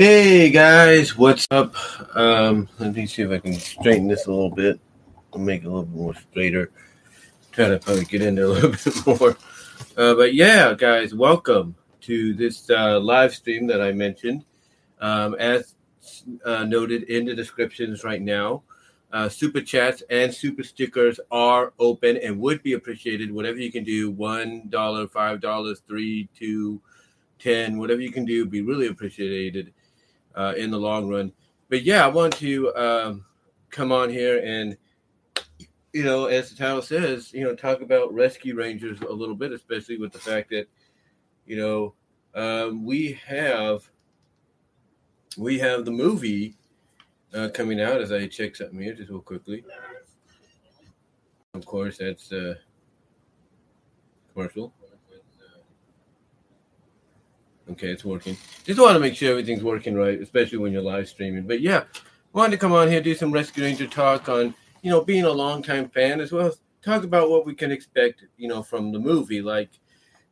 Hey guys, what's up? Um, let me see if I can straighten this a little bit, make it a little bit more straighter. Try to probably get in there a little bit more. Uh, but yeah, guys, welcome to this uh, live stream that I mentioned. Um, as uh, noted in the descriptions right now, uh, super chats and super stickers are open and would be appreciated. Whatever you can do, one dollar, five dollars, three, two, ten, whatever you can do, be really appreciated uh, in the long run. But yeah, I want to um, come on here and, you know, as the title says, you know, talk about rescue rangers a little bit, especially with the fact that, you know, um, we have we have the movie uh, coming out as I check something here just real quickly. Of course, that's uh, commercial. Okay, it's working. Just want to make sure everything's working right, especially when you're live streaming. But yeah, wanted to come on here do some Rescue Ranger talk on, you know, being a longtime fan as well talk about what we can expect, you know, from the movie, like,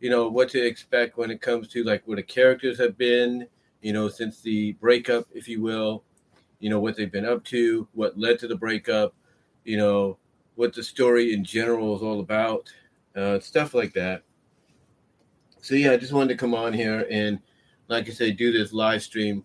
you know, what to expect when it comes to like where the characters have been, you know, since the breakup, if you will, you know, what they've been up to, what led to the breakup, you know, what the story in general is all about, uh, stuff like that so yeah, I just wanted to come on here and, like I said, do this live stream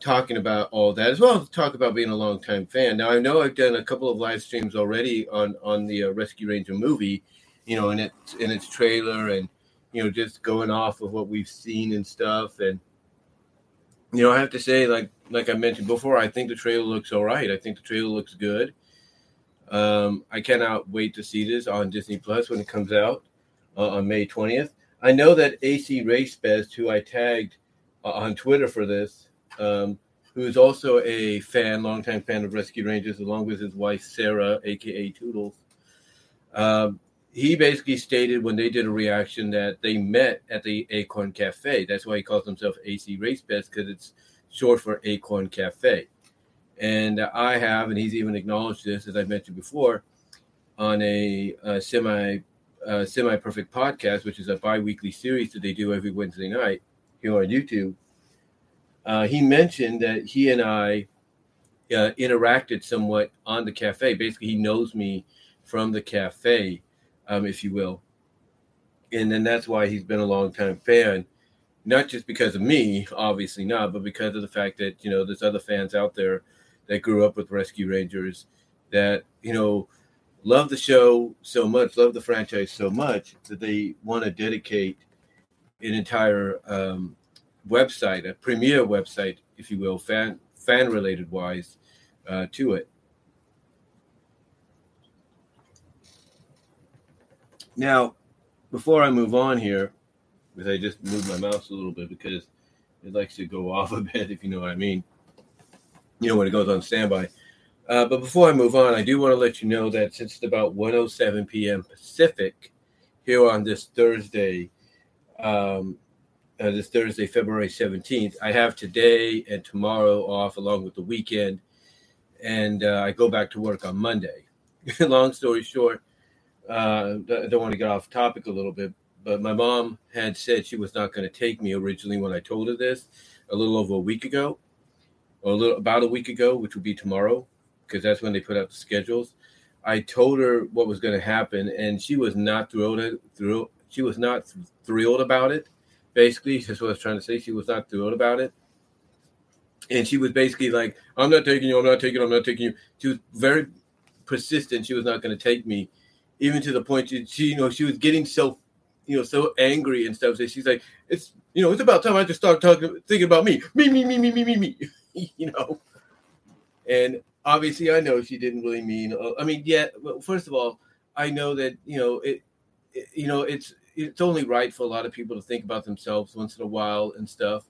talking about all that as well as talk about being a long time fan. Now I know I've done a couple of live streams already on on the uh, Rescue Ranger movie, you know, in its in its trailer and you know just going off of what we've seen and stuff and you know I have to say like like I mentioned before I think the trailer looks all right. I think the trailer looks good. Um, I cannot wait to see this on Disney Plus when it comes out uh, on May 20th. I know that AC Race Best, who I tagged uh, on Twitter for this, um, who is also a fan, longtime fan of Rescue Rangers, along with his wife Sarah, aka Toodles. Um, he basically stated when they did a reaction that they met at the Acorn Cafe. That's why he calls himself AC Race Best because it's short for Acorn Cafe. And I have, and he's even acknowledged this, as I mentioned before, on a, a semi uh, Semi Perfect Podcast, which is a bi weekly series that they do every Wednesday night here on YouTube, uh, he mentioned that he and I uh, interacted somewhat on the cafe. Basically, he knows me from the cafe, um, if you will. And then that's why he's been a long time fan, not just because of me, obviously not, but because of the fact that, you know, there's other fans out there that grew up with Rescue Rangers that, you know, love the show so much, love the franchise so much that they want to dedicate an entire um, website, a premier website, if you will, fan fan related wise, uh, to it. Now, before I move on here, because I just moved my mouse a little bit because it likes to go off a bit, if you know what I mean. You know when it goes on standby. Uh, but before I move on, I do want to let you know that since it's about 107 p.m. Pacific here on this Thursday, um, uh, this Thursday, February 17th, I have today and tomorrow off along with the weekend. And uh, I go back to work on Monday. Long story short, uh, I don't want to get off topic a little bit, but my mom had said she was not going to take me originally when I told her this a little over a week ago, or a little about a week ago, which would be tomorrow because that's when they put out the schedules. I told her what was going to happen, and she was not thrilled. Thrilled. She was not thrilled about it. Basically, that's what I was trying to say. She was not thrilled about it, and she was basically like, "I'm not taking you. I'm not taking. You, I'm not taking you." She was very persistent. She was not going to take me, even to the point she, she, you know, she was getting so, you know, so angry and stuff. So she's like, "It's, you know, it's about time I just start talking, thinking about me, me, me, me, me, me, me, me," you know. And obviously I know she didn't really mean. Uh, I mean, yeah. Well, first of all, I know that you know it, it. You know, it's it's only right for a lot of people to think about themselves once in a while and stuff.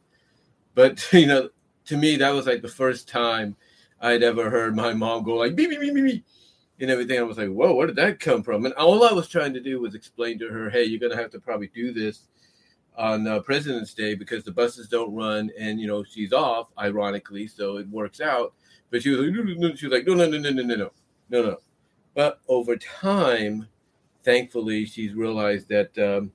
But you know, to me, that was like the first time I'd ever heard my mom go like me me me me and everything. I was like, whoa, where did that come from? And all I was trying to do was explain to her, hey, you're gonna have to probably do this on uh, President's Day because the buses don't run, and you know she's off, ironically, so it works out. But she was like, no, no, no. she was like, no, no, no, no, no, no, no, no, no. But over time, thankfully, she's realized that um,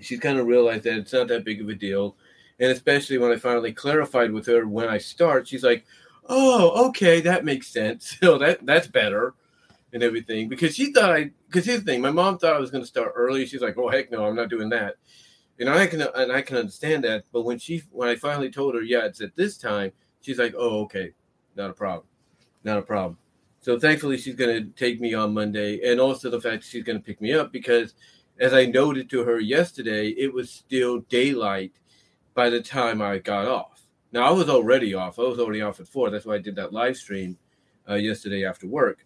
she's kind of realized that it's not that big of a deal, And especially when I finally clarified with her when I start, she's like, "Oh, okay, that makes sense. So that that's better." And everything because she thought I because here's the thing, my mom thought I was going to start early. She's like, "Oh heck no, I'm not doing that." And I can and I can understand that, but when she when I finally told her, yeah, it's at this time, she's like, "Oh, okay, not a problem, not a problem." So thankfully, she's going to take me on Monday, and also the fact she's going to pick me up because, as I noted to her yesterday, it was still daylight by the time I got off. Now I was already off. I was already off at four. That's why I did that live stream uh, yesterday after work.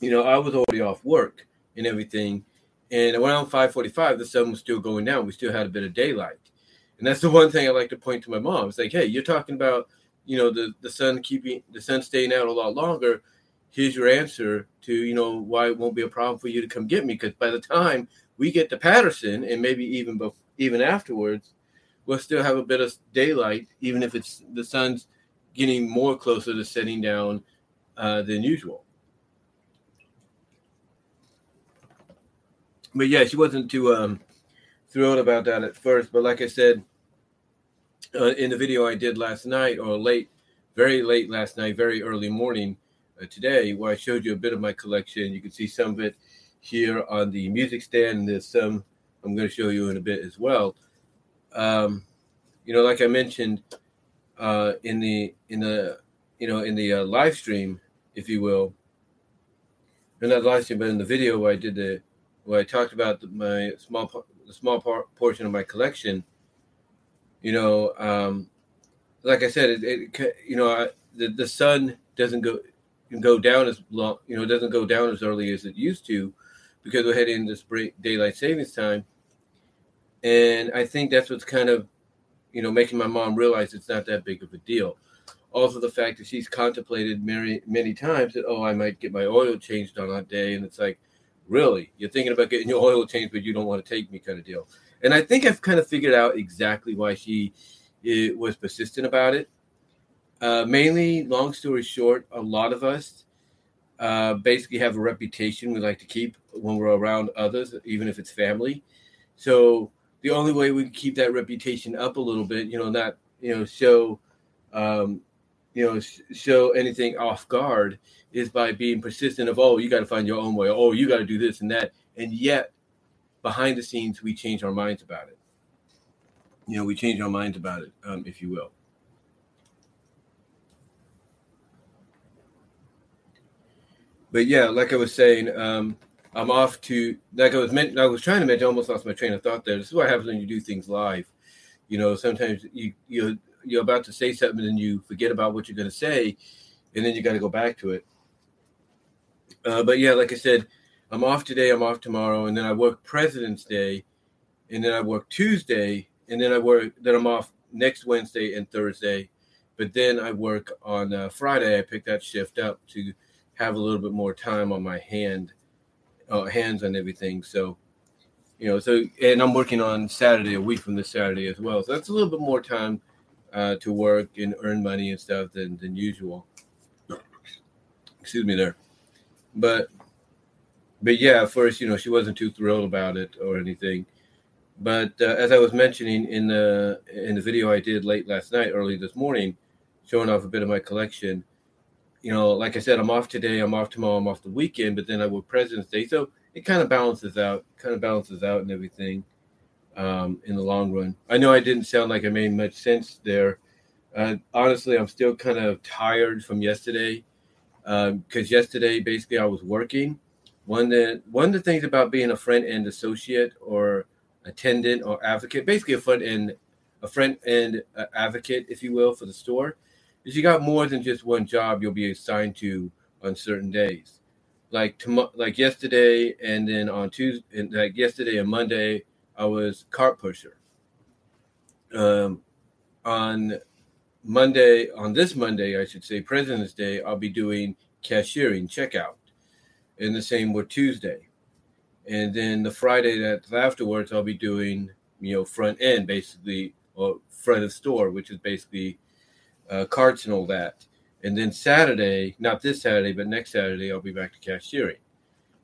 You know, I was already off work and everything, and around five forty-five, the sun was still going down. We still had a bit of daylight, and that's the one thing I like to point to my mom. It's like, hey, you're talking about you know the the sun keeping the sun staying out a lot longer here's your answer to you know why it won't be a problem for you to come get me. Because by the time we get to patterson and maybe even before, even afterwards we'll still have a bit of daylight even if it's the sun's getting more closer to setting down uh, than usual. But yeah she wasn't too um, thrilled about that at first. But like i said uh, in the video I did last night, or late, very late last night, very early morning uh, today, where I showed you a bit of my collection. You can see some of it here on the music stand, and there's some I'm going to show you in a bit as well. Um, you know, like I mentioned uh, in the in the you know in the uh, live stream, if you will, or not live stream, but in the video where I did the where I talked about the, my small the small part, portion of my collection you know, um, like I said, it, it you know, I, the the sun doesn't go go down as long, you know, doesn't go down as early as it used to, because we're heading into spring daylight savings time, and I think that's what's kind of, you know, making my mom realize it's not that big of a deal. Also, the fact that she's contemplated many many times that oh, I might get my oil changed on that day, and it's like, really, you're thinking about getting your oil changed, but you don't want to take me, kind of deal. And I think I've kind of figured out exactly why she was persistent about it. Uh, mainly, long story short, a lot of us uh, basically have a reputation we like to keep when we're around others, even if it's family. So the only way we can keep that reputation up a little bit, you know, not you know show, um, you know, show anything off guard, is by being persistent of oh, you got to find your own way, oh, you got to do this and that, and yet behind the scenes, we change our minds about it. You know, we change our minds about it, um, if you will. But yeah, like I was saying, um, I'm off to like I was meant. I was trying to mention. I almost lost my train of thought there. This is what happens when you do things live. You know, sometimes you you you're about to say something and you forget about what you're going to say, and then you got to go back to it. Uh, but yeah, like I said, I'm off today, I'm off tomorrow, and then I work President's Day, and then I work Tuesday, and then I work, then I'm off next Wednesday and Thursday. But then I work on uh, Friday. I pick that shift up to have a little bit more time on my hand, uh, hands on everything. So, you know, so and I'm working on Saturday, a week from this Saturday as well. So that's a little bit more time uh, to work and earn money and stuff than than usual. Excuse me there, but but yeah, at first, you know, she wasn't too thrilled about it or anything. But uh, as I was mentioning in the in the video I did late last night, early this morning, showing off a bit of my collection, you know, like I said, I'm off today, I'm off tomorrow, I'm off the weekend, but then I work President's Day, so it kind of balances out, kind of balances out and everything um, in the long run. I know I didn't sound like I made much sense there. Uh, honestly, I'm still kind of tired from yesterday because um, yesterday basically I was working one that one of the things about being a front end associate or attendant or advocate, basically a front end a front end uh, advocate, if you will, for the store, is you got more than just one job you'll be assigned to on certain days. Like like yesterday, and then on Tuesday, and like yesterday and Monday, I was cart pusher. Um, on Monday, on this Monday, I should say, President's Day, I'll be doing cashiering, checkout and the same with Tuesday. And then the Friday that's afterwards, I'll be doing, you know, front end basically, or front of store, which is basically uh, carts and all that. And then Saturday, not this Saturday, but next Saturday, I'll be back to cashiering.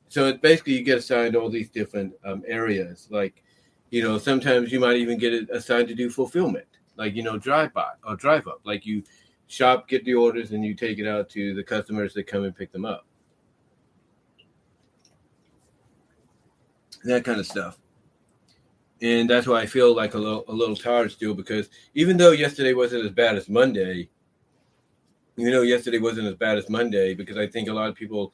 So it basically you get assigned all these different um, areas. Like, you know, sometimes you might even get assigned to do fulfillment, like you know, drive by or drive up, like you shop, get the orders, and you take it out to the customers that come and pick them up. That kind of stuff. And that's why I feel like a little a little tired still because even though yesterday wasn't as bad as Monday, you know, yesterday wasn't as bad as Monday because I think a lot of people,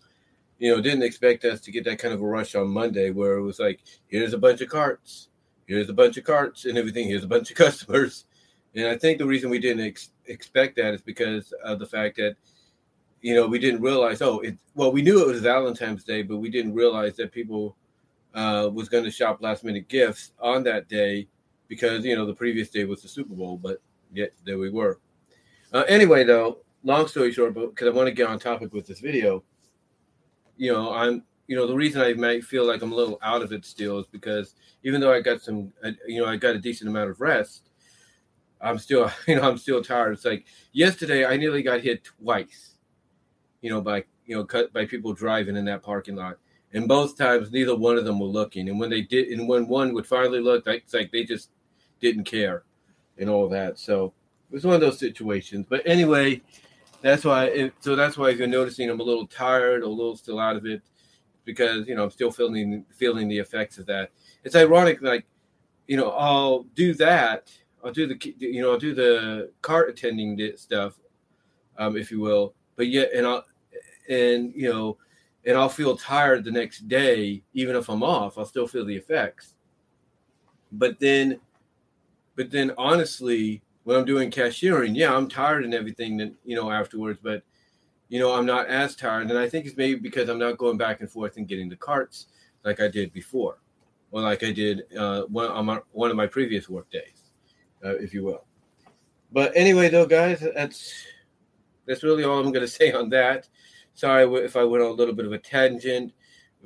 you know, didn't expect us to get that kind of a rush on Monday where it was like, here's a bunch of carts, here's a bunch of carts and everything, here's a bunch of customers. And I think the reason we didn't ex- expect that is because of the fact that, you know, we didn't realize, oh, it, well, we knew it was Valentine's Day, but we didn't realize that people uh, was going to shop last minute gifts on that day because, you know, the previous day was the Super Bowl, but yet there we were. Uh, anyway, though, long story short, but because I want to get on topic with this video, you know, I'm, you know, the reason I might feel like I'm a little out of it still is because even though I got some, uh, you know, I got a decent amount of rest, I'm still, you know, I'm still tired. It's like yesterday I nearly got hit twice, you know, by, you know, cut by people driving in that parking lot. And both times, neither one of them were looking. And when they did, and when one would finally look, it's like they just didn't care and all that. So it was one of those situations. But anyway, that's why. It, so that's why you're noticing, I'm a little tired, a little still out of it, because you know I'm still feeling feeling the effects of that. It's ironic, like you know, I'll do that. I'll do the you know I'll do the cart attending stuff, um, if you will. But yet, and I'll and you know, and I'll feel tired the next day, even if I'm off. I'll still feel the effects. But then, but then, honestly, when I'm doing cashiering, yeah, I'm tired and everything that you know afterwards, but you know, I'm not as tired. And I think it's maybe because I'm not going back and forth and getting the carts like I did before, or like I did uh, one on my, one of my previous work days, uh, if you will. But anyway, though, guys, that's that's really all I'm going to say on that. Sorry if I went on a little bit of a tangent,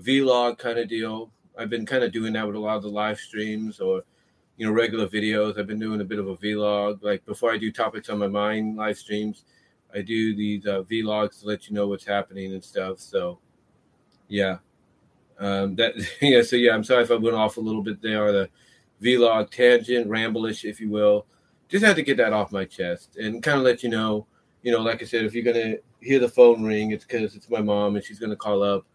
vlog kind of deal. I've been kind of doing that with a lot of the live streams or you know, regular videos. I've been doing a bit of a vlog. Like before I do topics on my mind live streams, I do these uh, vlogs to let you know what's happening and stuff. So, yeah, um, that yeah. So yeah, I'm sorry if I went off a little bit there. On the vlog tangent, rambleish, if you will. Just had to get that off my chest and kind of let you know. You know, like I said, if you're gonna hear the phone ring, it's because it's my mom and she's gonna call up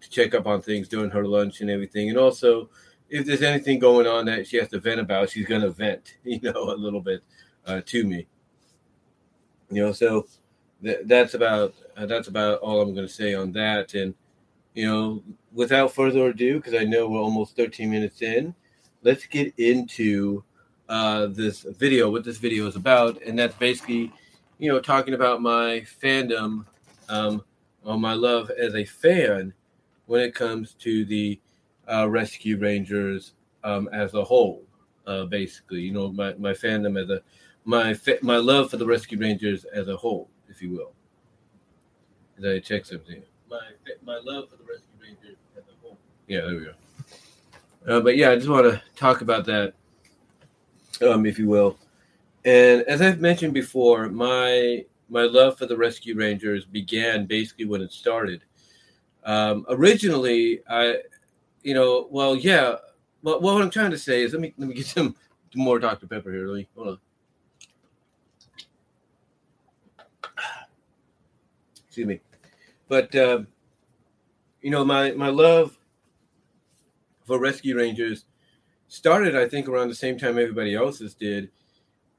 to check up on things during her lunch and everything, and also if there's anything going on that she has to vent about, she's to vent, you know, a little bit uh, to me. You know, so th- that's about uh, that's about all I'm to say on that. And you know, without further ado, because I know we're almost 13 minutes in, let's get into uh, this video. What this video is about, and that's basically, you know, talking about my fandom, um, or my love as a fan when it comes to the uh, Rescue Rangers um, as a whole. Uh, basically, you know, my, my fandom as a my fa- my love for the Rescue Rangers as a whole, if you will. Did I check something? My my love for the Rescue Rangers as a whole. Yeah, there we go. Uh, but yeah, I just want to talk about that, um, if you will. And as I've mentioned before, my my love for the Rescue Rangers began basically when it started. Um, originally, I you know, well, yeah. But what I'm trying to say is, let me let me get some more Dr. Pepper here. Let me hold on. Excuse me, but uh, you know, my my love for Rescue Rangers started, I think, around the same time everybody else's did,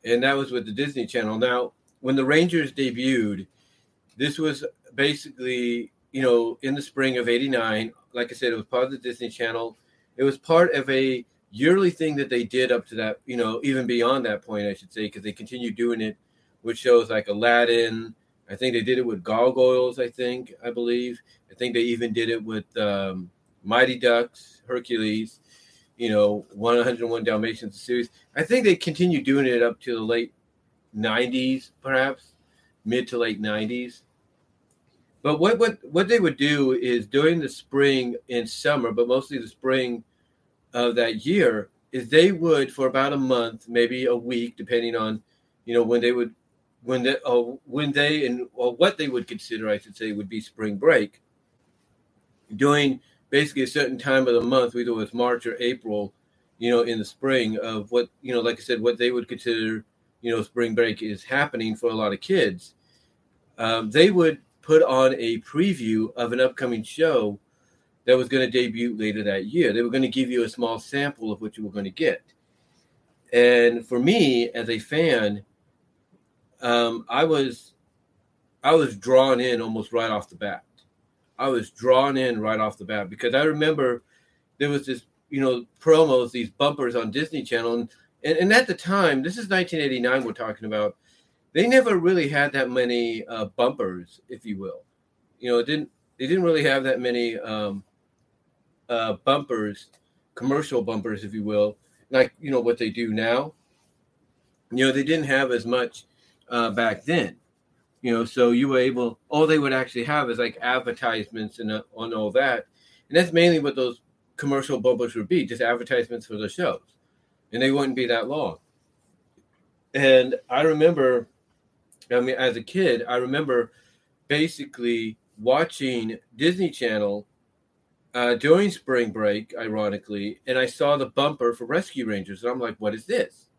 and that was with the Disney Channel. Now, when the Rangers debuted, this was basically, you know, in the spring of '89 like I said, it was part of the Disney Channel. It was part of a yearly thing that they did up to that, you know, even beyond that point, I should say, because they continued doing it with shows like Aladdin. I think they did it with Gargoyles, I think, I believe. I think they even did it with um, Mighty Ducks, Hercules, you know, 101 Dalmatians series. I think they continued doing it up to the late 90s, perhaps mid to late 90s. But what what what they would do is during the spring and summer, but mostly the spring of that year, is they would for about a month, maybe a week, depending on, you know, when they would, when they, uh, when they and or what they would consider, I should say, would be spring break. During basically a certain time of the month, whether it was March or April, you know, in the spring of what you know, like I said, what they would consider, you know, spring break is happening for a lot of kids. Um, they would put on a preview of an upcoming show that was going to debut later that year. They were going to give you a small sample of what you were going to get. And for me, as a fan, um, I was I was drawn in almost right off the bat. I was drawn in right off the bat because I remember there was this, you know, promos, these bumpers on Disney Channel, and and, and at the time, this is 1989. We're talking about. They never really had that many uh, bumpers, if you will. You know, it didn't they didn't really have that many um, uh, bumpers, commercial bumpers, if you will, like you know what they do now. You know, they didn't have as much uh, back then. You know, so you were able. All they would actually have is like advertisements and uh, on all that, and that's mainly what those commercial bumpers would be, just advertisements for the shows, and they wouldn't be that long. And I remember, I mean, as a kid, I remember basically watching Disney Channel uh, during spring break, ironically, and I saw the bumper for Rescue Rangers, and I'm like, "What is this?"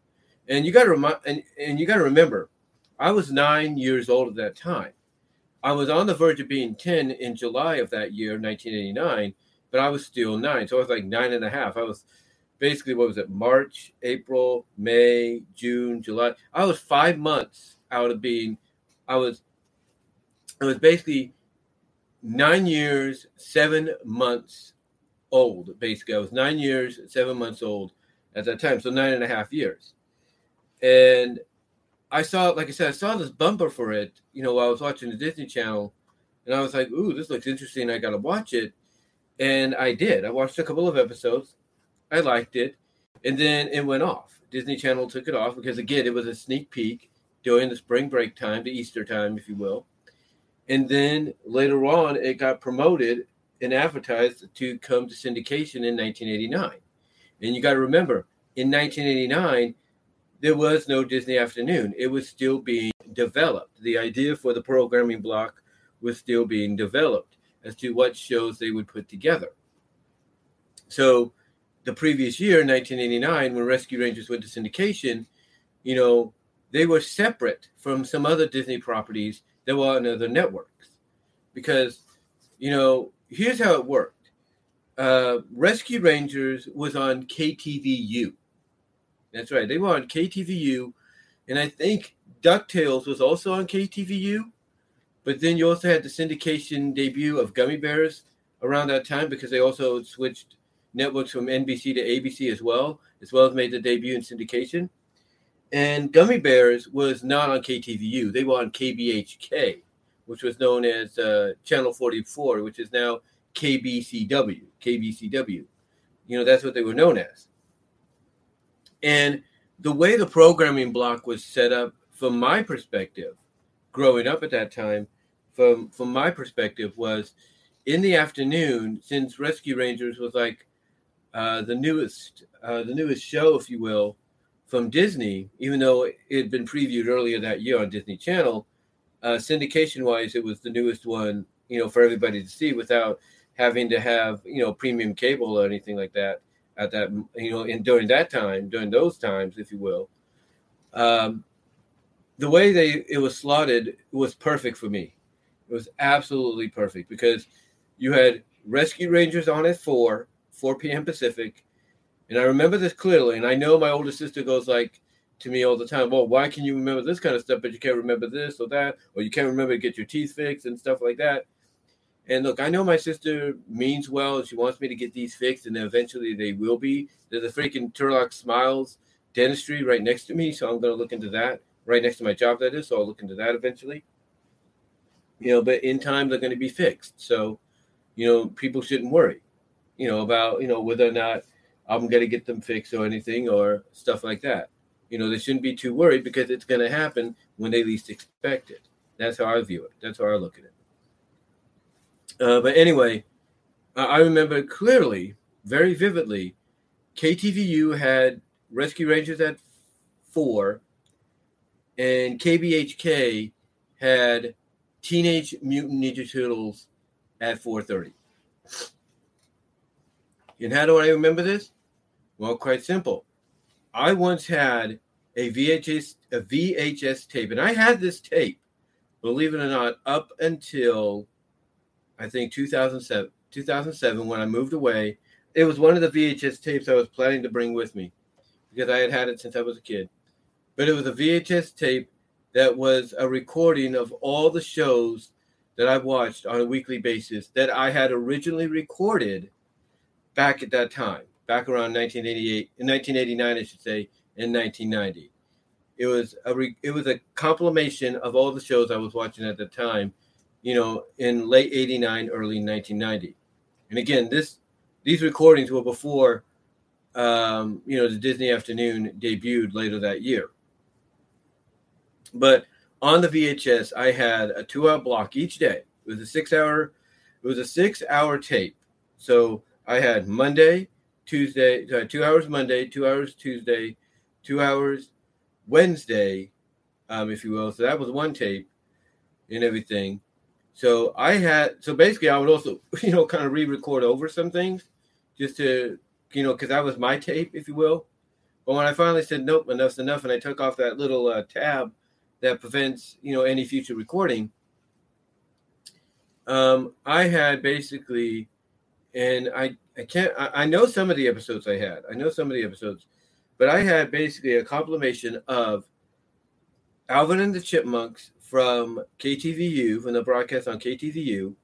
And you got to remind, and, and you got to remember, I was nine years old at that time. I was on the verge of being 10 in July of that year, 1989, but I was still nine. So I was like nine and a half. I was basically, what was it, March, April, May, June, July. I was five months out of being, I was, I was basically nine years, seven months old, basically. I was nine years, seven months old at that time. So nine and a half years. And I saw, like I said, I saw this bumper for it, you know, while I was watching the Disney Channel, and I was like, "Ooh, this looks interesting. I got to watch it." And I did. I watched a couple of episodes. I liked it, and then it went off. Disney Channel took it off because again, it was a sneak peek during the spring break time, the Easter time, if you will. And then later on, it got promoted and advertised to come to syndication in 1989. And you got to remember, in 1989, there was no Disney Afternoon. It was still being developed. The idea for the programming block was still being developed as to what shows they would put together. So, the previous year, 1989, when Rescue Rangers went to syndication, you know, they were separate from some other Disney properties that were on other networks. Because, you know, here's how it worked uh, Rescue Rangers was on KTVU that's right. They were on KTVU, and I think DuckTales was also on KTVU. But then you also had the syndication debut of Gummi Bears around that time because they also switched networks from NBC to ABC as well, as well as made the debut in syndication. And Gummi Bears was not on KTVU; they were on KBHK, which was known as uh, Channel 44, which is now KBCW. KBCW. You know, that's what they were known as. And the way the programming block was set up, from my perspective, growing up at that time, from from my perspective, was in the afternoon, since Rescue Rangers was like uh, the newest uh, the newest show, if you will, from Disney, even though it had been previewed earlier that year on Disney Channel, uh, syndication wise, it was the newest one, you know, for everybody to see without having to have you know premium cable or anything like that at that you know in during that time during those times if you will um, the way they it was slotted was perfect for me. It was absolutely perfect because you had rescue rangers on at 4 4 p.m pacific. And i remember this clearly. And i know my older sister goes like to me all the time well why can you remember this kind of stuff but you can't remember this or that or you can't remember to get your teeth fixed and stuff like that and look, I know my sister means well. She wants me to get these fixed, and eventually they will be. There's a freaking Turlock Smiles dentistry right next to me, so I'm going to look into that. Right next to my job, that is. So I'll look into that eventually. You know, but in time they're going to be fixed. So, you know, people shouldn't worry. You know about you know whether or not I'm going to get them fixed or anything or stuff like that. You know, they shouldn't be too worried because it's going to happen when they least expect it. That's how I view it. That's how I look at it. Uh, but anyway, I remember clearly, very vividly, KTVU had Rescue Rangers at four, and KBHK had Teenage Mutant Ninja Turtles at 4:30. And how do I remember this? Well, quite simple. I once had a VHS a VHS tape, and I had this tape, believe it or not, up until I think 2007. 2007 when I moved away. It was one of the VHS tapes I was planning to bring with me because I had had it since I was a kid. But it was a VHS tape that was a recording of all the shows that I watched on a weekly basis that I had originally recorded back at that time, back around 1988, in 1989, I should say, in 1990. It was a re, it was a compilation of all the shows I was watching at the time, you know, in late 89, early 1990. And again, this these recordings were before um, you know the Disney Afternoon debuted later that year. But on the VHS, I had a two-hour block each day. It was a six-hour. It was a six-hour tape. So I had Monday, Tuesday, uh, two hours Monday, two hours Tuesday, two hours Wednesday, um, if you will. So that was one tape and everything. So I had so basically I would also you know kind of re-record over some things just to you know because that was my tape if you will. But when I finally said nope enough's enough and I took off that little uh, tab that prevents you know any future recording, um, I had basically and I I can't I, I know some of the episodes I had I know some of the episodes, but I had basically a compilation of Alvin and the Chipmunks from KTVU, from the broadcast on KTVU,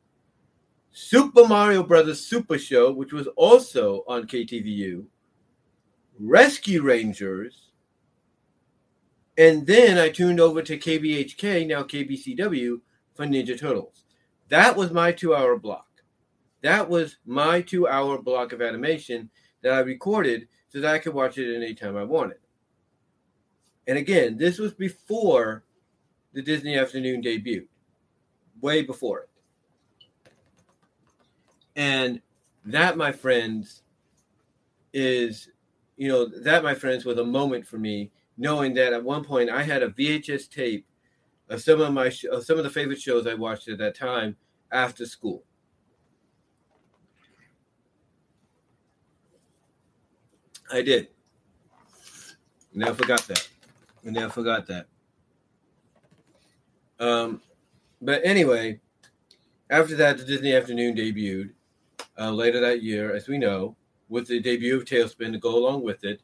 Super Mario Brothers Super Show, which was also on KTVU, Rescue Rangers, and then I tuned over to KBHK, now KBCW, for Ninja Turtles. That was my two hour block. That was my two hour block of animation that I recorded so that I could watch it anytime I wanted. And again, this was before the Disney Afternoon debut, way before it. And that, my friends, is, you know, that, my friends, was a moment for me, knowing that at one point I had a VHS tape of some of my of some of the favorite shows I watched at that time after school. I did. Never forgot that. I never forgot that. Um, but anyway, after that, the Disney Afternoon debuted uh, later that year, as we know, with the debut of TaleSpin to go along with it.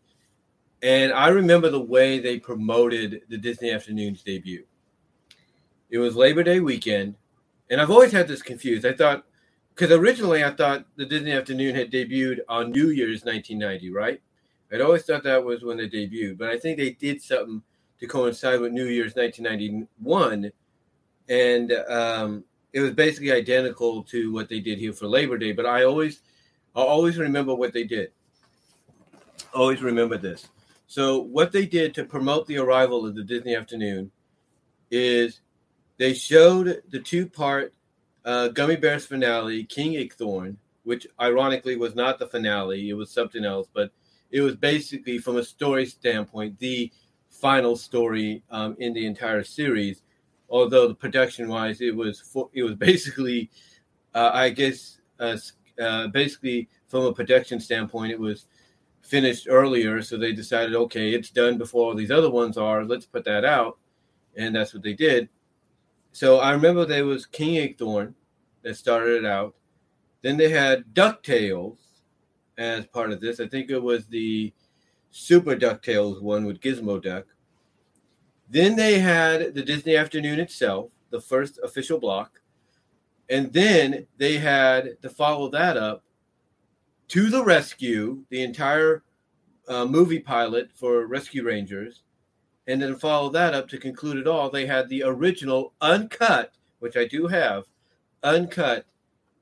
And I remember the way they promoted the Disney Afternoon's debut. It was Labor Day weekend, and I've always had this confused. I thought, because originally I thought the Disney Afternoon had debuted on New Year's 1990, right? I'd always thought that was when they debuted, but I think they did something to coincide with New Year's 1991 and um, it was basically identical to what they did here for Labor Day. But I always, I always remember what they did. Always remember this. So what they did to promote the arrival of the Disney Afternoon is they showed the two-part uh, Gummi Bears finale, King Igthorn, which ironically was not the finale; it was something else. But it was basically, from a story standpoint, the final story um, in the entire series although the production wise it was for, it was basically uh, i guess uh, uh, basically from a production standpoint it was finished earlier. So they decided okay it's done before all these other ones are. Let's put that out. And that's what they did. So i remember there was king Igthorn that started it out. Then they had ducktales as part of this. I think it was the super ducktales one with gizmo duck then they had the Disney Afternoon itself, the first official block. And then they had to follow that up to the rescue, the entire uh, movie pilot for Rescue Rangers. And then follow that up to conclude it all. They had the original uncut, which I do have, uncut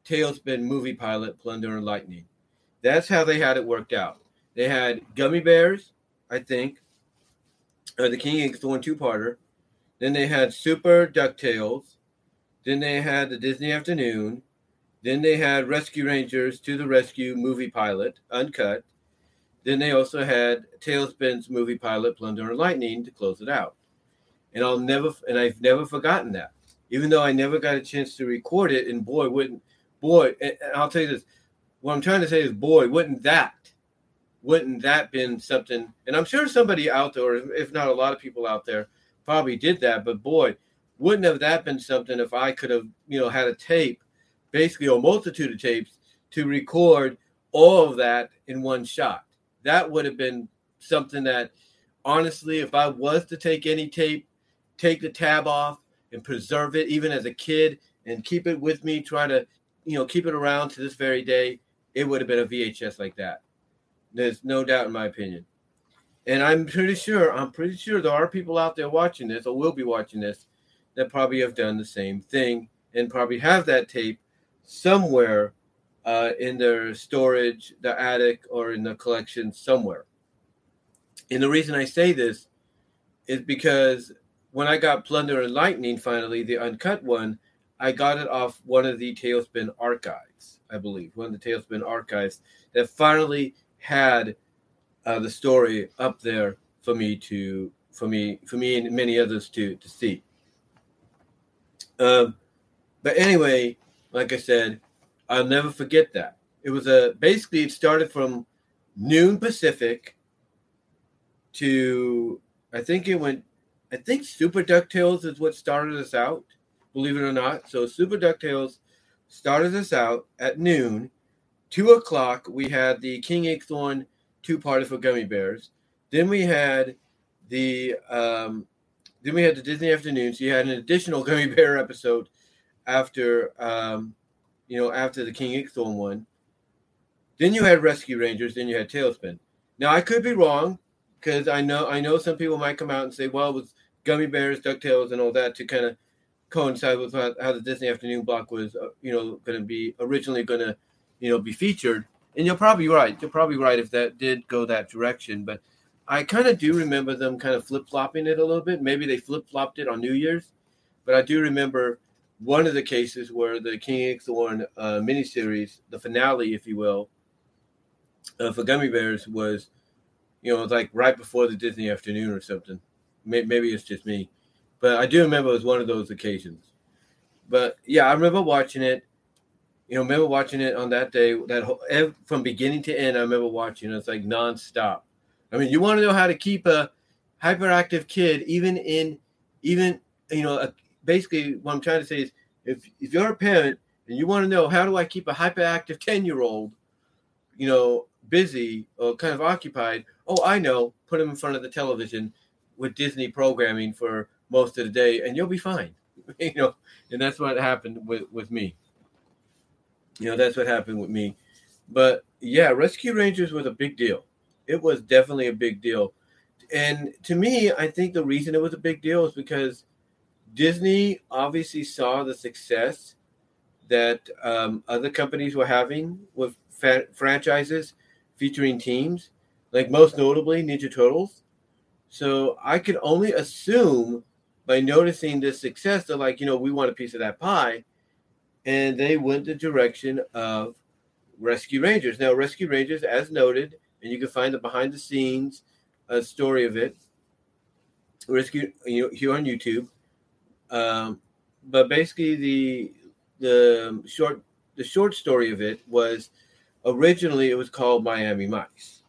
TaleSpin movie pilot, Plunder and Lightning. That's how they had it worked out. They had Gummi Bears, I think, uh, the King Igthorn two parter. Then they had Super DuckTales. Then they had the Disney Afternoon. Then they had Rescue Rangers to the Rescue movie pilot, uncut. Then they also had TaleSpin's movie pilot, Plunder and Lightning, to close it out. And I'll never, and I've never forgotten that, even though I never got a chance to record it. And boy, wouldn't, boy, and I'll tell you this: what I'm trying to say is, boy, wouldn't that wouldn't that been something? And I'm sure somebody out there, if not a lot of people out there, probably did that. But boy, wouldn't have that been something if I could have, you know, had a tape, basically a multitude of tapes to record all of that in one shot. That would have been something that, honestly, if I was to take any tape, take the tab off and preserve it, even as a kid, and keep it with me, try to, you know, keep it around to this very day, it would have been a VHS like that. There's no doubt in my opinion. And I'm pretty sure, I'm pretty sure there are people out there watching this or will be watching this that probably have done the same thing and probably have that tape somewhere uh, in their storage, the attic, or in the collection somewhere. And the reason I say this is because when I got Plunder and Lightning finally, the uncut one, I got it off one of the TaleSpin archives, I believe, one of the TaleSpin archives that finally had uh, the story up there for me to for me for me and many others to to see. Um, but anyway, like I said, I'll never forget that. It was a basically it started from noon Pacific to I think it went I think Super DuckTales is what started us out, believe it or not. So Super DuckTales started us out at noon. Two o'clock, we had the King Igthorn two parter for Gummi Bears. Then we had the um, then we had the Disney afternoon. So you had an additional Gummi Bear episode after um, you know after the King Igthorn one. Then you had Rescue Rangers. Then you had TaleSpin. Now I could be wrong because I know I know some people might come out and say, well, it was Gummi Bears, Ducktales, and all that to kind of coincide with how, how, the Disney afternoon block was, uh, you know, going to be originally going to, you know, be featured. And you're probably right. You're probably right if that did go that direction. But I kind of do remember them kind of flip flopping it a little bit. Maybe they flip flopped it on New Year's, but I do remember one of the cases where the King Igthorn uh, miniseries, the finale, if you will, uh, for Gummi Bears was, you know, like right before the Disney afternoon or something. Maybe it's just me, but I do remember it was one of those occasions. But yeah, I remember watching it. You know, remember watching it on that day. That whole, from beginning to end, I remember watching. It. It's like nonstop. I mean, you want to know how to keep a hyperactive kid, even in, even you know, a, basically what I'm trying to say is, if if you're a parent and you want to know how do I keep a hyperactive ten year old, you know, busy or kind of occupied, oh, I know, put him in front of the television with Disney programming for most of the day, and you'll be fine. you know, and that's what happened with with me. You know, that's what happened with me. But yeah, Rescue Rangers was a big deal. It was definitely a big deal. And to me, I think the reason it was a big deal is because Disney obviously saw the success that um, other companies were having with fa- franchises featuring teams, like most notably Ninja Turtles. So I could only assume by noticing this success, they're like, you know, we want a piece of that pie. And they went the direction of Rescue Rangers. Now, Rescue Rangers, as noted, and you can find the behind the scenes uh, story of it, Rescue you know, here on YouTube. Um, but basically, the the short the short story of it was originally it was called Miami Mice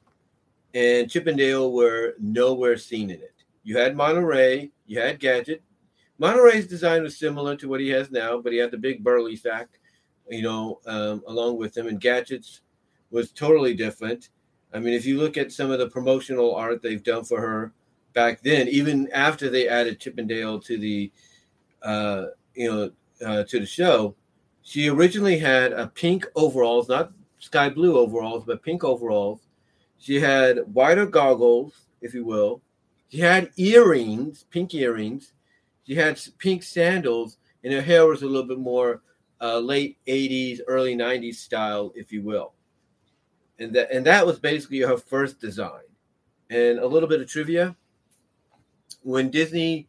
and Chip and Dale were nowhere seen in it. You had Monterey, you had Gadget. Monterey's design was similar to what he has now, but he had the big burly sack, you know, um, along with him. And Gadget's was totally different. I mean, if you look at some of the promotional art they've done for her back then, even after they added Chip and Dale to the, uh, you know, uh, to the show, she originally had a pink overalls, not sky blue overalls, but pink overalls she had wider goggles, if you will. She had earrings, pink earrings. She had pink sandals, and her hair was a little bit more uh, late 80s, early 90s style, if you will. And that, and that was basically her first design. And a little bit of trivia when Disney,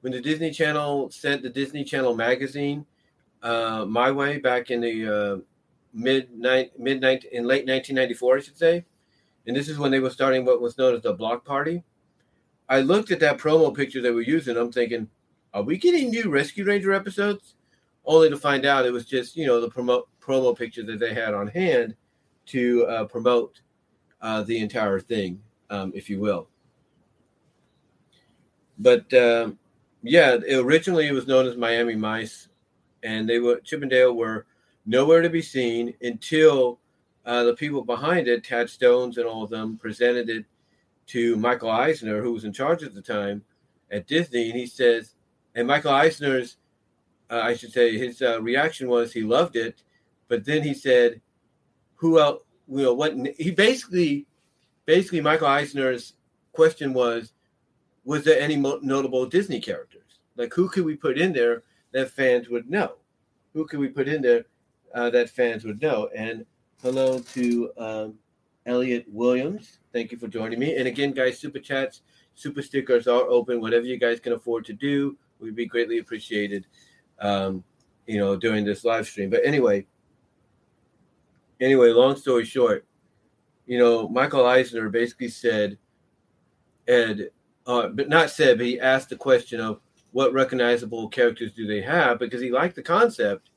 when the Disney Channel sent the Disney Channel magazine uh, my way back in the uh, mid mid in late 1994, I should say and this is when they were starting what was known as the block party. I looked at that promo picture they were using. I'm thinking, are we getting new Rescue Ranger episodes? Only to find out it was just you know the promo promo picture that they had on hand to uh, promote uh, the entire thing, um, if you will. But um, yeah, originally it was known as Miami Mice, and they were Chip and Dale were nowhere to be seen until uh, the people behind it, Tad Stones and all of them, presented it to Michael Eisner, who was in charge at the time at Disney, and he says, and Michael Eisner's, uh, I should say, his uh, reaction was he loved it, but then he said, "Who else? You know what?" He basically, basically, Michael Eisner's question was, "Was there any mo- notable Disney characters? Like who could we put in there that fans would know? Who could we put in there uh, that fans would know?" And hello to um, Elliot Williams. Thank you for joining me. And again, guys, super chats, super stickers are open. Whatever you guys can afford to do, would be greatly appreciated. Um, you know, during this live stream. But anyway, anyway, long story short, you know, Michael Eisner basically said, Ed, uh, but not said, but he asked the question of what recognizable characters do they have because he liked the concept,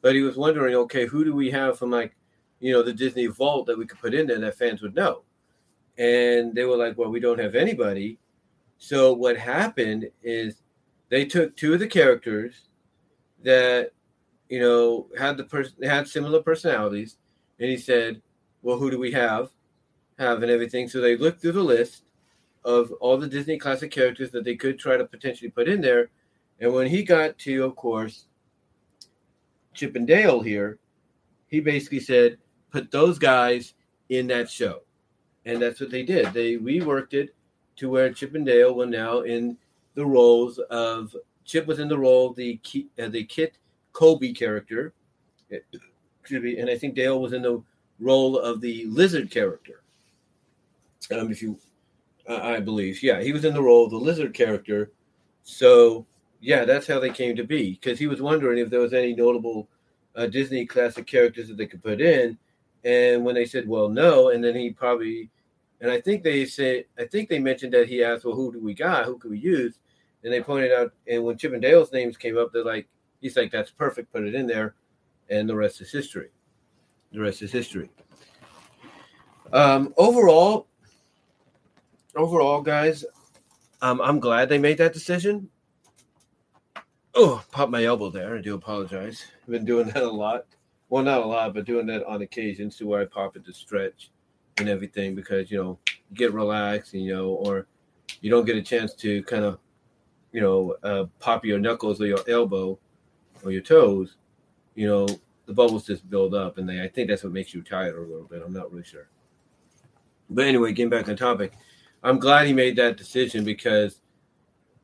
but he was wondering, okay, who do we have from like, you know, the Disney vault that we could put in there that fans would know? And they were like, well, we don't have anybody. So what happened is they took two of the characters that you know had the person had similar personalities, and he said, "Well, who do we have? Have and everything." So they looked through the list of all the Disney classic characters that they could try to potentially put in there, and when he got to, of course, Chip and Dale here, he basically said, "Put those guys in that show," and that's what they did. They reworked it to where Chip and Dale were now in the roles of Chip was in the role the uh, the Kit Colby character, and I think Dale was in the role of the lizard character. Um, if you, uh, I believe, yeah, he was in the role of the lizard character. So yeah, that's how they came to be because he was wondering if there was any notable uh, Disney classic characters that they could put in, and when they said, "Well, no," and then he probably, and I think they said, I think they mentioned that he asked, "Well, who do we got? Who could we use?" And they pointed out, and when Chip and Dale's names came up, they're like, he's like, that's perfect, put it in there. And the rest is history. The rest is history. Um, overall, overall, guys, um, I'm glad they made that decision. Oh, pop my elbow there. I do apologize. I've been doing that a lot. Well, not a lot, but doing that on occasions to where I pop it to stretch and everything because, you know, get relaxed, and, you know, or you don't get a chance to kind of you know, uh, pop your knuckles or your elbow or your toes, you know, the bubbles just build up, and they I think that's what makes you tired a little bit. I'm not really sure. But anyway, getting back on topic, I'm glad he made that decision because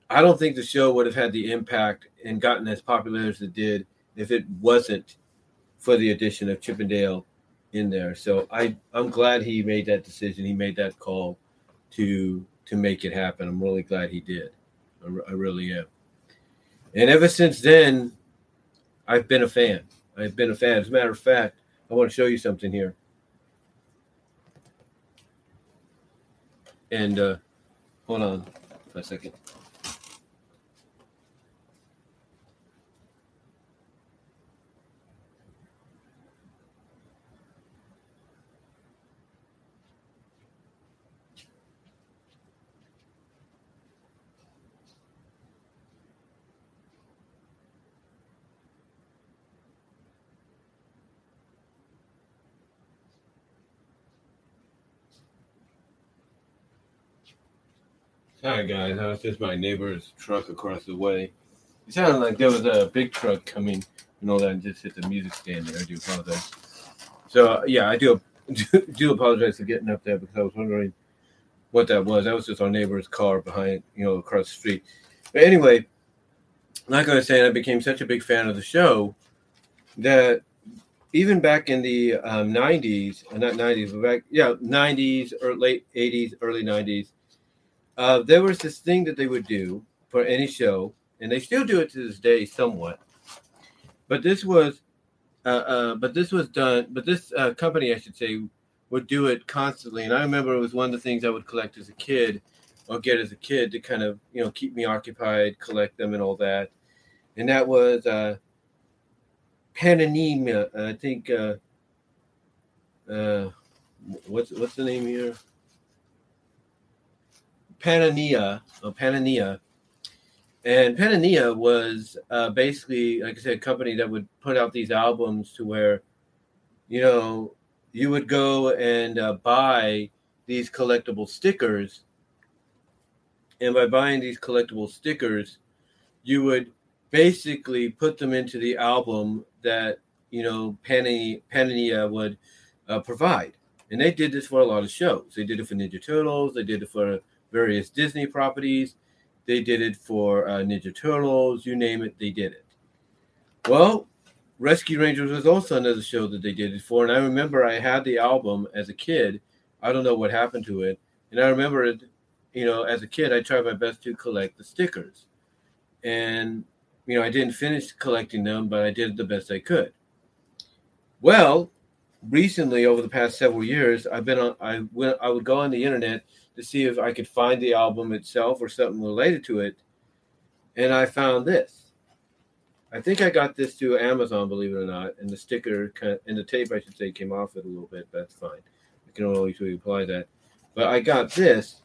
I don't think the show would have had the impact and gotten as popular as it did if it wasn't for the addition of Chip 'n Dale in there. So I I'm glad he made that decision. He made that call to to make it happen. I'm really glad he did. I, I really am. And ever since then, I've been a fan. I've been a fan. As a matter of fact, I want to show you something here. And uh, hold on for a second. Hi guys, that was just my neighbor's truck across the way. It sounded like there was a big truck coming and all that, and just hit the music stand there. I do apologize. So uh, yeah, I do, do do apologize for getting up there because I was wondering what that was. That was just our neighbor's car behind, you know, across the street. But anyway, like I was saying, I became such a big fan of the show that even back in the um, 90s, uh, not 90s, but back, yeah, 90s or late 80s, early 90s, uh, there was this thing that they would do for any show, and they still do it to this day somewhat. But this was, uh, uh, but this was done. But this uh, company, I should say, would do it constantly. And I remember it was one of the things I would collect as a kid, or get as a kid to kind of you know keep me occupied, collect them, and all that. And that was uh. I think. Uh, uh, what's what's the name here? Panini, or Panini, and Panini was uh, basically, like I said, a company that would put out these albums to where, you know, you would go and uh, buy these collectible stickers, and by buying these collectible stickers, you would basically put them into the album that you know Panini, Panini would uh, provide. And they did this for a lot of shows. They did it for Ninja Turtles. They did it for various Disney properties. They did it for uh, Ninja Turtles. You name it, they did it. Well, Rescue Rangers was also another show that they did it for. And I remember I had the album as a kid. I don't know what happened to it. And I remember it, you know, as a kid, I tried my best to collect the stickers. And, you know, I didn't finish collecting them, but I did the best I could. Well, recently over the past several years, I've been on. I went. I would go on the internet to see if I could find the album itself or something related to it, and I found this. I think I got this through Amazon, believe it or not, and the sticker and the tape, I should say, came off it a little bit. That's fine. I can always apply that. But I got this.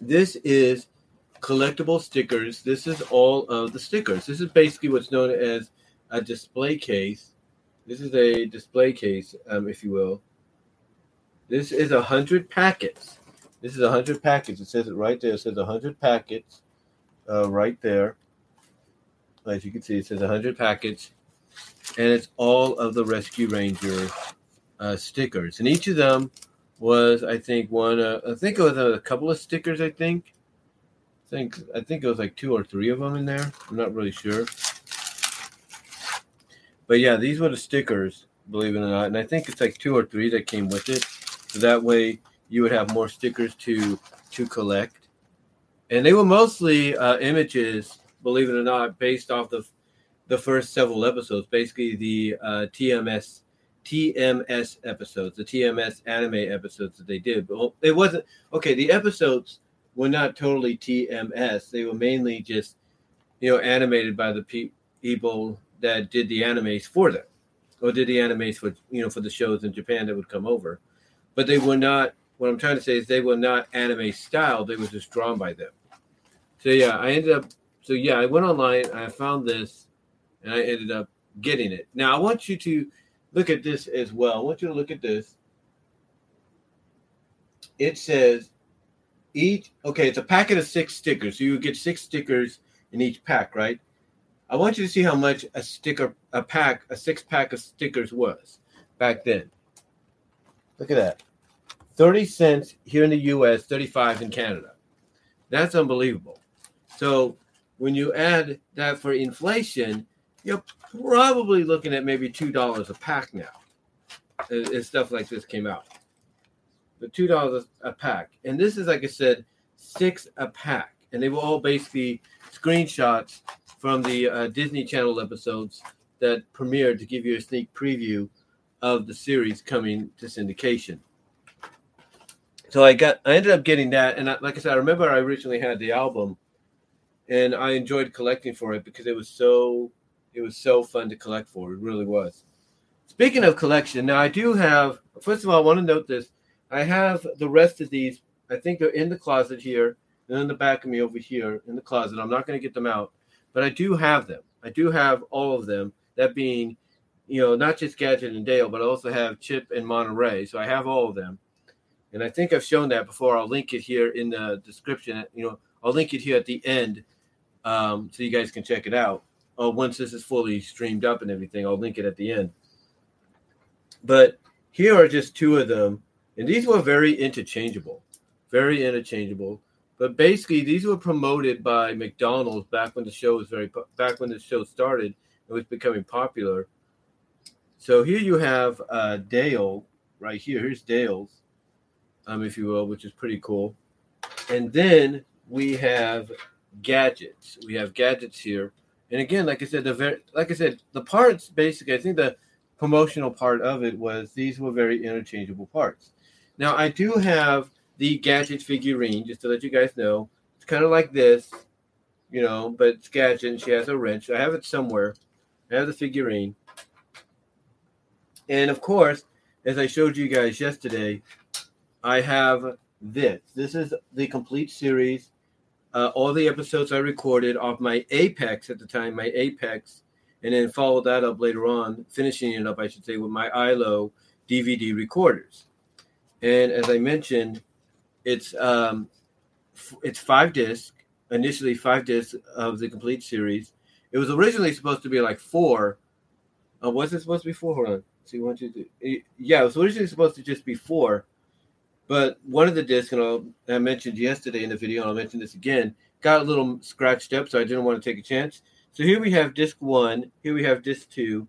This is collectible stickers. This is all of the stickers. This is basically what's known as a display case this is a display case, um, if you will. This is a hundred packets. This is a hundred packets. It says it right there. It says a hundred packets, uh, right there. As you can see, it says a hundred packets, and it's all of the Rescue Ranger uh, stickers. And each of them was, I think, one. Uh, I think it was a couple of stickers. I think. I think I think it was like two or three of them in there. I'm not really sure. But yeah, these were the stickers, believe it or not. And I think it's like two or three that came with it. So that way you would have more stickers to to collect. And they were mostly uh, images, believe it or not, based off the the first several episodes, basically the uh, TMS TMS episodes, the TMS anime episodes that they did. But it wasn't okay. The episodes were not totally TMS. They were mainly just, you know, animated by the pe- people that did the animes for them, or did the animes for you know for the shows in Japan that would come over, but they were not. What I'm trying to say is they were not anime style. They were just drawn by them. So yeah, I ended up. So yeah, I went online. I found this, and I ended up getting it. Now I want you to look at this as well. I want you to look at this. It says each okay, it's a packet of six stickers. So you get six stickers in each pack, right? I want you to see how much a sticker, a pack, a six pack of stickers was back then. Look at that. 30 cents here in the US, 35 in Canada. That's unbelievable. So when you add that for inflation, you're probably looking at maybe $2 a pack now. As stuff like this came out. But $2 a pack. And this is, like I said, six a pack. And they were all basically screenshots from the uh, Disney Channel episodes that premiered to give you a sneak preview of the series coming to syndication. So I got, I ended up getting that, and I, like I said, I remember I originally had the album, and I enjoyed collecting for it because it was so, it was so fun to collect for. It really was. Speaking of collection, now I do have. First of all, I want to note this. I have the rest of these. I think they're in the closet here, and in the back of me over here in the closet. I'm not going to get them out but I do have them. I do have all of them. That being, you know, not just Gadget and Dale, but I also have Chip and Monterey. So I have all of them, and I think I've shown that before. I'll link it here in the description. You know, I'll link it here at the end, um, so you guys can check it out. Oh, once this is fully streamed up and everything, I'll link it at the end. But here are just two of them, and these were very interchangeable, very interchangeable. But basically, these were promoted by McDonald's back when the show was very back when the show started. It was becoming popular. So here you have uh, Dale right here. Here's Dale's, um, if you will, which is pretty cool. And then we have gadgets. We have gadgets here. And again, like I said, the very like I said, the parts basically, I think the promotional part of it was these were very interchangeable parts. Now I do have the gadget figurine, just to let you guys know. It's kind of like this, you know, but it's gadget she has a wrench. I have it somewhere. I have the figurine. And of course, as I showed you guys yesterday, I have this. This is the complete series. Uh, all the episodes I recorded off my Apex at the time, my Apex, and then followed that up later on, finishing it up, I should say, with my ILO DVD recorders. And as I mentioned, it's um, f- it's five discs, initially five discs of the complete series. It was originally supposed to be like four. Uh, was it supposed to be four? Hold on. See, one, two, three. Yeah, it was originally supposed to just be four. But one of the discs, and I'll, I mentioned yesterday in the video, and I'll mention this again, got a little scratched up, so I didn't want to take a chance. So here we have disc one, here we have disc two,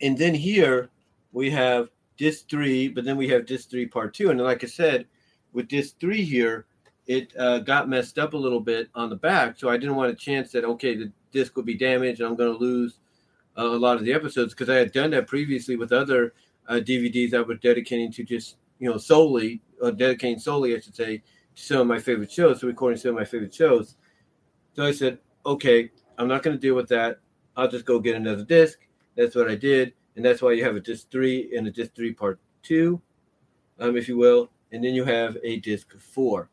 and then here we have disc three, but then we have disc three part two. And like I said, with disc three here, it uh, got messed up a little bit on the back, so I didn't want a chance that okay, the disc will be damaged and I'm going to lose a lot of the episodes because I had done that previously with other uh, DVDs I was dedicating to just you know solely, or dedicating solely, I should say, to some of my favorite shows, to recording some of my favorite shows. So I said, okay, I'm not going to deal with that. I'll just go get another disc. That's what I did, and that's why you have a disc three and a disc three part two, um, if you will, and then you have a disc four.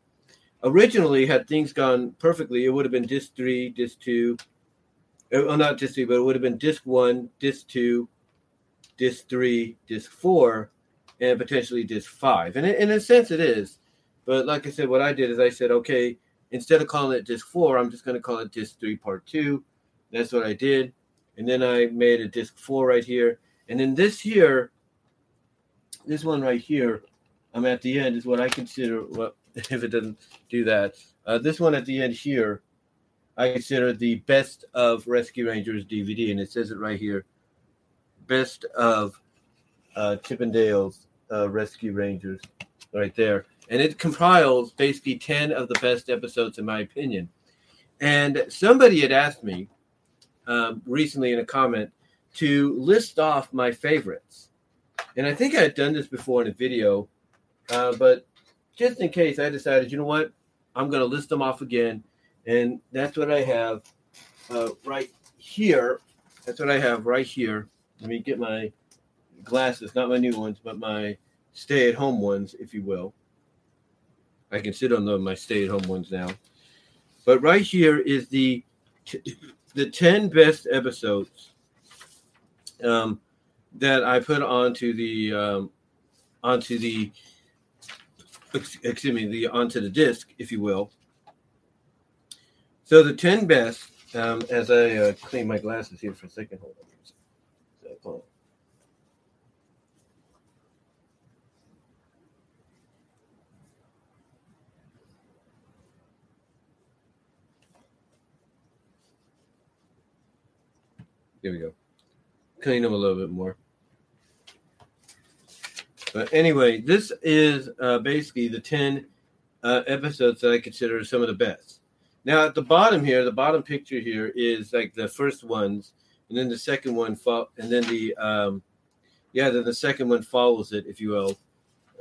Originally, had things gone perfectly, it would have been disc three, disc two, uh, well, not disc three, but it would have been disc one, disc two, disc three, disc four, and potentially disc five. And in a sense, it is. But like I said, what I did is I said, okay, instead of calling it disc four, I'm just going to call it disc three part two. That's what I did. And then I made a disc four right here. And then this here, this one right here, I'm at the end is what I consider what if it doesn't do that. Uh, this one at the end here, I consider the best of Rescue Rangers DVD, and it says it right here. Best of uh, Chip 'n Dale's uh, Rescue Rangers, right there, and it compiles basically ten of the best episodes in my opinion. And somebody had asked me um, recently in a comment to list off my favorites, and I think I had done this before in a video, uh, but just in case, I decided, you know what, I'm going to list them off again, and that's what I have uh, right here. That's what I have right here. Let me get my glasses, not my new ones, but my stay-at-home ones, if you will. I can sit on the, my stay-at-home ones now. But right here is the the ten best episodes um, that I put onto the um, onto the excuse me the onto the disc, if you will. So the ten best, um, as I uh, clean my glasses here for a second. Hold on. So, hold on. Here we go. Clean them a little bit more. But anyway, this is uh, basically the 10 uh, episodes that I consider some of the best. Now, at the bottom here, the bottom picture here is like the first ones, and then the second one, fo- and then the, um, yeah, then the second one follows it, if you will,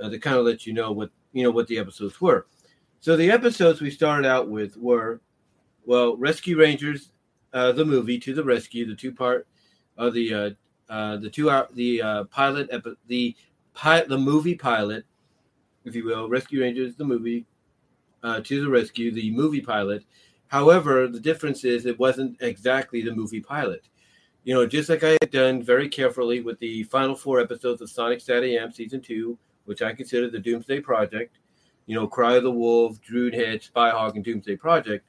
uh, to kind of let you know what, you know, what the episodes were. So the episodes we started out with were, well, Rescue Rangers, uh, the movie to the rescue, the two part of the uh, uh, the two hour the uh, pilot epi- the pilot the movie pilot, if you will, Rescue Rangers the movie uh, to the rescue, the movie pilot. However, the difference is it wasn't exactly the movie pilot. You know, just like I had done very carefully with the final four episodes of Sonic SatAM season two, which I consider the Doomsday Project. You know, Cry of the Wolf, Druidhead, Spyhog, and Doomsday Project.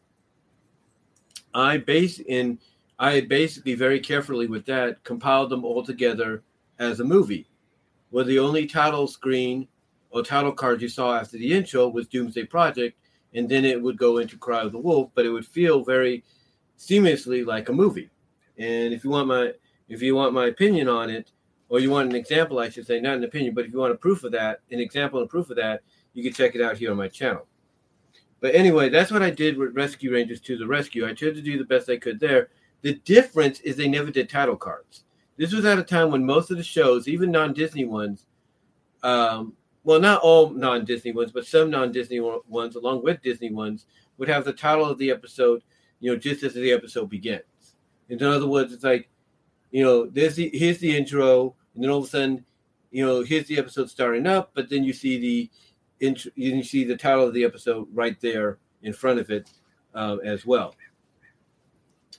I base in I basically very carefully with that compiled them all together as a movie, where the only title screen or title card you saw after the intro was Doomsday Project, and then it would go into Cry of the Wolf, but it would feel very seamlessly like a movie. And if you want my if you want my opinion on it, or you want an example, I should say, not an opinion, but if you want a proof of that, an example and proof of that, you can check it out here on my channel. But anyway, that's what I did with Rescue Rangers to the Rescue. I tried to do the best I could there. The difference is they never did title cards. This was at a time when most of the shows, even non-Disney ones, um, well, not all non-Disney ones, but some non-Disney ones, along with Disney ones, would have the title of the episode, you know, just as the episode begins. In other words, it's like, you know, there's the here's the intro, and then all of a sudden, you know, here's the episode starting up, but then you see the int- you see the title of the episode right there in front of it um, as well.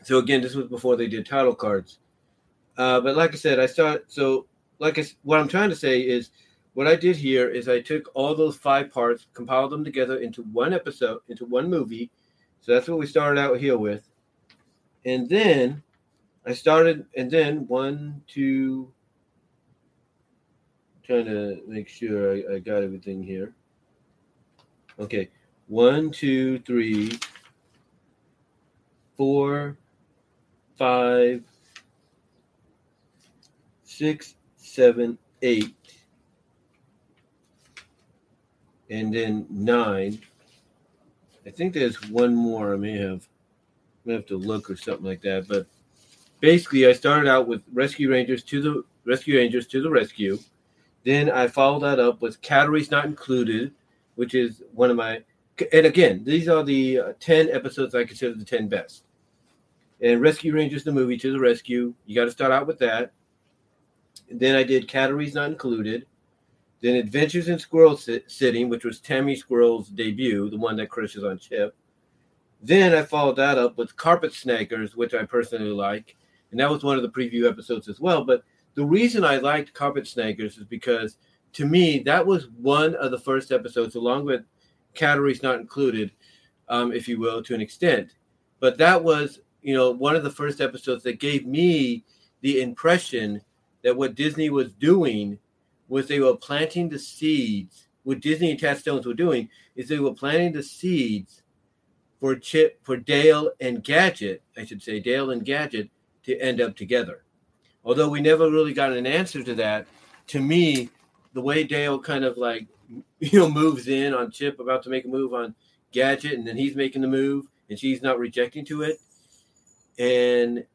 So again, this was before they did title cards. Uh, but like I said, I start so like I, what I'm trying to say is what I did here is I took all those five parts, compiled them together into one episode, into one movie. So that's what we started out here with. And then I started, and then one, two, trying to make sure I, I got everything here. Okay, one, two, three, four, five, six, seven, eight, and then nine. I think there's one more. I may have, may have to look or something like that. But basically, I started out with Rescue Rangers to the Rescue Rangers to the rescue. Then I followed that up with Calories Not Included, which is one of my. And again, these are the uh, ten episodes I consider the ten best. And Rescue Rangers, the movie, to the rescue. You got to start out with that. And then I did Calories Not Included. Then Adventures in Squirrel City, which was Tammy Squirrel's debut, the one that crushes on Chip. Then I followed that up with Carpet Snaggers, which I personally like. And that was one of the preview episodes as well. But the reason I liked Carpet Snaggers is because to me, that was one of the first episodes, along with Calories Not Included, um, if you will, to an extent. But that was, you know, one of the first episodes that gave me the impression that what Disney was doing was they were planting the seeds. What Disney and Tad Stones were doing is they were planting the seeds for Chip, for Dale and Gadget, I should say, Dale and Gadget to end up together. Although we never really got an answer to that, to me, the way Dale kind of like you know moves in on Chip about to make a move on Gadget, and then he's making the move, and she's not rejecting to it, and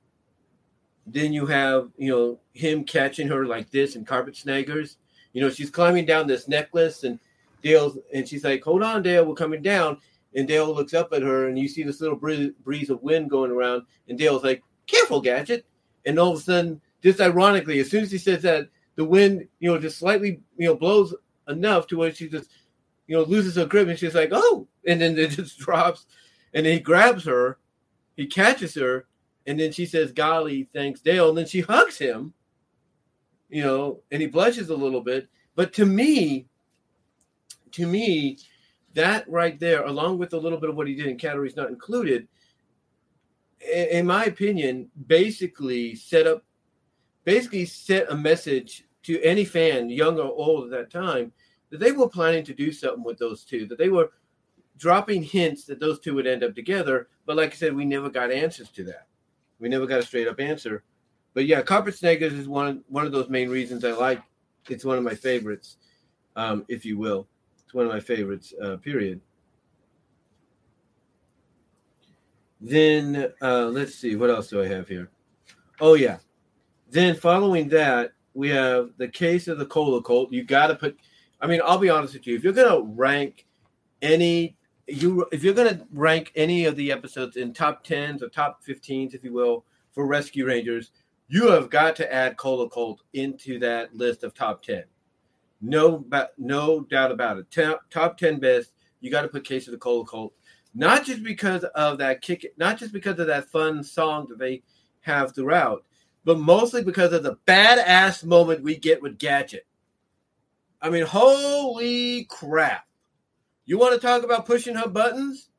then you have you know him catching her like this in carpet snaggers. You know she's climbing down this necklace, and Dale's and she's like, "Hold on, Dale, we're coming down." And Dale looks up at her, and you see this little breeze, of wind going around, and Dale's like, "Careful, Gadget!" And all of a sudden, just ironically, as soon as he says that, the wind, you know, just slightly, you know, blows enough to where she just, you know, loses her grip and she's like, oh, and then it just drops. And he grabs her, he catches her, and then she says, golly, thanks, Dale. And then she hugs him, you know, and he blushes a little bit. But to me, to me, that right there, along with a little bit of what he did in Calories Not Included, in my opinion, basically set up basically sent a message to any fan, young or old at that time, that they were planning to do something with those two, that they were dropping hints that those two would end up together. But like I said, we never got answers to that. We never got a straight up answer. But yeah, Carpet Snaggers is one one of those main reasons I like. It's one of my favorites, um, if you will. It's one of my favorites. Uh, period. Then uh, let's see, what else do I have here? Oh yeah, then following that, we have the case of the cola cult. You got to put. I mean, I'll be honest with you. If you're gonna rank any, you if you're gonna rank any of the episodes in top tens or top 15s, if you will, for Rescue Rangers, you have got to add Cola Cult into that list of top ten. No, no doubt about it. Top, top ten best. You got to put Case of the Cola Cult, not just because of that kick, not just because of that fun song that they have throughout, but mostly because of the badass moment we get with Gadget. I mean, holy crap. You want to talk about pushing her buttons?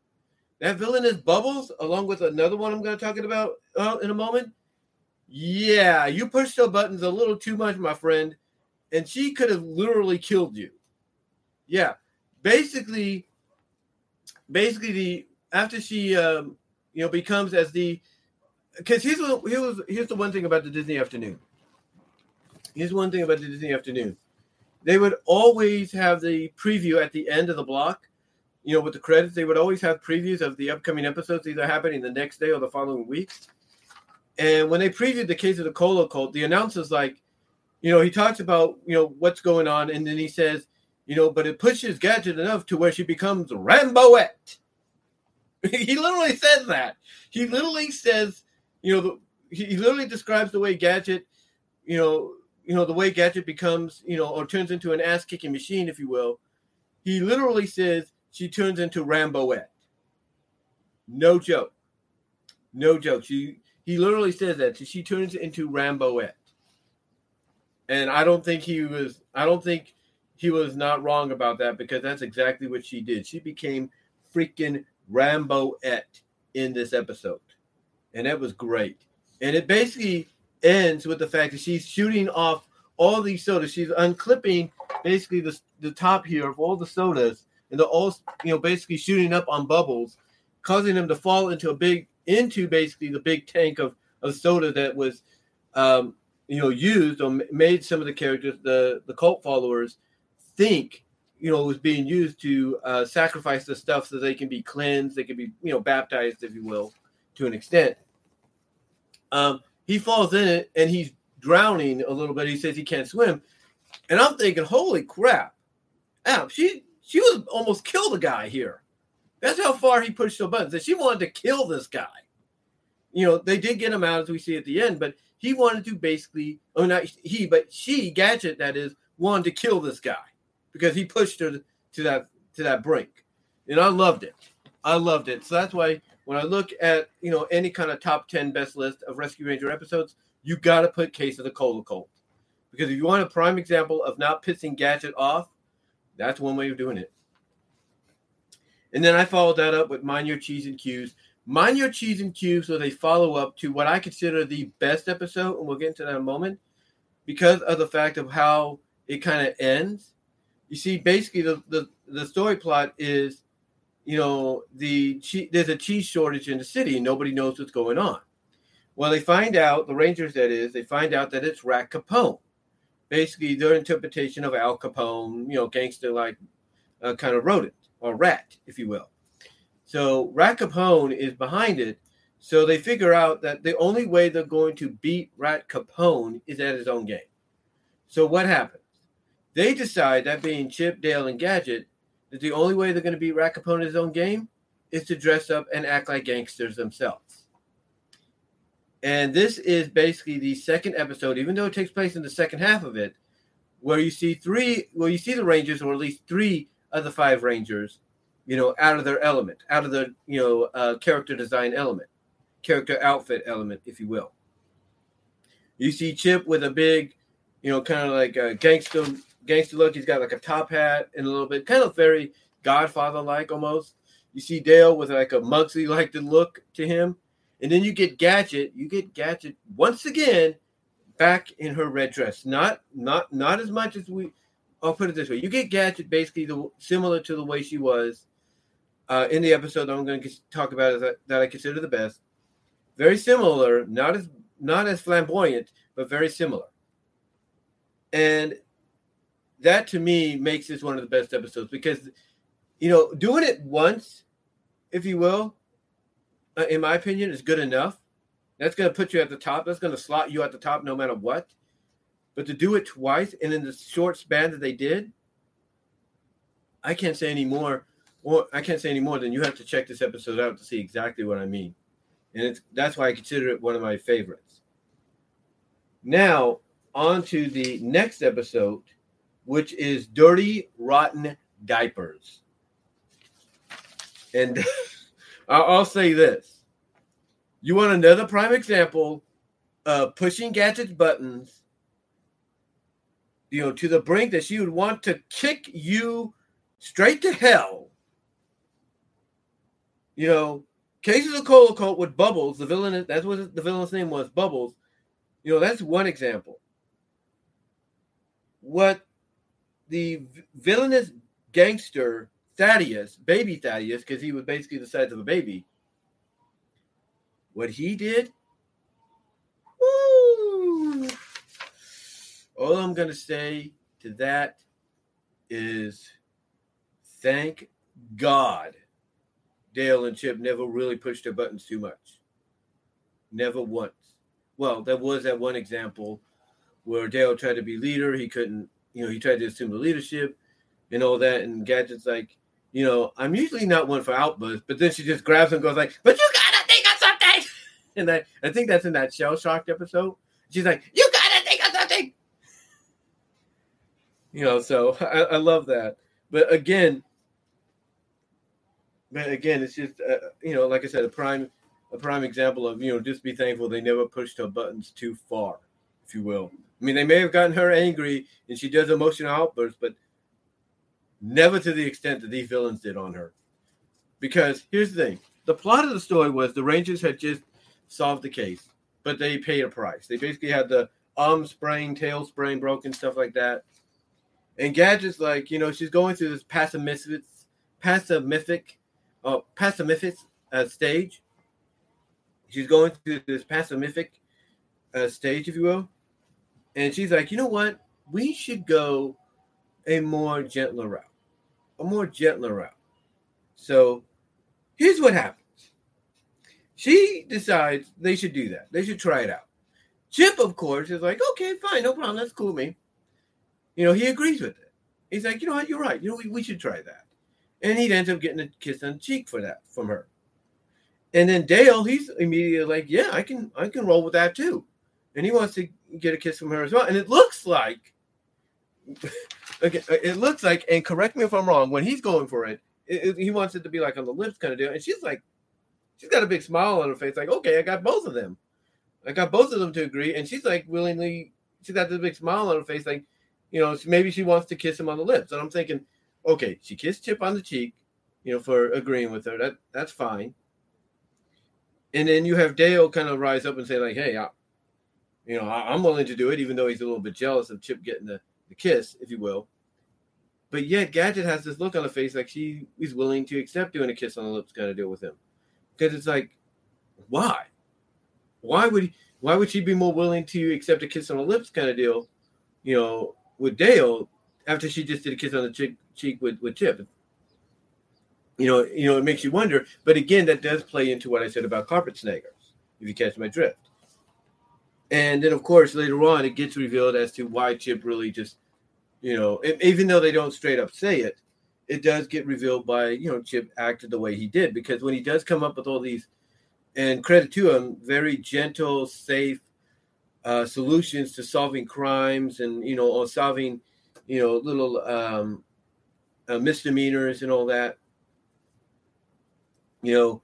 That villain is Bubbles, along with another one I'm going to talk about uh, in a moment. Yeah, you pushed the buttons a little too much, my friend, and she could have literally killed you. Yeah, basically, basically the after she um, you know becomes as the because here's what here's here's the one thing about the Disney afternoon. Here's one thing about the Disney afternoon. They would always have the preview at the end of the block. You know, with the credits, they would always have previews of the upcoming episodes either happening the next day or the following week. And when they previewed the case of the Cola Cult, the announcer's like, you know, he talks about, you know, what's going on, and then he says, you know, but it pushes Gadget enough to where she becomes Ramboette. he literally says that. He literally says, you know, the, he literally describes the way Gadget, you know, you know, the way Gadget becomes, you know, or turns into an ass kicking machine, if you will, he literally says she turns into Ramboette. No joke. No joke. She he literally says that she turns into Ramboette. And I don't think he was I don't think he was not wrong about that because that's exactly what she did. She became freaking Ramboette in this episode. And that was great. And it basically ends with the fact that she's shooting off all these sodas. She's unclipping basically the, the top here of all the sodas, and they're all you know basically shooting up on bubbles, causing them to fall into a big into basically the big tank of of soda that was um, you know used or made some of the characters the the cult followers think you know was being used to uh, sacrifice the stuff so they can be cleansed, they can be you know baptized, if you will, to an extent. Um, he falls in it and he's drowning a little bit. He says he can't swim, and I'm thinking, holy crap! Ow, she she was almost killed a guy here. That's how far he pushed the buttons. That she wanted to kill this guy. You know, they did get him out as we see at the end, but he wanted to basically, oh, not he, but she, Gadget, that is, wanted to kill this guy because he pushed her to that to that brink, and I loved it. I loved it. So that's why when I look at you know any kind of top ten best list of Rescue Ranger episodes, you got to put Case of the Cola Cult because if you want a prime example of not pissing Gadget off, that's one way of doing it. And then I followed that up with Mind Your Cheese and Q's. Mind Your Cheese and Q's was a follow up to what I consider the best episode, and we'll get into that in a moment, because of the fact of how it kind of ends. You see, basically, the, the, the story plot is you know, the there's a cheese shortage in the city and nobody knows what's going on. Well, they find out, the Rangers that is, they find out that it's Rat Capone. Basically, their interpretation of Al Capone, you know, gangster like uh, kind of rodent or rat, if you will. So Rat Capone is behind it. So they figure out that the only way they're going to beat Rat Capone is at his own game. So what happens? They decide that being Chip, Dale, and Gadget, that the only way they're going to beat Rat Capone at his own game is to dress up and act like gangsters themselves. And this is basically the second episode, even though it takes place in the second half of it, where you see three, where you see the Rangers, or at least three of the five Rangers, you know, out of their element, out of their, you know, uh, character design element, character outfit element, if you will. You see Chip with a big, you know, kind of like a gangster gangster look. He's got like a top hat and a little bit kind of very Godfather like almost. You see Dale with like a Muggsy like the look to him. And then you get Gadget. You get Gadget once again back in her red dress. Not not not as much as we. I'll put it this way: you get Gadget basically the, similar to the way she was uh, in the episode I'm going to talk about that, that I consider the best. Very similar, not as not as flamboyant, but very similar. And that to me makes this one of the best episodes because you know doing it once if you will uh, in my opinion is good enough that's going to put you at the top that's going to slot you at the top no matter what but to do it twice and in the short span that they did i can't say any more or i can't say any more than you have to check this episode out to see exactly what i mean. And it's that's why i consider it one of my favorites. Now on to the next episode which is dirty, rotten diapers. And I'll say this. You want another prime example of pushing Gadget's buttons, you know, to the brink that she would want to kick you straight to hell. You know, cases of Cola Cult with Bubbles, the villain, that's what the villain's name was, Bubbles. You know, that's one example. What the villainous gangster Thaddeus, baby Thaddeus, because he was basically the size of a baby, what he did, all I'm going to say to that is thank God Dale and Chip never really pushed their buttons too much. Never once. Well, there was that one example where Dale tried to be leader. He couldn't you know, he tried to assume the leadership and all that. And Gadget's like, you know, I'm usually not one for outbursts, but then she just grabs him and goes like, but you gotta think of something. And I, I think that's in that shell shocked episode. She's like, you gotta think of something. You know, so I, I love that. But again, but again, it's just uh, you know, like I said, a prime a prime example of you know just be thankful they never pushed her buttons too far, if you will. I mean, they may have gotten her angry and she does emotional outbursts, but never to the extent that these villains did on her. Because here's the thing: the plot of the story was the Rangers had just solved the case, but they paid a price. They basically had the arm sprain, tail sprain, broken, stuff like that. And Gadget's like, you know, she's going through this pessimistic, pessimistic, uh, pessimistic uh, stage. She's going through this pessimistic uh, stage, if you will. And she's like, you know what? We should go a more gentler route, a more gentler route. So here's what happens. She decides they should do that. They should try it out. Chip, of course, is like, okay, fine, no problem. That's cool, me. You know, he agrees with it. He's like, you know what, you're right. You know, we, we should try that. And he ends up getting a kiss on the cheek for that from her. And then Dale, he's immediately like, yeah, I can I can roll with that too. And he wants to get a kiss from her as well. And it looks like okay, uh, it looks like, and correct me if I'm wrong, when he's going for it, it, it, he wants it to be like on the lips kind of deal. And she's like, she's got a big smile on her face, like, okay, I got both of them. I got both of them to agree. And she's like willingly, she's got this big smile on her face, like, you know, maybe she wants to kiss him on the lips. And I'm thinking, okay, she kissed Chip on the cheek, you know, for agreeing with her. That that's fine. And then you have Dale kind of rise up and say, like, hey, I, you know, I, am willing to do it, even though he's a little bit jealous of Chip getting the, the kiss, if you will. But yet Gadget has this look on her face like she is willing to accept doing a kiss on the lips kind of deal with him. Because it's like, why? Why would why would she be more willing to accept a kiss on the lips kind of deal, you know, with Dale after she just did a kiss on the cheek, cheek with, with Chip. You know, you know, it makes you wonder. But again, that does play into what I said about carpet snaggers, if you catch my drift. And then, of course, later on, it gets revealed as to why Chip really just, you know, even though they don't straight up say it, it does get revealed by, you know, Chip acted the way he did. Because when he does come up with all these, and credit to him, very gentle, safe, uh, solutions to solving crimes and you know or solving you know little um, uh, misdemeanors and all that. You know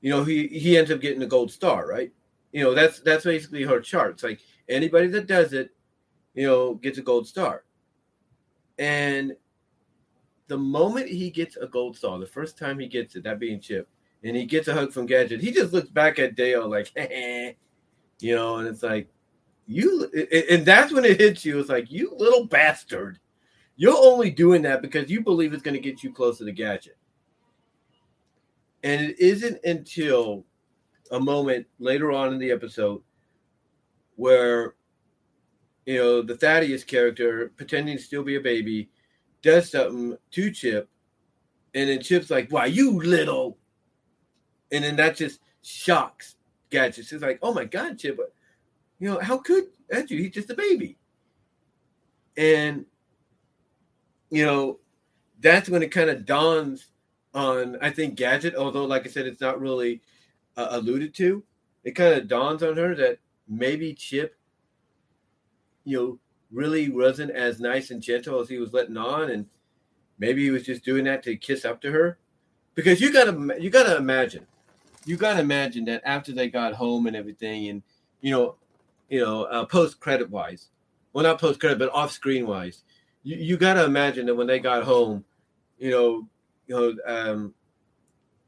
you know he he ends up getting a gold star right? You know that's that's basically her chart it's like anybody that does it you know gets a gold star. And the moment he gets a gold star the first time he gets it that being chip and he gets a hug from gadget he just looks back at dale like you know, and it's like you, and that's when it hits you. It's like you little bastard. You're only doing that because you believe it's going to get you closer to the gadget. And it isn't until a moment later on in the episode where you know the Thaddeus character pretending to still be a baby does something to Chip, and then Chip's like, "Why you little?" And then that just shocks Gadget. She's like, "Oh my god, Chip! You know how could Andrew? He's just a baby." And you know, that's when it kind of dawns on I think Gadget. Although, like I said, it's not really uh, alluded to. It kind of dawns on her that maybe Chip, you know, really wasn't as nice and gentle as he was letting on, and maybe he was just doing that to kiss up to her. Because you gotta you gotta imagine you got to imagine that after they got home and everything, and you know, you know, uh, post credit wise, well, not post credit, but off screen wise, you, you got to imagine that when they got home, you know, you know, um,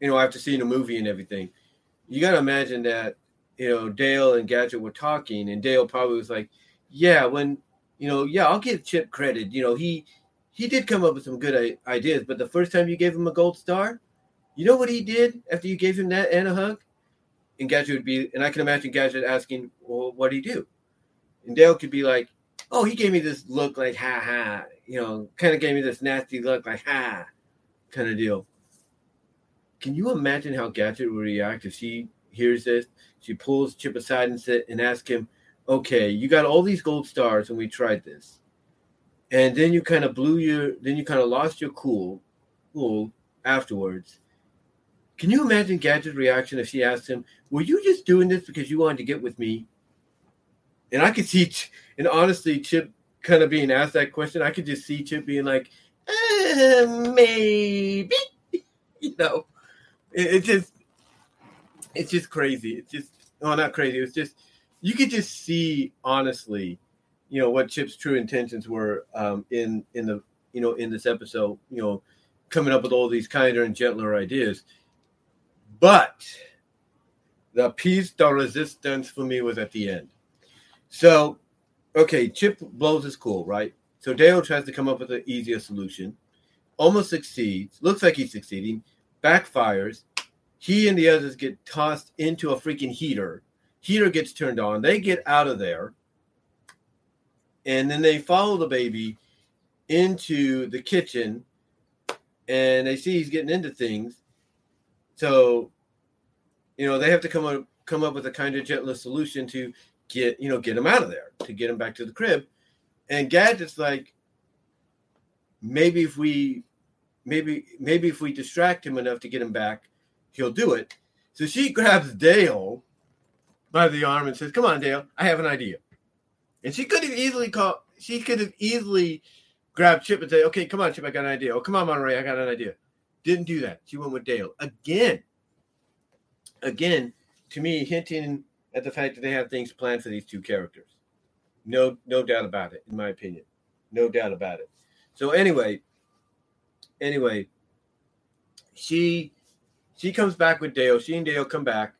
you know, after seeing a movie and everything, you got to imagine that you know Dale and Gadget were talking, and Dale probably was like, "Yeah, when you know, yeah, I'll give Chip credit. You know, he he did come up with some good ideas, but the first time you gave him a gold star." You know what he did after you gave him that and a hug? And Gadget would be, and I can imagine Gadget asking, Well, what did he do? And Dale could be like, Oh, he gave me this look like, ha ha, you know, kind of gave me this nasty look like, ha, kind of deal. Can you imagine how Gadget would react if she hears this? She pulls Chip aside and sit and asks him, Okay, you got all these gold stars and we tried this. And then you kind of blew your, then you kind of lost your cool, cool afterwards can you imagine Gadget's reaction if she asked him, Were you just doing this because you wanted to get with me? And I could see, and honestly, Chip kind of being asked that question, I could just see Chip being like, uh, maybe, you know, it, it, just, it's just crazy. It's just, oh, not crazy. It's just, you could just see honestly, you know, what Chip's true intentions were um, in in the, you know, in this episode. You know, coming up with all these kinder and gentler ideas, but the piece de resistance for me was at the end. So, okay, Chip blows his cool, right? So Dale tries to come up with an easier solution, almost succeeds, looks like he's succeeding, backfires. He and the others get tossed into a freaking heater. Heater gets turned on. They get out of there. And then they follow the baby into the kitchen and they see he's getting into things. So, you know, they have to come up come up with a kind of gentler solution to get you know get him out of there to get him back to the crib. And gadget's like maybe if we maybe maybe if we distract him enough to get him back he'll do it. So she grabs dale by the arm and says come on dale i have an idea. And she could have easily called she could have easily grabbed chip and say okay come on chip i got an idea. Oh come on monterey i got an idea. Didn't do that. She went with dale again again to me hinting at the fact that they have things planned for these two characters. No, no doubt about it, in my opinion. No doubt about it. So anyway, anyway, she she comes back with Dale. She and Dale come back,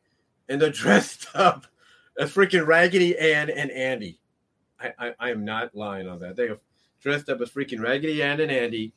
and they're dressed up as freaking Raggedy Ann and Andy. I, I, I am not lying on that. They are dressed up as freaking Raggedy Ann and Andy.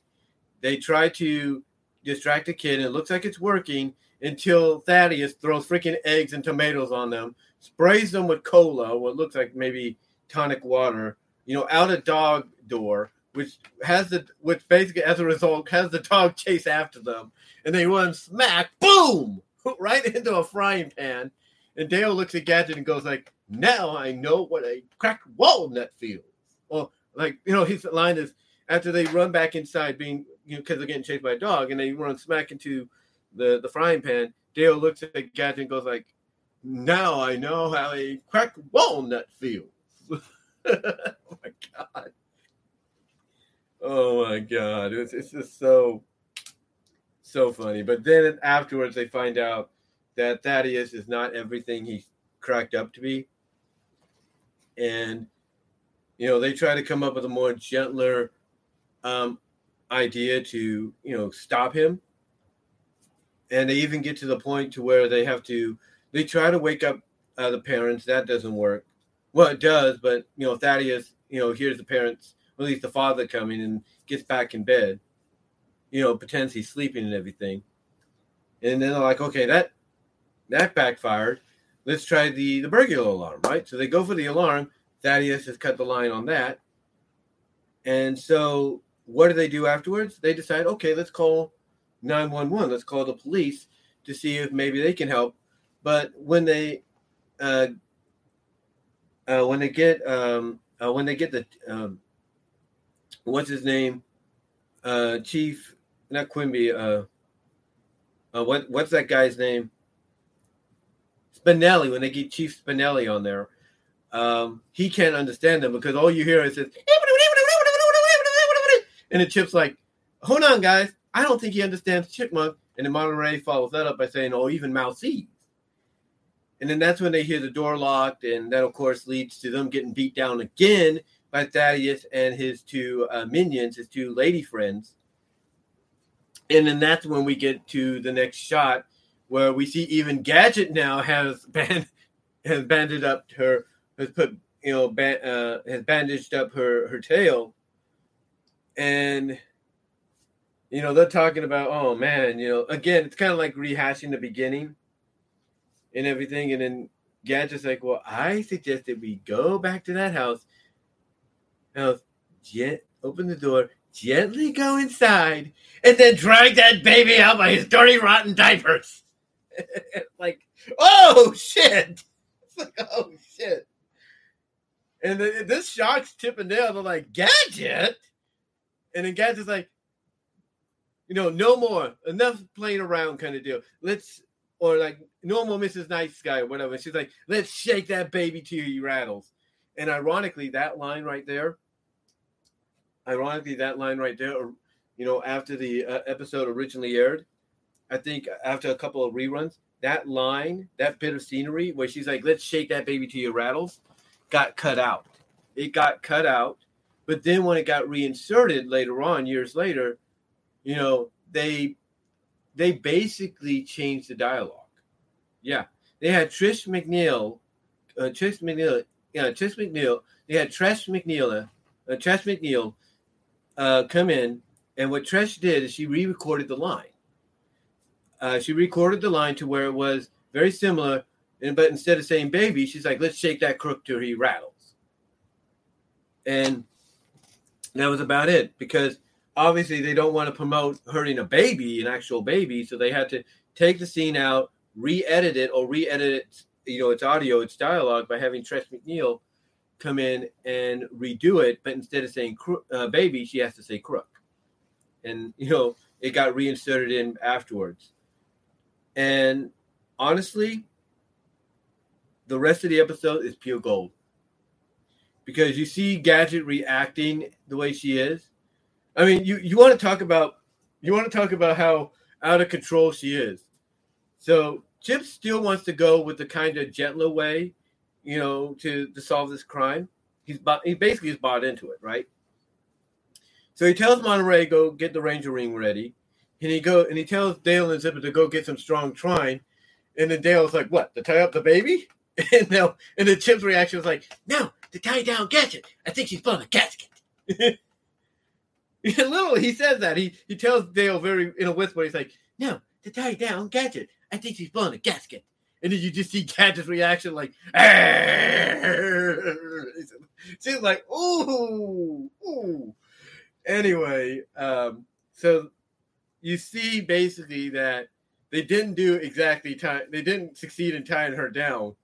They try to distract the kid, and it looks like it's working until Thaddeus throws freaking eggs and tomatoes on them sprays them with cola, what looks like maybe tonic water, you know, out a dog door, which has the which basically as a result has the dog chase after them, and they run smack, boom, right into a frying pan. And Dale looks at Gadget and goes like, "Now I know what a cracked walnut feels." Well, like you know, his line is after they run back inside, being you know because they're getting chased by a dog, and they run smack into the the frying pan. Dale looks at the Gadget and goes like, now I know how a cracked walnut feels. oh my god. Oh my god. It's, it's just so so funny. But then afterwards they find out that Thaddeus is not everything he's cracked up to be. And you know, they try to come up with a more gentler um, idea to, you know, stop him. And they even get to the point to where they have to they try to wake up uh, the parents. That doesn't work. Well, it does, but you know, Thaddeus, you know, hears the parents, or at least the father coming and gets back in bed. You know, pretends he's sleeping and everything. And then they're like, okay, that that backfired. Let's try the the burglar alarm, right? So they go for the alarm. Thaddeus has cut the line on that. And so what do they do afterwards? They decide, okay, let's call 911. Let's call the police to see if maybe they can help. But when they uh, uh, when they get um, uh, when they get the um, what's his name? Uh, Chief not Quimby uh, uh, what what's that guy's name? Spinelli when they get Chief Spinelli on there um, he can't understand them because all you hear is this and the chip's like hold on guys I don't think he understands chipmunk and then Monterey follows that up by saying oh even Mousy and then that's when they hear the door locked, and that, of course, leads to them getting beat down again by Thaddeus and his two uh, minions, his two lady friends. And then that's when we get to the next shot where we see even Gadget now has band has banded up her has put you know ban, uh, has bandaged up her her tail, and you know they're talking about oh man you know again it's kind of like rehashing the beginning and everything. And then Gadget's like, well, I suggested we go back to that house. House, gent, open the door, gently go inside, and then drag that baby out by his dirty, rotten diapers. like, oh shit! It's like, oh shit! And then this shocks Chip and. They're like, Gadget, and then Gadget's like, you know, no more, enough playing around, kind of deal. Let's or like normal Mrs. Nice Guy or whatever. She's like, let's shake that baby till he rattles. And ironically, that line right there ironically, that line right there, you know, after the uh, episode originally aired, I think after a couple of reruns, that line, that bit of scenery where she's like, "Let's shake that baby to your rattles," got cut out. It got cut out, but then when it got reinserted later on, years later, you know, they they basically changed the dialogue. Yeah, they had Trish MacNeille, uh, Trish MacNeille, yeah, Trish MacNeille. They had Trish MacNeille, uh, Trish MacNeille, uh, come in, and what Trish did is she re-recorded the line. Uh, she recorded the line to where it was very similar, and but instead of saying baby, she's like, "Let's shake that crook till he rattles," and that was about it because obviously they don't want to promote hurting a baby, an actual baby, so they had to take the scene out, re-edit it, or re-edit it, you know, its audio, its dialogue by having Tress MacNeille come in and redo it, but instead of saying uh, baby, she has to say crook, and you know it got reinserted in afterwards. And honestly, the rest of the episode is pure gold because you see Gadget reacting the way she is. I mean, you you want to talk about you want to talk about how out of control she is. So Chip still wants to go with the kind of gentler way, you know, to to solve this crime. He's he basically is bought into it, right? So he tells Monterey go get the Ranger ring ready, and he go and he tells Dale and Zipper to go get some strong twine, and then Dale's like, "What? To tie up the baby?" And now, and then Chip's reaction was like, "No, to tie down Gadget. I think she's blowing a gasket." Literally, he says that. He he tells Dale very in a whisper. He's like, "No, to tie down Gadget. I think she's blowing a gasket." And then you just see Gadget's reaction, like, she's like, "Ooh, ooh." Anyway, um, so you see basically that they didn't do exactly tie. They didn't succeed in tying her down.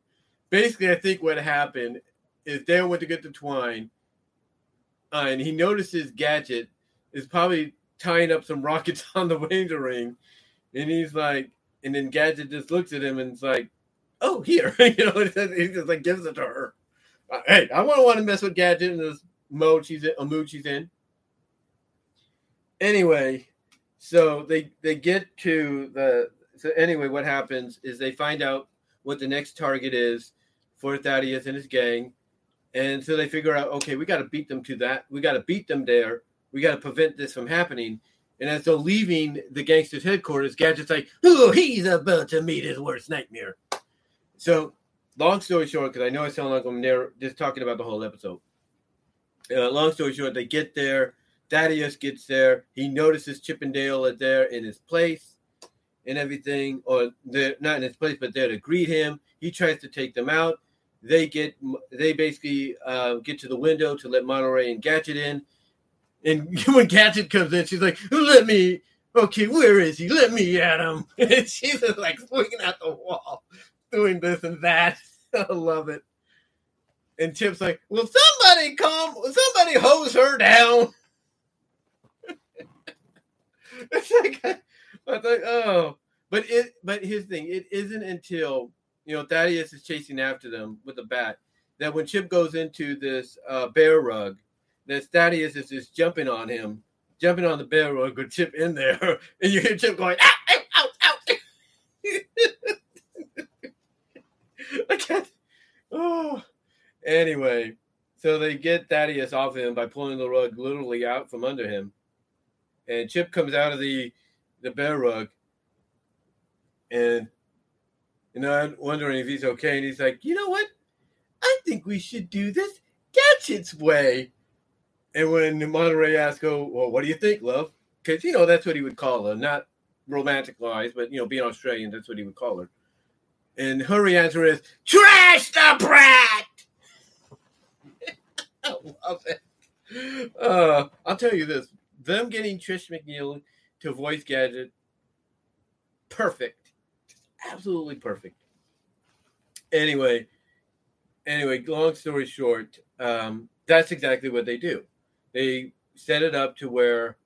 Basically, I think what happened is Dale went to get the twine, uh, and he notices Gadget is probably tying up some rockets on the Ranger ring, and he's like, and then Gadget just looks at him and it's like, "Oh, here," you know, he just like gives it to her. Uh, hey, I wouldn't want to mess with Gadget in this mode she's in, a mood she's in. Anyway, so they they get to the so anyway, what happens is they find out what the next target is for Thaddeus and his gang, and so they figure out, okay, we got to beat them to that. We got to beat them there we got to prevent this from happening. And as they're leaving the gangsters' headquarters, Gadget's like, oh, he's about to meet his worst nightmare. So, long story short, because I know I sound like I'm there just talking about the whole episode. Uh, long story short, they get there. Thaddeus gets there. He notices Chip 'n Dale are there in his place and everything, or they're not in his place, but there to greet him. He tries to take them out. They get, they basically uh, get to the window to let Monterey and Gadget in. And when Gadget comes in, she's like, "Let me." Okay, where is he? Let me at him. And she's just like swinging at the wall, doing this and that. I love it. And Chip's like, "Will somebody come? Will somebody hose her down?" it's like, I like, oh, but it. But here's the thing: it isn't until you know Thaddeus is chasing after them with a bat that when Chip goes into this uh, bear rug that Thaddeus is just jumping on him, jumping on the bear rug with Chip in there, and you hear Chip going, ow, ow, ow. I can't. Oh. Anyway, so they get Thaddeus off him by pulling the rug literally out from under him. And Chip comes out of the the bear rug and you know, I'm wondering if he's okay. And he's like, you know what? I think we should do this Gadget's way. And when Monterey asks, "Oh, well, what do you think, love?" Because you know that's what he would call her, not romantic wise, but you know, being Australian, that's what he would call her. And her answer is, "Trash the brat." I love it. Uh, I'll tell you this: them getting Trish MacNeille to voice Gadget, perfect, absolutely perfect. Anyway, anyway, long story short, um, that's exactly what they do they set it up to where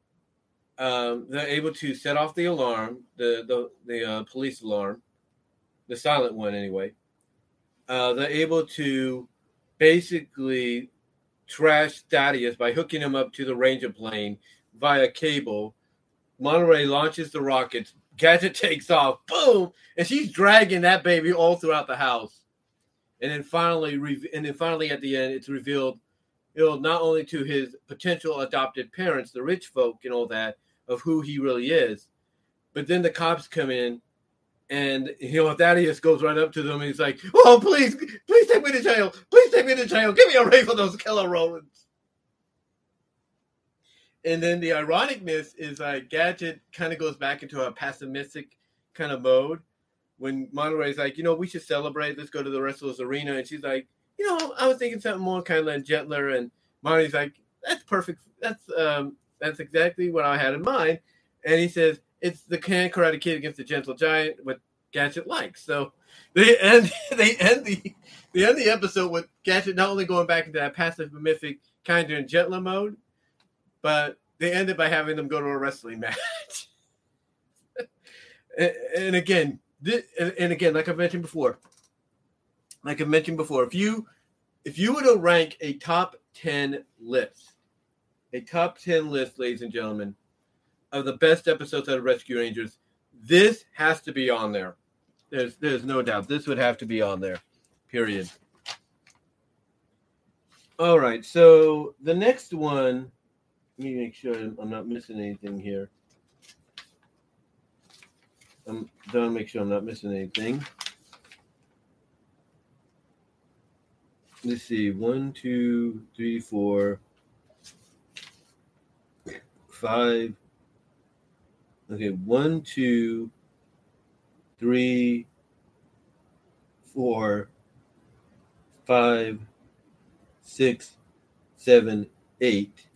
um, they're able to set off the alarm, the the, the uh, police alarm, the silent one anyway. Uh, they're able to basically trash Thaddeus by hooking him up to the Ranger plane via cable. Monterey launches the rockets. Gadget takes off. Boom! And she's dragging that baby all throughout the house. And then finally, and then finally at the end, it's revealed, you know, not only to his potential adopted parents, the rich folk, and all that, of who he really is, but then the cops come in and you know, Thaddeus goes right up to them and he's like, "Oh, please, please take me to jail! Please take me to jail! Give me a ray for those killer rodents!" And then the ironicness is like Gadget kind of goes back into a pessimistic kind of mode when Monterey's like, you know, we should celebrate. Let's go to the wrestlers arena, and she's like, you know, I was thinking something more kind of gentler. And Monterey's like, that's perfect. That's um, that's exactly what I had in mind. And he says, it's the Can Karate Kid against the Gentle Giant, what Gadget likes. So they end they end the they end the episode with Gadget not only going back into that passive mimic kinder and gentler mode, but they ended by having them go to a wrestling match. and, again, this, and again, like I mentioned before, like I mentioned before, if you if you were to rank a top ten list, a top ten list, ladies and gentlemen, of the best episodes of Rescue Rangers. This has to be on there. There's there's no doubt. This would have to be on there. Period. All right. So the next one, let me make sure I'm not missing anything here. I'm to make sure I'm not missing anything. Let's see. One, two, three, four, five, Okay, one, two, three, four, five, six, seven, eight.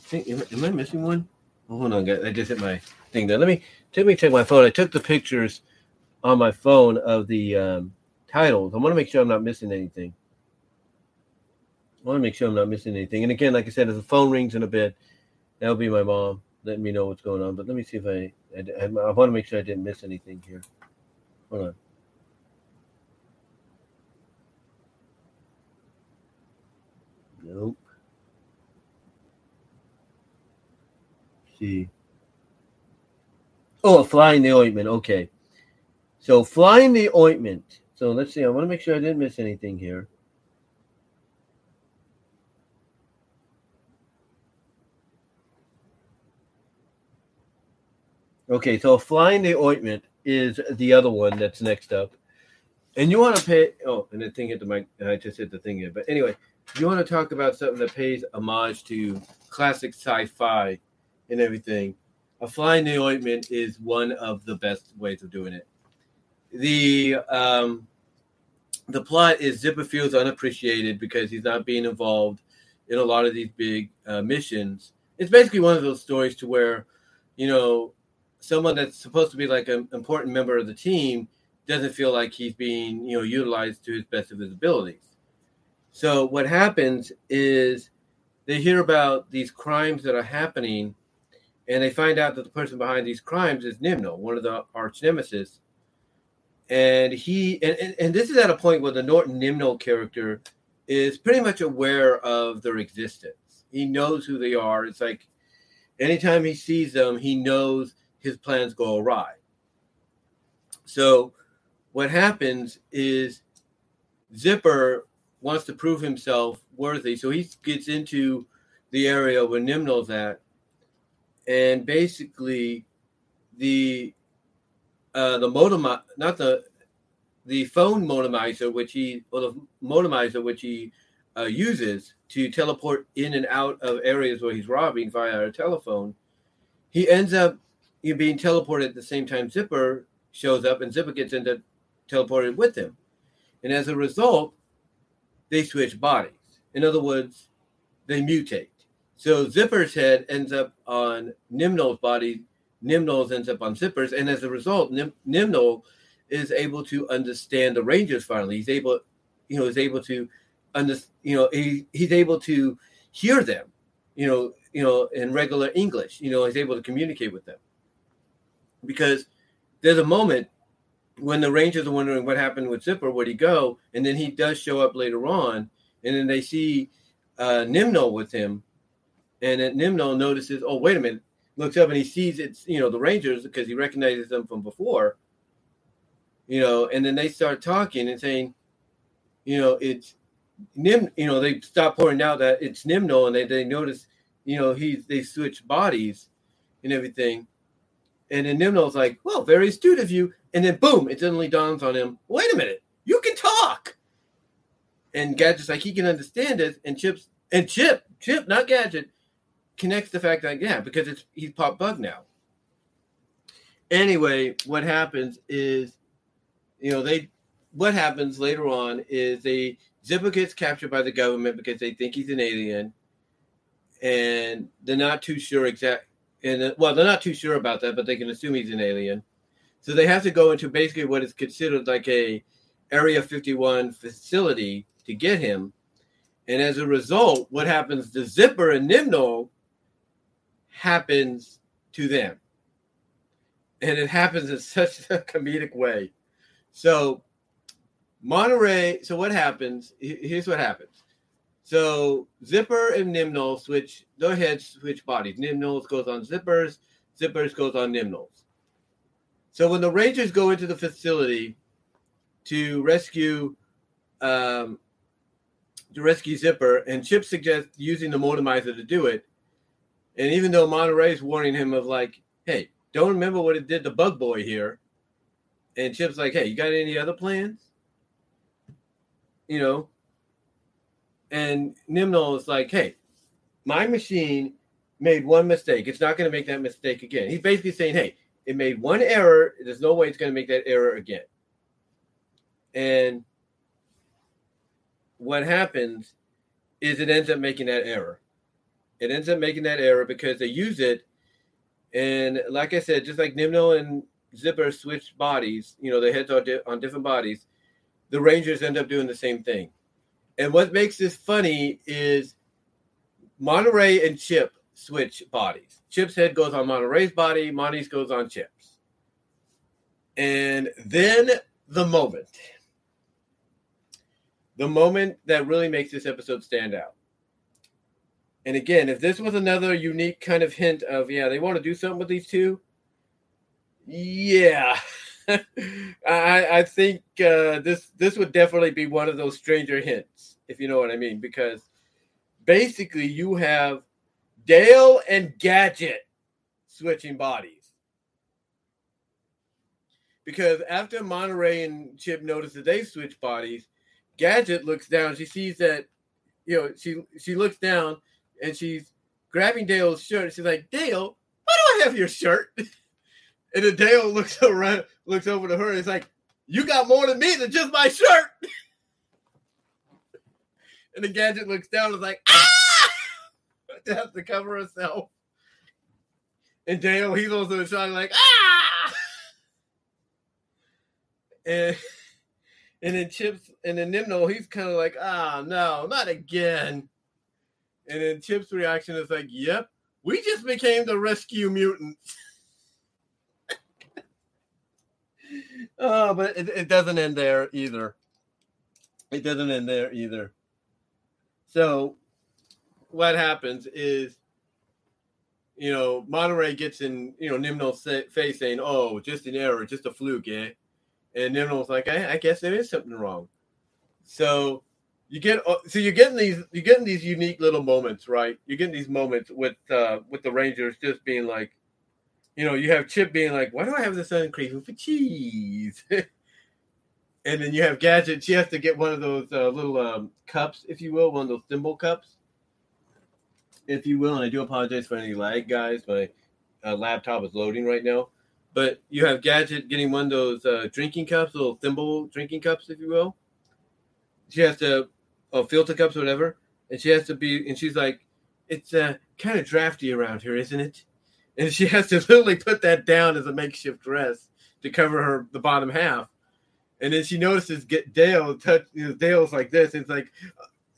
Think, am, am, I missing one? Oh, hold on, guys. I just hit my thing there. Let me let me check my phone. I took the pictures on my phone of the um, titles. I want to make sure I'm not missing anything. I want to make sure I'm not missing anything. And again, like I said, if the phone rings in a bit, that'll be my mom letting me know what's going on. But let me see if I, I, I want to make sure I didn't miss anything here. Hold on. Nope. see. Oh, fly in the ointment. Okay. So fly in the ointment. So let's see. I want to make sure I didn't miss anything here. Okay, so fly in the ointment is the other one that's next up. And you want to pay oh, and the thing hit the mic. I just hit the thing here. But anyway, you want to talk about something that pays homage to classic sci-fi and everything. A fly in the ointment is one of the best ways of doing it. The um the plot is Zipper feels unappreciated because he's not being involved in a lot of these big uh, missions. It's basically one of those stories to where, you know, someone that's supposed to be like an important member of the team doesn't feel like he's being you know utilized to his best of his abilities so what happens is they hear about these crimes that are happening and they find out that the person behind these crimes is Nimnul one of the arch nemesis and he and, and, this is at a point where the Norton Nimnul character is pretty much aware of their existence he knows who they are it's like anytime he sees them he knows his plans go awry. So what happens is Zipper wants to prove himself worthy. So he gets into the area where Nimnul's at. And basically the uh the modem not the the phone modemizer which he or the modemizer which he uh, uses to teleport in and out of areas where he's robbing via a telephone he ends up being teleported at the same time Zipper shows up and Zipper gets into teleported with him. And as a result, they switch bodies. In other words, they mutate. So Zipper's head ends up on Nimnul's body, Nimnul's ends up on Zipper's, and as a result, Nim- Nimnul is able to understand the Rangers finally. He's able, you know, is able to understand, you know, he, he's able to hear them, you know, you know, in regular English, you know, he's able to communicate with them because there's a moment when the Rangers are wondering what happened with Zipper, where'd he go? And then he does show up later on, and then they see uh, Nimnul with him, and then Nimnul notices, oh wait a minute, looks up and he sees it's you know the Rangers because he recognizes them from before, you know, and then they start talking and saying, you know, it's Nim, you know, they stop pointing out that it's Nimnul, and they they notice, you know, he they switch bodies and everything. And then Nimnul's like, well, very astute of you. And then boom, it suddenly dawns on him, wait a minute, you can talk. And Gadget's like, he can understand it. And Chip's and Chip, Chip, not Gadget, connects the fact that, yeah, because it's he's Pop Bug now. Anyway, what happens is, you know, they what happens later on is they Zipper gets captured by the government because they think he's an alien, and they're not too sure exact. And well, they're not too sure about that, but they can assume he's an alien. So they have to go into basically what is considered like a Area 51 facility to get him. And as a result, what happens to Zipper and Nimnul happens to them. And it happens in such a comedic way. So Monterey, so what happens? Here's what happens. So Zipper and Nimnul switch their heads switch bodies. Nimnul's goes on Zippers, Zippers goes on Nimnul's. So when the Rangers go into the facility to rescue um, to rescue Zipper, and Chip suggests using the motomizer to do it. And even though Monterey's warning him of like, hey, don't remember what it did to Bug Boy here. And Chip's like, hey, you got any other plans? You know? And Nimnul is like, hey, my machine made one mistake. It's not going to make that mistake again. He's basically saying, hey, it made one error. There's no way it's going to make that error again. And what happens is it ends up making that error. It ends up making that error because they use it. And like I said, just like Nimnul and Zipper switch bodies, you know, their heads are di- on different bodies, the Rangers end up doing the same thing. And what makes this funny is Monterey and Chip switch bodies. Chip's head goes on Monterey's body, Monty's goes on Chip's. And then the moment the moment that really makes this episode stand out. And again, if this was another unique kind of hint of, yeah, they want to do something with these two, yeah, I, I think uh, this this would definitely be one of those stranger hints, if you know what I mean, because basically you have Dale and Gadget switching bodies. Because after Monterey and Chip notice that they switch bodies, Gadget looks down. She sees that, you know, she she looks down and she's grabbing Dale's shirt. She's like, Dale, why do I have your shirt? And then Dale looks around, looks over to her, and he's like, You got more than me than just my shirt. and the gadget looks down and is like, Ah! to have to cover herself. And Dale, he's also shouting like, Ah! And and then Chips and then Nimnul, he's kind of like, ah, no, not again. And then Chip's reaction is like, yep, we just became the rescue mutants. oh, but it, it doesn't end there either. It doesn't end there either. So what happens is, you know, Monterey gets in, you know, Nimnul's face saying, oh, just an error, just a fluke, eh? and was like, I, I guess there is something wrong. So you get uh, so you're getting these you're getting these unique little moments, right? You're getting these moments with uh with the Rangers just being like, you know, you have Chip being like, Why do I have this son craving for cheese? and then you have Gadget, she has to get one of those uh, little um, cups, if you will, one of those thimble cups, if you will. And I do apologize for any lag, guys. My uh, laptop is loading right now. But you have Gadget getting one of those uh, drinking cups, little thimble drinking cups, if you will. She has to, oh, filter cups or whatever, and she has to be, and she's like, it's uh, kind of drafty around here, isn't it? And she has to literally put that down as a makeshift dress to cover her the bottom half. And then she notices get Dale touch. You know, Dale's like this. And it's like,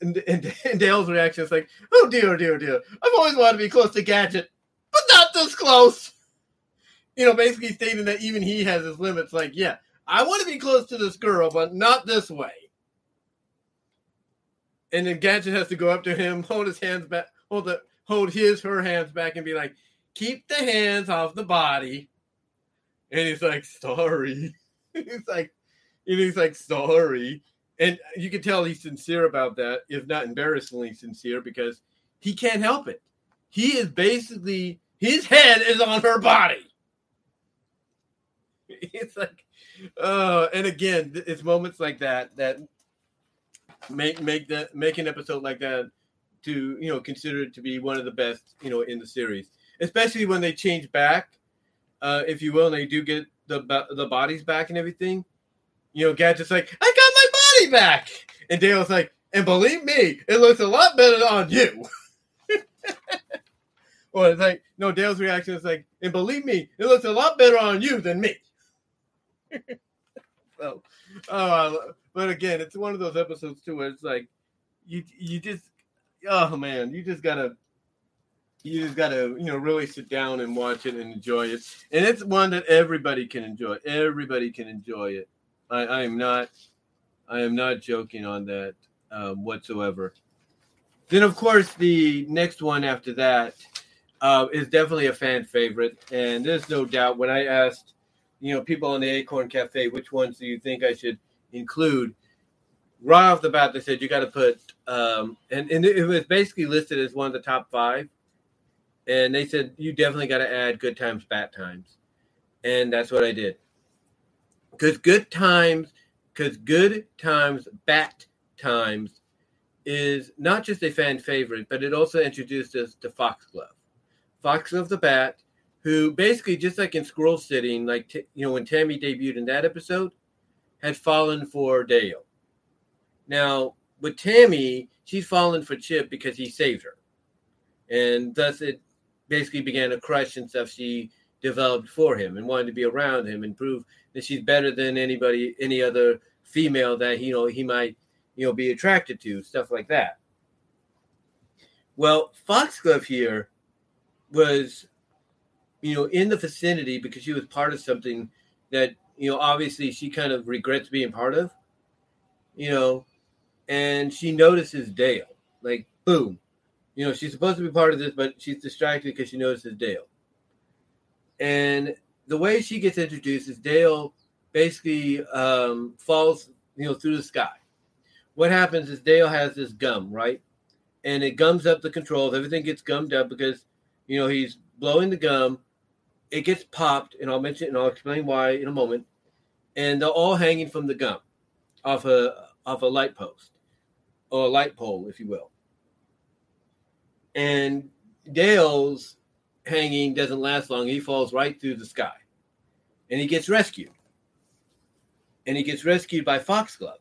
and, and, and Dale's reaction is like, "Oh dear, dear, dear! I've always wanted to be close to Gadget, but not this close." you know, basically stating that even he has his limits. Like, yeah, I want to be close to this girl, but not this way. And then Gadget has to go up to him, hold his hands back, hold the hold his her hands back, and be like, "Keep the hands off the body." And he's like, "Sorry." he's like, and he's like, "Sorry." And you can tell he's sincere about that, if not embarrassingly sincere, because he can't help it. He is basically his head is on her body. It's like, uh, and again, it's moments like that that make make that make an episode like that to you know consider it to be one of the best you know in the series, especially when they change back, uh, if you will, and they do get the the bodies back and everything. You know, Gadget's like, I got my body back, and Dale's like, and believe me, it looks a lot better on you. or it's like no, Dale's reaction is like, and believe me, it looks a lot better on you than me. so, uh, but again, it's one of those episodes too where it's like you you just oh man, you just gotta you just gotta you know really sit down and watch it and enjoy it. And it's one that everybody can enjoy. Everybody can enjoy it. I, I am not I am not joking on that um, whatsoever. Then of course the next one after that uh, is definitely a fan favorite, and there's no doubt when I asked you know people on the Acorn Cafe which ones do you think I should include right off the bat, they said you got to put, um, and, and it was basically listed as one of the top five. And they said you definitely got to add good times, bat times. And that's what I did. Because good times, because good times, bat times is not just a fan favorite, but it also introduced us to Foxglove. Foxglove the Bat, who basically, just like in Squirrelsitting, like, t- you know, when Tammy debuted in that episode, had fallen for Dale. Now, with Tammy, she's fallen for Chip because he saved her. And thus it basically began a crush and stuff she developed for him and wanted to be around him and prove that she's better than anybody, any other female that you know he might, you know, be attracted to, stuff like that. Well, Foxglove here was, you know, in the vicinity because she was part of something that you know, obviously she kind of regrets being part of, you know, and she notices Dale. Like, boom. You know, she's supposed to be part of this, but she's distracted because she notices Dale. And the way she gets introduced is Dale basically um, falls, you know, through the sky. What happens is Dale has this gum, right? And it gums up the controls. Everything gets gummed up because, you know, he's blowing the gum. It gets popped, and I'll mention and I'll explain why in a moment and they're all hanging from the gum off a off a light post or a light pole, if you will. And Dale's hanging doesn't last long. He falls right through the sky, and he gets rescued. And he gets rescued by Foxglove.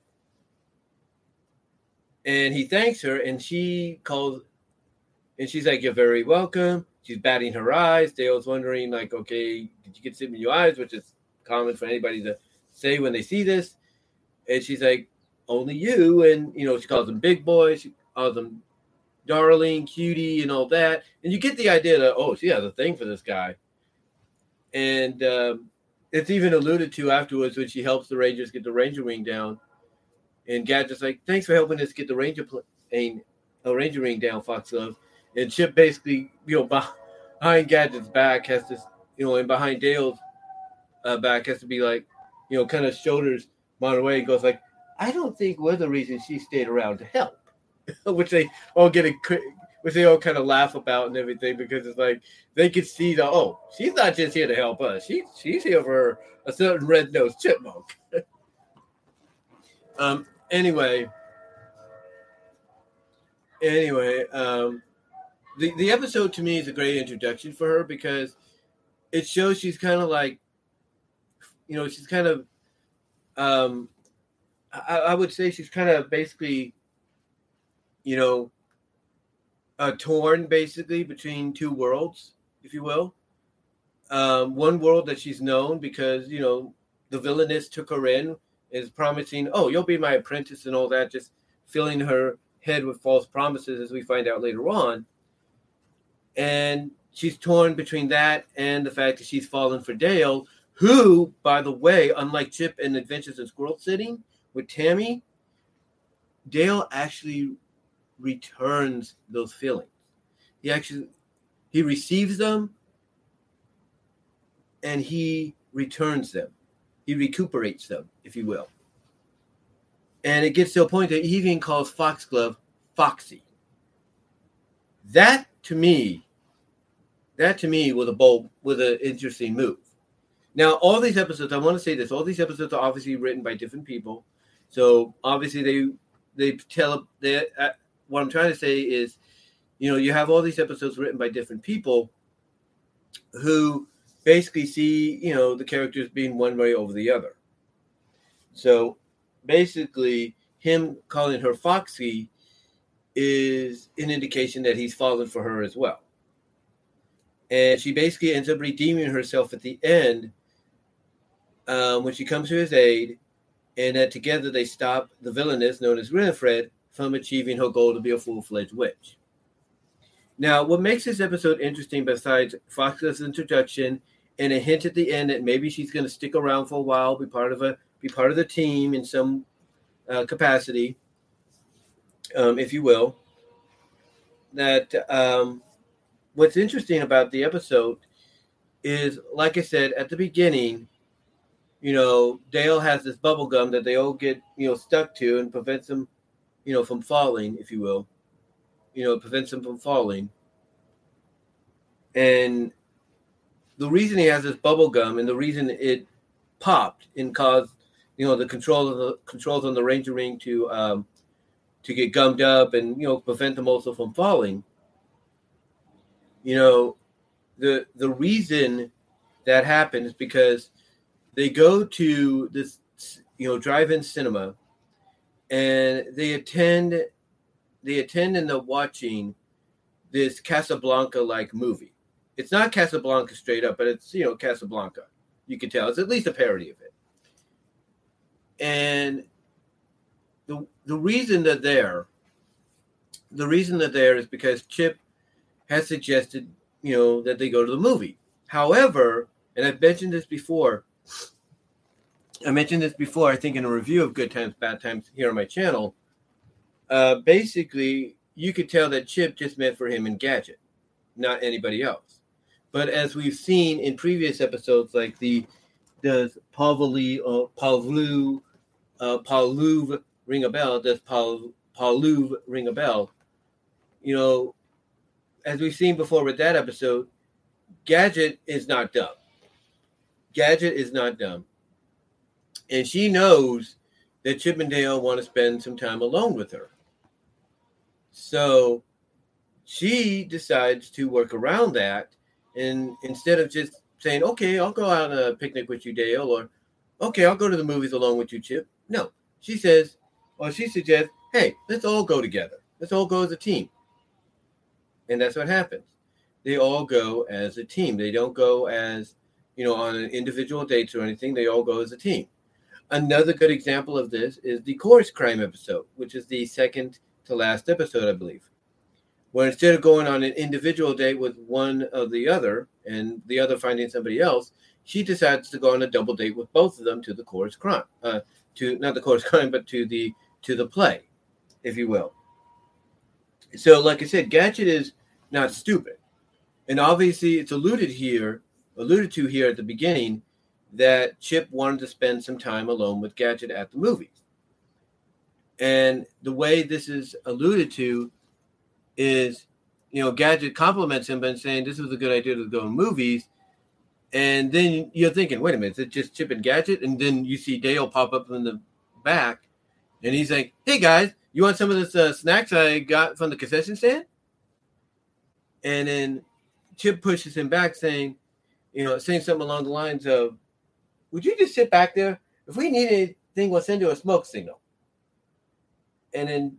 And he thanks her, and she calls, and she's like, "You're very welcome." She's batting her eyes. Dale's wondering, like, "Okay, did you get something in your eyes?" Which is common for anybody to say when they see this. And she's like, only you. And, you know, she calls them big boy. She calls them darling, cutie, and all that. And you get the idea that, oh, she has a thing for this guy. And um, it's even alluded to afterwards when she helps the Rangers get the Ranger ring down. And Gadget's like, thanks for helping us get the Ranger plane, a Ranger ring down, Foxglove. And Chip basically, you know, behind Gadget's back has to, you know, and behind Dale's uh, back has to be like, you know, kind of shoulders Monterey and goes like, I don't think we're the reason she stayed around to help, which they all get a, which they all kind of laugh about and everything because it's like they could see the oh, she's not just here to help us, she's she's here for a certain red nosed chipmunk. um. Anyway. Anyway, um, the the episode to me is a great introduction for her because it shows she's kind of like you know, she's kind of, um, I, I would say she's kind of basically, you know, uh, torn basically between two worlds, if you will. Um, one world that she's known because you know the villainess took her in is promising, oh, you'll be my apprentice and all that, just filling her head with false promises, as we find out later on. And she's torn between that and the fact that she's fallen for Dale, who, by the way, unlike Chip in Adventures in Squirrelsitting with Tammy, Dale actually returns those feelings. He actually he receives them and he returns them. He recuperates them, if you will. And it gets to a point that he even calls Foxglove Foxy. That to me, that to me was a bold, was an interesting move. Now, all these episodes, I want to say this: all these episodes are obviously written by different people. So obviously, they they tell they. Uh, what I'm trying to say is, you know, you have all these episodes written by different people who basically see, you know, the characters being one way over the other. So basically, him calling her Foxy is an indication that he's fallen for her as well. And she basically ends up redeeming herself at the end um, when she comes to his aid, and that together they stop the villainess known as Winifred from achieving her goal to be a full fledged witch. Now, what makes this episode interesting, besides Fox's introduction and a hint at the end that maybe she's going to stick around for a while, be part of a be part of the team in some uh, capacity, um, if you will. That um, what's interesting about the episode is, like I said at the beginning, you know, Dale has this bubble gum that they all get, you know, stuck to and prevents them, you know, from falling, if you will. You know, prevents them from falling. And the reason he has this bubble gum and the reason it popped and caused, you know, the control of the controls on the Ranger Ring to um, to get gummed up and you know prevent them also from falling. You know, the the reason that happened is because they go to this you know drive-in cinema and they attend they attend and they're watching this Casablanca like movie. It's not Casablanca straight up, but it's you know Casablanca. You can tell it's at least a parody of it. And the the reason they're there, the reason they're there is because Chip has suggested, you know, that they go to the movie. However, and I've mentioned this before, I mentioned this before, I think in a review of Good Times, Bat Times here on my channel. Uh, basically, you could tell that Chip just meant for him and Gadget, not anybody else. But as we've seen in previous episodes, like the does Pavli uh, Pavlu uh, Pavlov ring a bell? Does Paul Pavlov ring a bell? You know, as we've seen before with that episode, Gadget is not dumb. Gadget is not dumb and she knows that Chip and Dale want to spend some time alone with her. So she decides to work around that. And instead of just saying, okay, I'll go out on a picnic with you, Dale, or okay, I'll go to the movies along with you, Chip. No, she says, or she suggests, hey, let's all go together. Let's all go as a team. And that's what happens. They all go as a team. They don't go as, you know, on individual dates or anything. They all go as a team. Another good example of this is the Chorus Crime episode, which is the second to last episode, I believe, where instead of going on an individual date with one of the other and the other finding somebody else, she decides to go on a double date with both of them to the Chorus Crime, uh, to not the Chorus Crime, but to the to the play, if you will. So, like I said, Gadget is not stupid, and obviously it's alluded here, alluded to here at the beginning that Chip wanted to spend some time alone with Gadget at the movies. And the way this is alluded to is, you know, Gadget compliments him by saying this was a good idea to go to movies. And then you're thinking, wait a minute, is it just Chip and Gadget? And then you see Dale pop up in the back and he's like, hey guys, you want some of this uh, snacks I got from the concession stand? And then Chip pushes him back saying, you know, saying something along the lines of, would you just sit back there? If we need anything, we'll send you a smoke signal. And then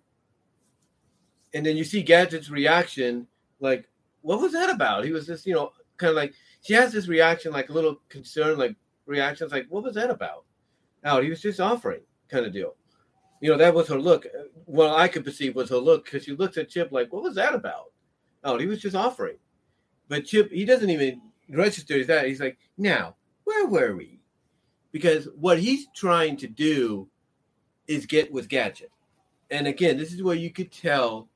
and then you see Gadget's reaction, like, what was that about? He was just, you know, kind of like she has this reaction, like a little concern, like reactions, like, what was that about? Out, he was just offering, kind of deal. You know, that was her look. What I could perceive was her look because she looks at Chip like, what was that about? Oh, he was just offering. But Chip, he doesn't even register that. He's like, now, where were we? Because what he's trying to do is get with Gadget. And again, this is where you could tell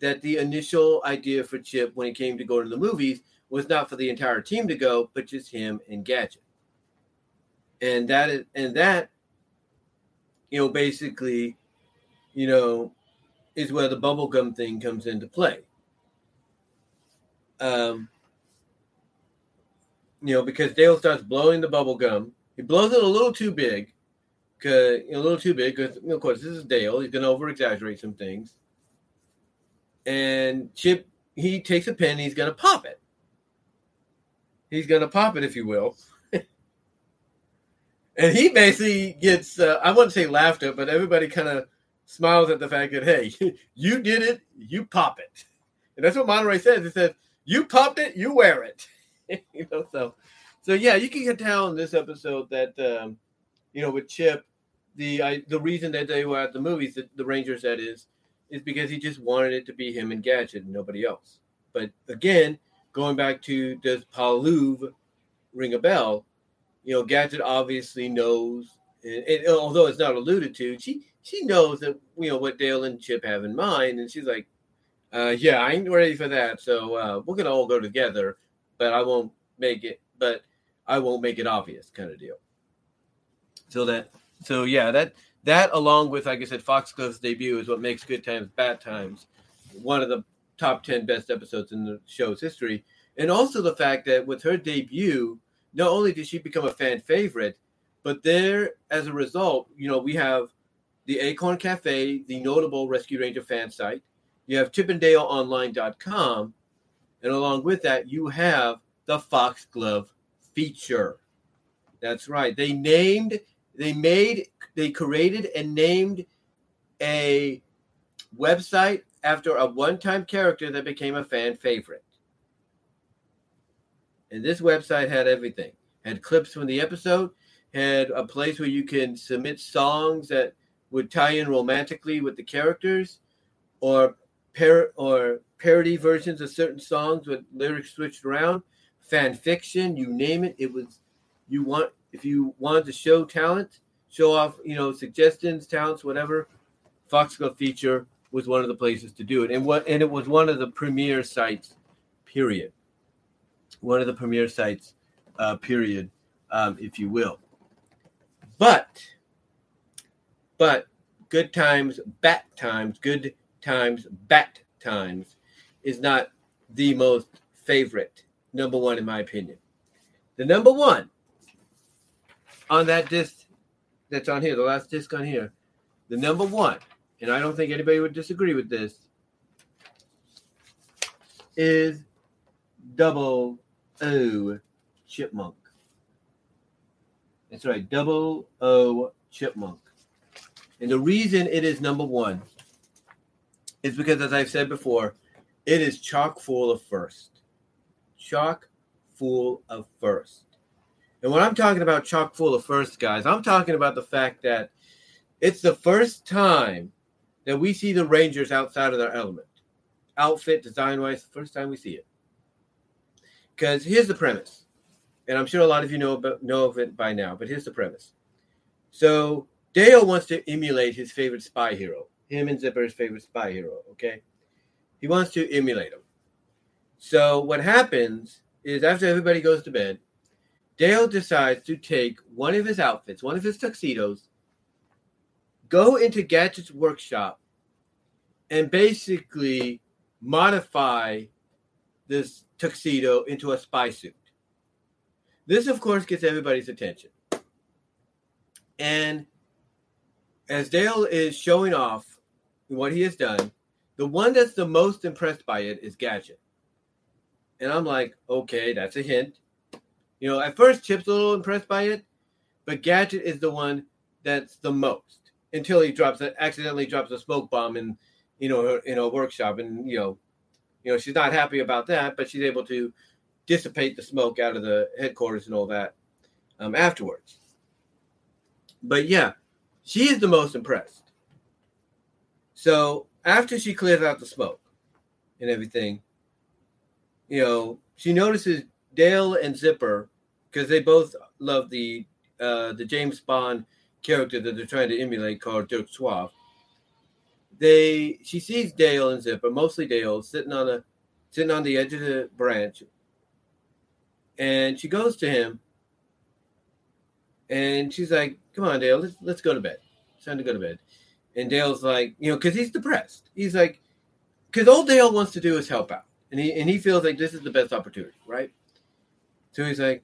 that the initial idea for Chip when it came to going to the movies was not for the entire team to go, but just him and Gadget. And that is and that, you know, basically, you know, is where the bubblegum thing comes into play. Um, you know, because Dale starts blowing the bubble gum. He blows it a little too big, a little too big. Because of course, this is Dale. He's going to over exaggerate some things. And Chip, he takes a pen. he's going to pop it. He's going to pop it, if you will. and he basically gets, uh, I wouldn't say laughed at, but everybody kind of smiles at the fact that, hey, you did it, you pop it. And that's what Monterey says. It says, you popped it, you wear it. you know, so so yeah, you can tell in this episode that um, you know with Chip, the I, the reason that they were at the movies, the, the Rangers that is, is because he just wanted it to be him and Gadget and nobody else. But again, going back to does Pavlov ring a bell? You know, Gadget obviously knows, and, and, although it's not alluded to, she she knows that you know what Dale and Chip have in mind, and she's like, uh, "Yeah, I ain't ready for that, so uh, we're gonna all go together, but I won't make it, but I won't make it obvious, kind of deal." So that, so yeah, that that along with like I said, Foxglove's debut is what makes Good Times Bat Times one of the top ten best episodes in the show's history, and also the fact that with her debut, not only did she become a fan favorite, but there, as a result, you know, we have the Acorn Cafe, the notable Rescue Ranger fan site. You have Chip'nDaleOnline.com, and along with that, you have the Foxglove feature. That's right. They named, they made, they created and named a website after a one-time character that became a fan favorite. And this website had everything. Had clips from the episode, had a place where you can submit songs that would tie in romantically with the characters, or par- or parody versions of certain songs with lyrics switched around, fan fiction, you name it. It was you want if you wanted to show talent, show off, you know, suggestions, talents, whatever. Foxglove feature was one of the places to do it, and what and it was one of the premier sites. Period. One of the premier sites. Uh, period, um, if you will. But, but good times, bat times, good times, bat times is not the most favorite number one in my opinion. The number one on that disc that's on here, the last disc on here, the number one, and I don't think anybody would disagree with this, is double O chipmunk. That's right, double O chipmunk. And the reason it is number one is because, as I've said before, it is chock full of first. Chock full of first. And when I'm talking about chock full of first, guys, I'm talking about the fact that it's the first time that we see the Rangers outside of their element. Outfit, design wise, The first time we see it. Because here's the premise, and I'm sure a lot of you know about, know of it by now. But here's the premise. So Dale wants to emulate his favorite spy hero, him and Zipper's favorite spy hero. Okay, he wants to emulate him. So what happens is after everybody goes to bed, Dale decides to take one of his outfits, one of his tuxedos, go into Gadget's workshop, and basically modify this tuxedo into a spy suit. This, of course, gets everybody's attention. And as Dale is showing off what he has done, the one that's the most impressed by it is Gadget. And I'm like, okay, that's a hint. You know, at first Chip's a little impressed by it, but Gadget is the one that's the most until he drops accidentally drops a smoke bomb in, you know, in a workshop, and you know, you know, she's not happy about that, but she's able to dissipate the smoke out of the headquarters and all that um, afterwards. But yeah, she is the most impressed. So after she clears out the smoke and everything, you know, she notices Dale and Zipper because they both love the uh, the James Bond character that they're trying to emulate called Dirk Suave. they she sees Dale and Zipper, mostly Dale, sitting on a sitting on the edge of the branch, and she goes to him, and she's like, "Come on, Dale, let's let's go to bed. It's time to go to bed." And Dale's like, you know, because he's depressed. He's like, because all Dale wants to do is help out, and he and he feels like this is the best opportunity, right? So he's like,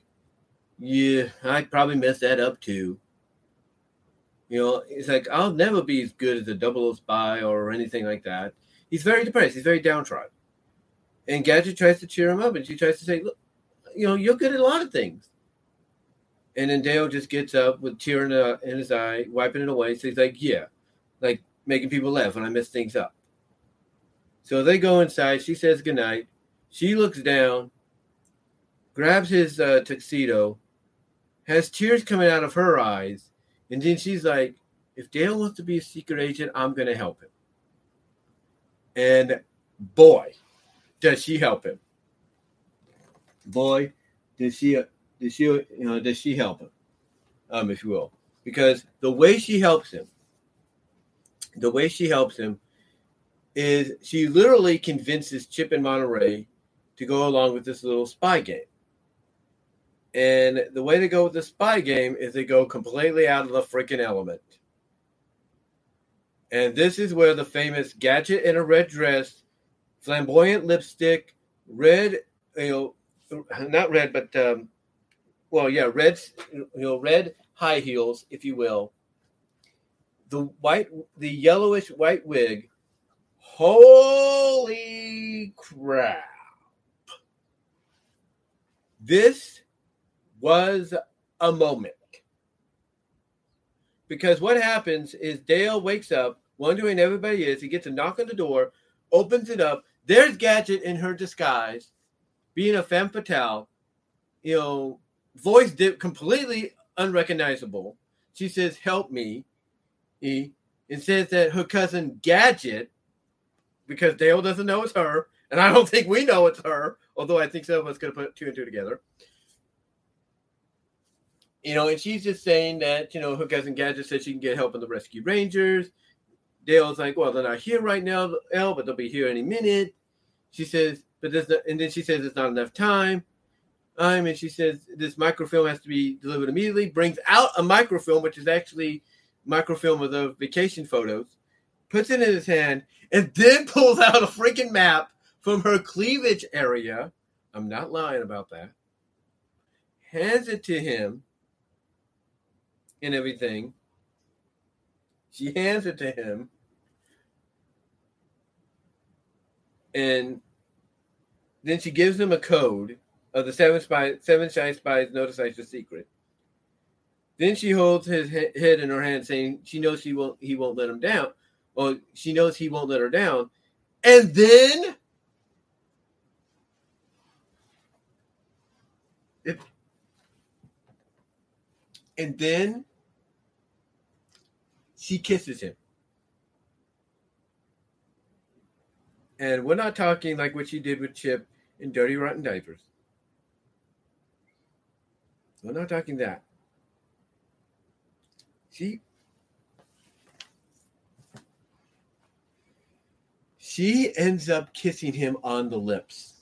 "Yeah, I probably messed that up too." You know, he's like, "I'll never be as good as a double O spy or anything like that." He's very depressed. He's very downtrodden. And Gadget tries to cheer him up, and she tries to say, "Look, you know, you're good at a lot of things." And then Dale just gets up with tear in, in his eye, wiping it away. So he's like, "Yeah, like making people laugh when I mess things up." So they go inside. She says goodnight. She looks down, grabs his uh, tuxedo, has tears coming out of her eyes, and then she's like, "If Dale wants to be a secret agent, I'm going to help him." And boy, does she help him! Boy, does she does she you know does she help him? Um, if you will, because the way she helps him, the way she helps him is she literally convinces Chip and Monterey to go along with this little spy game. And the way they go with the spy game is they go completely out of the freaking element. And this is where the famous gadget in a red dress, flamboyant lipstick, red, you know, not red, but um, well, yeah, red, you know, red high heels, if you will. The white, the yellowish white wig. Holy crap! This was a moment. Because what happens is Dale wakes up wondering everybody is. He gets a knock on the door, opens it up. There's Gadget in her disguise, being a femme fatale, you know, voice dip completely unrecognizable. She says, Help me. He, and says that her cousin Gadget, because Dale doesn't know it's her, and I don't think we know it's her, although I think some of us could put two and two together you know, and she's just saying that, you know, her cousin Gadget said she can get help in the Rescue Rangers. Dale's like, well, they're not here right now, Elle, but they'll be here any minute. She says, but there's not, and then she says it's not enough time. Um, and she says this microfilm has to be delivered immediately. Brings out a microfilm, which is actually microfilm of the vacation photos, puts it in his hand, and then pulls out a freaking map from her cleavage area. I'm not lying about that. Hands it to him and everything. She hands it to him. And then she gives him a code of the seven spies, seven shy spies notifies the secret. Then she holds his head in her hand, saying she knows she won't he won't let him down, or she knows he won't let her down. And then it, and then she kisses him. And we're not talking like what she did with Chip in Dirty Rotten Diapers. We're not talking that. She she ends up kissing him on the lips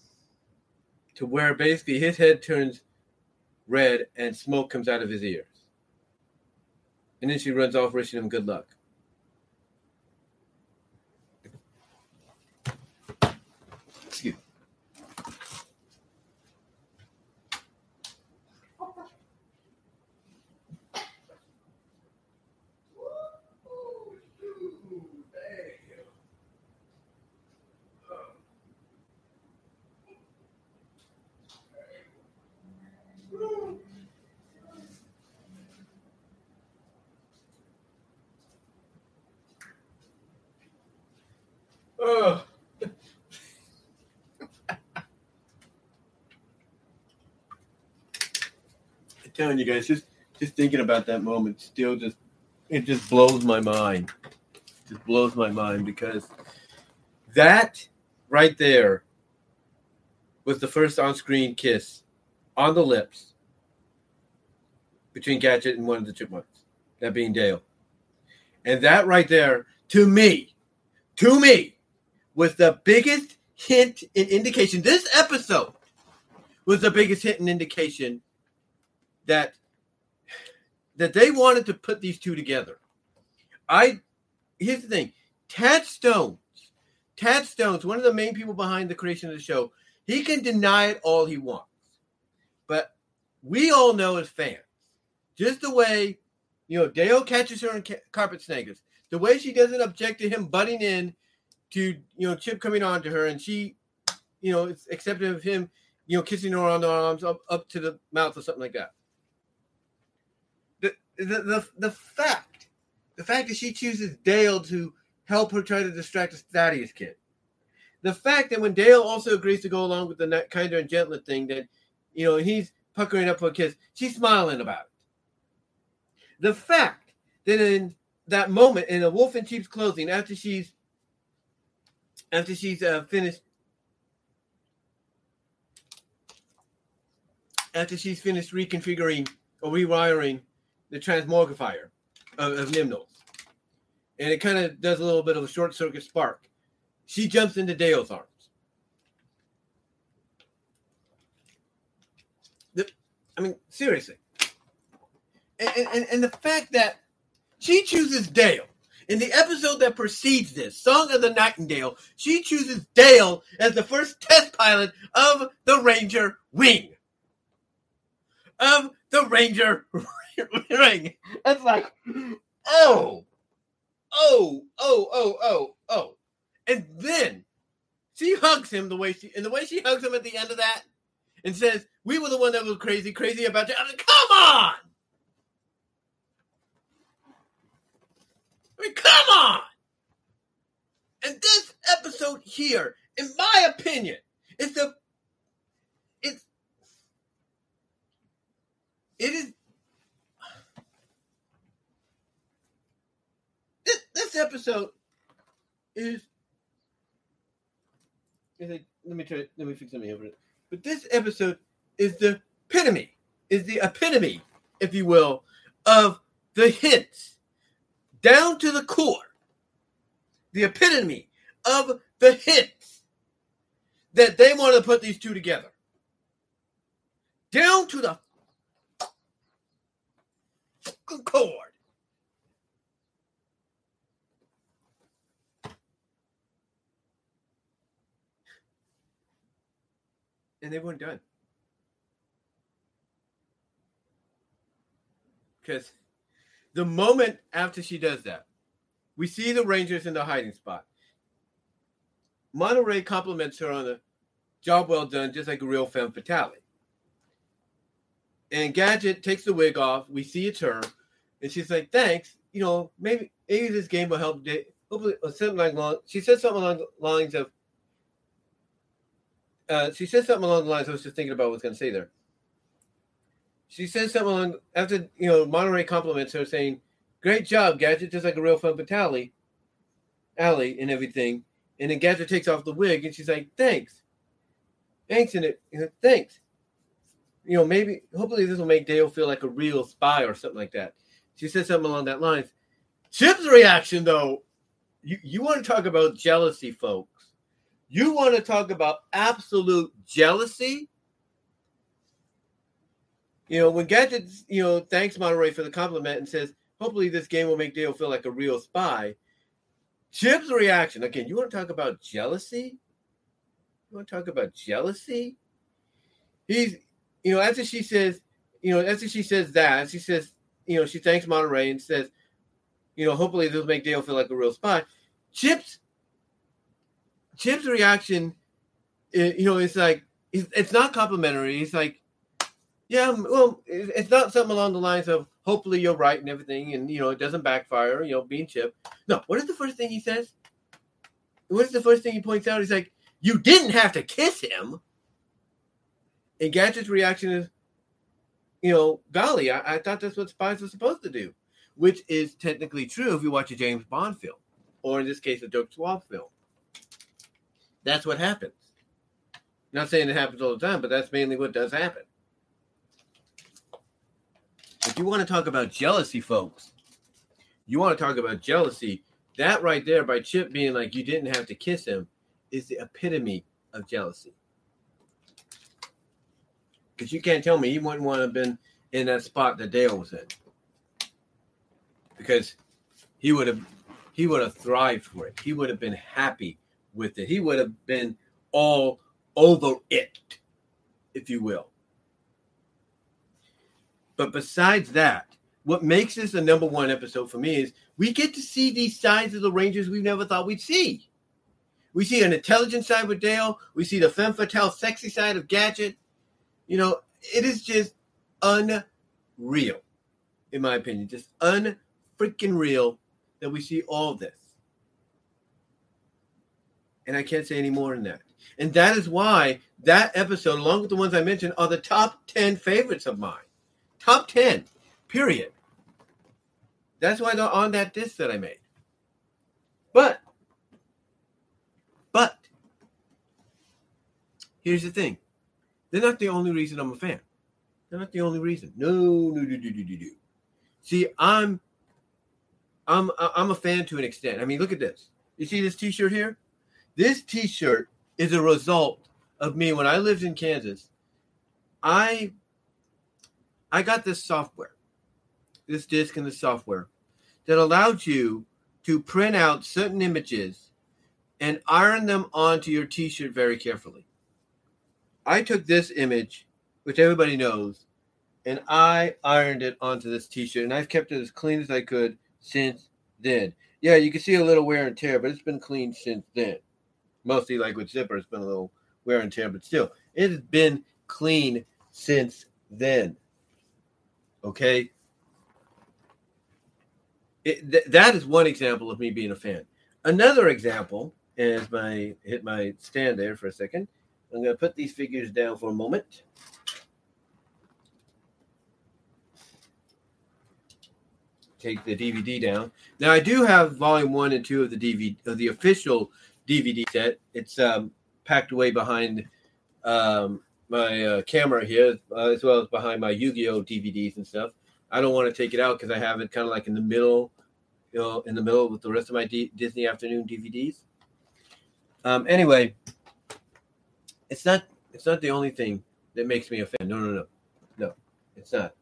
to where basically his head turns red and smoke comes out of his ears. And then she runs off wishing him good luck. Excuse me. Oh. I'm telling you guys, just just thinking about that moment still just it just blows my mind. Just blows my mind because that right there was the first on-screen kiss on the lips between Gadget and one of the chipmunks, that being Dale. And that right there, to me, to me, was the biggest hint and indication. This episode was the biggest hint and indication that that they wanted to put these two together. I here's the thing: Tad Stones, Tad Stones, one of the main people behind the creation of the show, he can deny it all he wants, but we all know as fans, just the way you know Dale catches her in ca- carpet snaggers, the way she doesn't object to him butting in to you know Chip coming on to her, and she, you know, it's accepting of him, you know, kissing her on the arms up, up to the mouth or something like that. The, the the fact, the fact that she chooses Dale to help her try to distract the Thaddeus kid. The fact that when Dale also agrees to go along with the kinder and gentler thing, that you know he's puckering up for a kiss, she's smiling about it. The fact that in that moment in a Wolf in Sheep's clothing, after she's after she's uh, finished after she's finished reconfiguring or rewiring the transmogrifier of, of Nimnul's. And it kind of does a little bit of a short circuit spark. She jumps into Dale's arms. The, I mean, seriously. And, and, and the fact that she chooses Dale in the episode that precedes this, Song of the Night 'N' Dale, she chooses Dale as the first test pilot of the Ranger Wing. Of the Ranger Ring. It's like, oh, oh, oh, oh, oh, oh. And then she hugs him the way she, and the way she hugs him at the end of that and says, We were the one that was crazy, crazy about you. I mean, come on! I mean, come on! And this episode here, in my opinion, is the it's it is this, episode is is it let me try let me fix something over it. But this episode is the epitome, is the epitome, if you will, of the hints down to the core, the epitome of the hints that they want to put these two together. Down to the cord. And they weren't done. Because the moment after she does that, we see the Rangers in the hiding spot. Monterey compliments her on the job well done, just like a real femme fatale. And Gadget takes the wig off. We see it's her, and she's like, "Thanks. You know, maybe maybe this game will help." Hopefully, uh, something like long. She said something along the lines of. Uh, she said something along the lines. I was just thinking about what I was going to say there she says something along after you know Monterey compliments her, saying, "Great job, Gadget, just like a real femme fatale, Alley, and everything." And then Gadget takes off the wig, and she's like, "Thanks, thanks," and it, know, thanks. You know, maybe hopefully this will make Dale feel like a real spy or something like that. She said something along that lines. Chip's reaction, though, you, you want to talk about jealousy, folks. You want to talk about absolute jealousy you know, when Gadget, you know, thanks Monterey for the compliment and says, hopefully this game will make Dale feel like a real spy. Chip's reaction again, you want to talk about jealousy? You want to talk about jealousy? He's, you know, after she says, you know, after she says that, she says, you know, she thanks Monterey and says, you know, hopefully this will make Dale feel like a real spy. Chip's, Chip's reaction, you know, it's like, it's not complimentary. He's like, yeah, well, it's not something along the lines of hopefully you're right and everything, and you know it doesn't backfire. You know, being Chip. No, what is the first thing he says? What is the first thing he points out? He's like, "You didn't have to kiss him." And Gadget's reaction is, you know, golly, I, I thought that's what spies are supposed to do, which is technically true if you watch a James Bond film, or in this case, a Dirk Suave film. That's what happens. Not saying it happens all the time, but that's mainly what does happen. If you want to talk about jealousy, folks, you want to talk about jealousy, That right there, by Chip being like, you didn't have to kiss him, is the epitome of jealousy. Because you can't tell me he wouldn't want to have been in that spot that Dale was in. Because he would have he would have thrived for it. He would have been happy with it. He would have been all over it, if you will. But besides that, what makes this the number one episode for me is we get to see these sides of the Rangers we never thought we'd see. We see an intelligent side with Dale. We see the femme fatale, sexy side of Gadget. You know, it is just unreal, in my opinion. Just unfreaking real that we see all this. And I can't say any more than that. And that is why that episode, along with the ones I mentioned, are the top 10 favorites of mine. Top 10, period. That's why they're on that disc that I made. But, but, here's the thing they're not the only reason I'm a fan. They're not the only reason. No, no, no, no, no, no. See, I'm, I'm, I'm a fan to an extent. I mean, look at this. You see this T-shirt here? This T-shirt is a result of me when I lived in Kansas. I, I got this software, this disc and the software that allowed you to print out certain images and iron them onto your T-shirt very carefully. I took this image, which everybody knows, and I ironed it onto this T-shirt, and I've kept it as clean as I could since then. Yeah, you can see a little wear and tear, but it's been clean since then. Mostly like with zipper, it's been a little wear and tear, but still, it has been clean since then. Okay. It, th- that is one example of me being a fan. Another example is my hit my stand there for a second. I'm going to put these figures down for a moment. Take the DVD down. Now I do have volume one and two of the DVD of the official DVD set. It's um, packed away behind um, my uh, camera here, uh, as well as behind my Yu-Gi-Oh DVDs and stuff. I don't want to take it out because I have it kind of like in the middle, you know, in the middle with the rest of my D- Disney Afternoon DVDs. Um, anyway, it's not it's not the only thing that makes me a fan. No, no, no, no, it's not.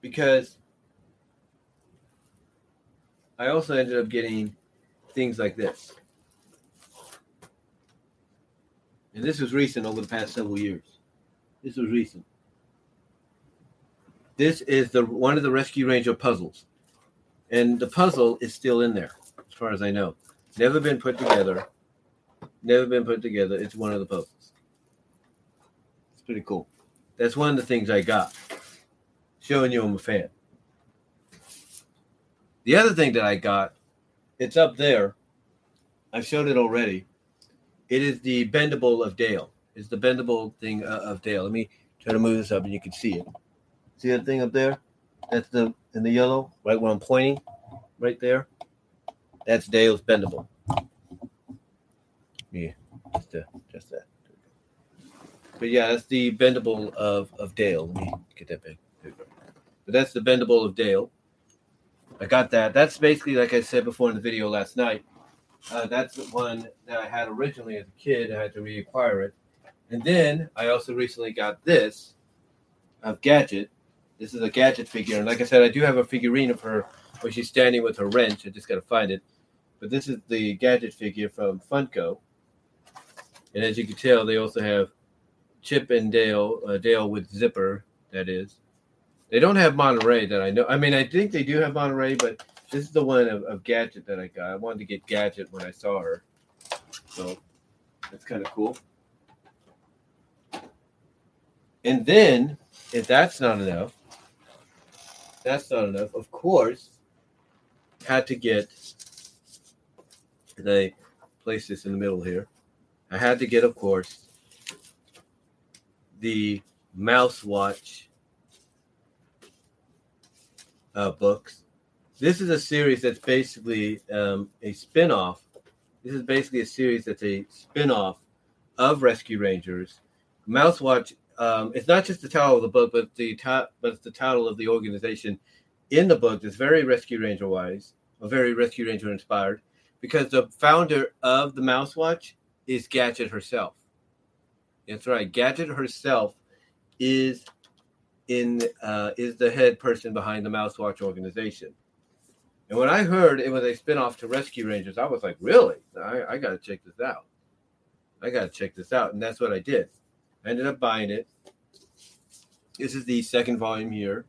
Because I also ended up getting things like this. And this was recent over the past several years. This was recent. This is the one of the Rescue Ranger puzzles. And the puzzle is still in there, as far as I know. Never been put together. Never been put together. It's one of the puzzles. It's pretty cool. That's one of the things I got. Showing you I'm a fan. The other thing that I got, it's up there. I've shown it already. It is the bendable of Dale. It's the bendable thing uh, of Dale. Let me try to move this up and you can see it. See that thing up there? That's the in the yellow, right where I'm pointing, right there. That's Dale's bendable. Yeah, just, uh, just that. But yeah, that's the bendable of, of Dale. Let me get that big. But that's the bendable of Dale. I got that. That's basically like I said before in the video last night. Uh, that's the one that I had originally as a kid. I had to reacquire it. And then I also recently got this of Gadget. This is a Gadget figure. And like I said, I do have a figurine of her where she's standing with her wrench. I just got to find it. But this is the Gadget figure from Funko. And as you can tell, they also have Chip and Dale, uh, Dale with Zipper, that is. They don't have Monterey that I know. I mean, I think they do have Monterey, but this is the one of, of Gadget that I got. I wanted to get Gadget when I saw her. So that's kind of cool. And then, if that's not enough, that's not enough, of course, had to get, and I place this in the middle here. I had to get, of course, the Mouse Watch uh, books. This is a series that's basically um, a spin off. This is basically a series that's a spin off of Rescue Rangers. Mouse Watch. Um, it's not just the title of the book, but the ti- but it's the title of the organization. in the book that's very Rescue Ranger wise, or very Rescue Ranger inspired, because the founder of the Mouse Watch is Gadget herself. That's right, Gadget herself is in uh, is the head person behind the Mouse Watch organization. And when I heard it was a spinoff to Rescue Rangers, I was like, really? I, I got to check this out. I got to check this out. And that's what I did. I ended up buying it. This is the second volume here.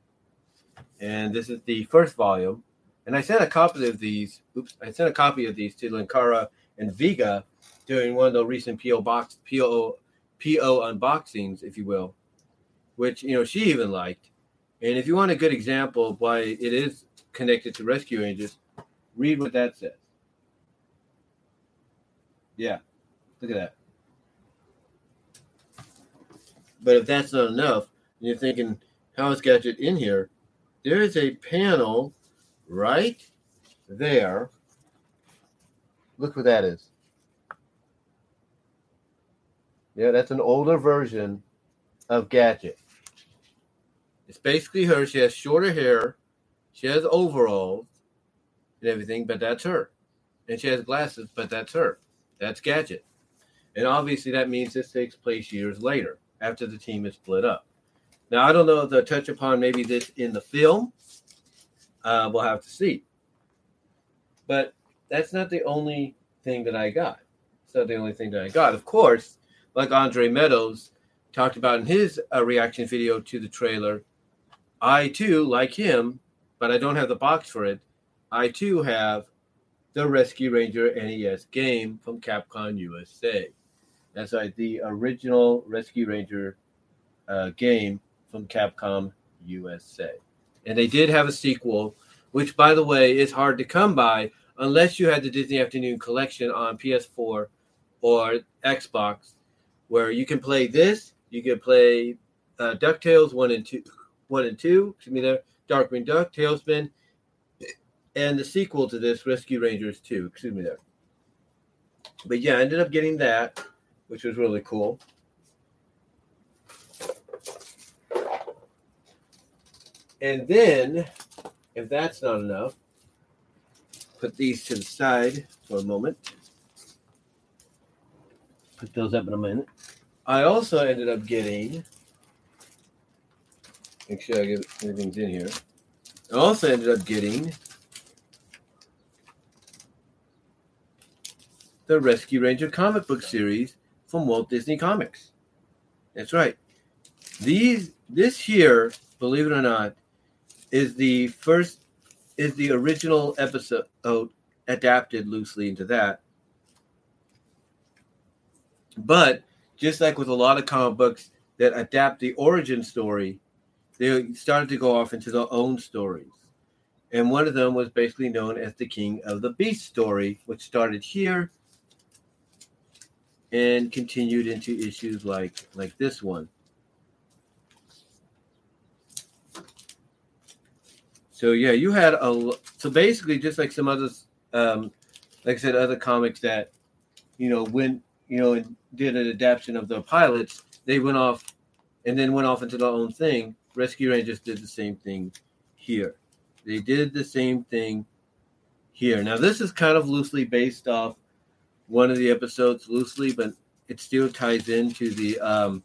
And this is the first volume. And I sent a copy of these. Oops, I sent a copy of these to Linkara and Vega during one of the recent PO box PO PO unboxings, if you will, which you know she even liked. And if you want a good example of why it is connected to Rescue Rangers, read what that says. Yeah, look at that. But if that's not enough, and you're thinking, how is Gadget in here? There is a panel right there. Look what that is. Yeah, that's an older version of Gadget. It's basically her. She has shorter hair, she has overalls and everything, but that's her. And she has glasses, but that's her. That's Gadget. And obviously, that means this takes place years later after the team is split up. Now, I don't know if they'll touch upon maybe this in the film. Uh, we'll have to see. But that's not the only thing that I got. It's not the only thing that I got. Of course, like Andre Meadows talked about in his uh, reaction video to the trailer, I too, like him, but I don't have the box for it, I too have the Rescue Ranger NES game from Capcom USA. That's like the original Rescue Ranger uh, game from Capcom USA. And they did have a sequel, which, by the way, is hard to come by unless you had the Disney Afternoon collection on PS4 or Xbox, where you can play this. You can play uh, Ducktales one and two, one and two. Excuse me, there. Darkwing Duck, TaleSpin, and the sequel to this, Rescue Rangers 2. Excuse me there. But yeah, I ended up getting that, which was really cool. And then, if that's not enough, put these to the side for a moment. Put those up in a minute. I also ended up getting, make sure I get everything's in here. I also ended up getting the Rescue Ranger comic book series from Walt Disney Comics. That's right. These this here, believe it or not, is the first is the original episode adapted loosely into that. But just like with a lot of comic books that adapt the origin story, they started to go off into their own stories. And one of them was basically known as the King of the Beast story, which started here and continued into issues like like this one. So yeah, you had a so basically just like some others, um, like I said, other comics that you know went you know and did an adaptation of the pilots. They went off and then went off into their own thing. Rescue Rangers did the same thing here. They did the same thing here. Now this is kind of loosely based off one of the episodes, loosely, but it still ties into the um,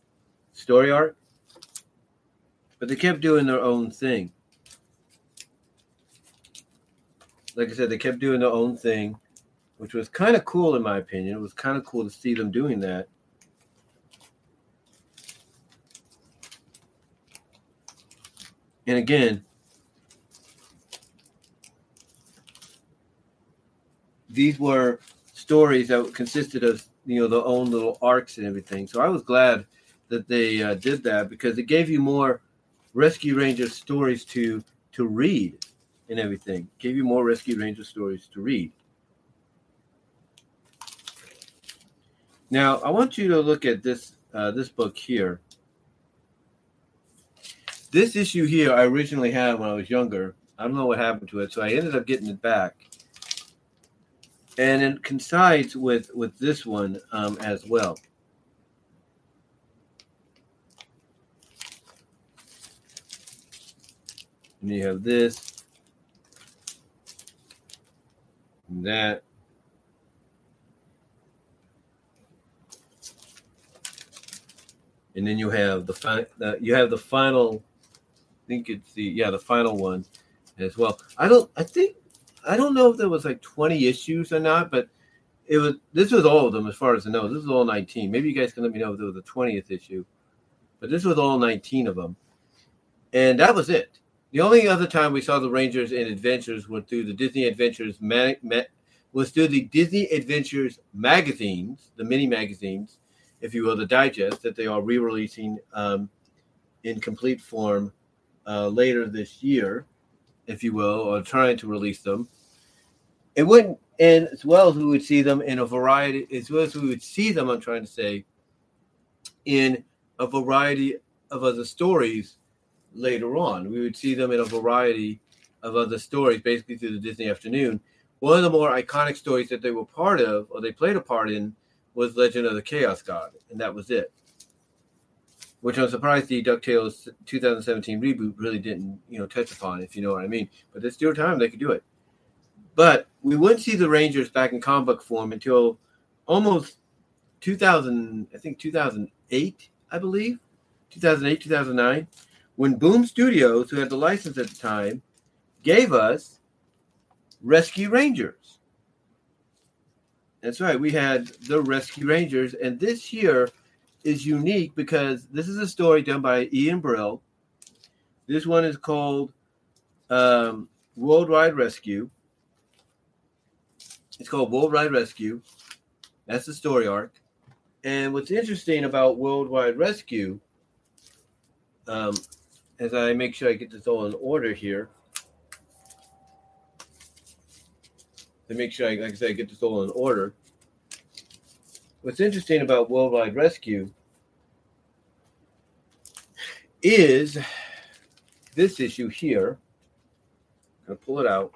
story arc. But they kept doing their own thing. like I said, they kept doing their own thing, which was kind of cool in my opinion. It was kind of cool to see them doing that. And again, these were stories that consisted of you know their own little arcs and everything. So I was glad that they uh, did that because it gave you more Rescue Ranger stories to to read and everything. Gave you more Rescue Ranger stories to read. Now, I want you to look at this uh, this book here. This issue here I originally had when I was younger. I don't know what happened to it, so I ended up getting it back. And it coincides with with this one um, as well. And you have this, and that. And then you have the, fi- you have the final I think it's the yeah the final one as well. I don't. I think I don't know if there was like twenty issues or not, but it was. This was all of them as far as I know. This is all nineteen. Maybe you guys can let me know if there was a twentieth issue, but this was all nineteen of them, and that was it. The only other time we saw the Rangers in Adventures was through the Disney Adventures ma- ma- was through the Disney Adventures magazines, the mini magazines, if you will, the digest that they are re-releasing um, in complete form uh, later this year, if you will, or trying to release them. It wouldn't, and as well as we would see them in a variety, as well as we would see them, I'm trying to say, in a variety of other stories later on. We would see them in a variety of other stories, basically through the Disney afternoon. One of the more iconic stories that they were part of, or they played a part in, was Legend of the Chaos God, and that was it. Which I'm surprised the DuckTales 2017 reboot really didn't, you know, touch upon, if you know what I mean. But it's still time they could do it. But we wouldn't see the Rangers back in comic book form until almost 2000, I think 2008, I believe, 2008, 2009 when Boom Studios, who had the license at the time, gave us Rescue Rangers. That's right, we had the Rescue Rangers, and this here is unique because this is a story done by Ian Brill. This one is called um, Worldwide Rescue. It's called Worldwide Rescue. That's the story arc. And what's interesting about Worldwide Rescue um, as I make sure I get this all in order here. To make sure, I, like I said, I get this all in order. What's interesting about Worldwide Rescue is this issue here. I'm going to pull it out.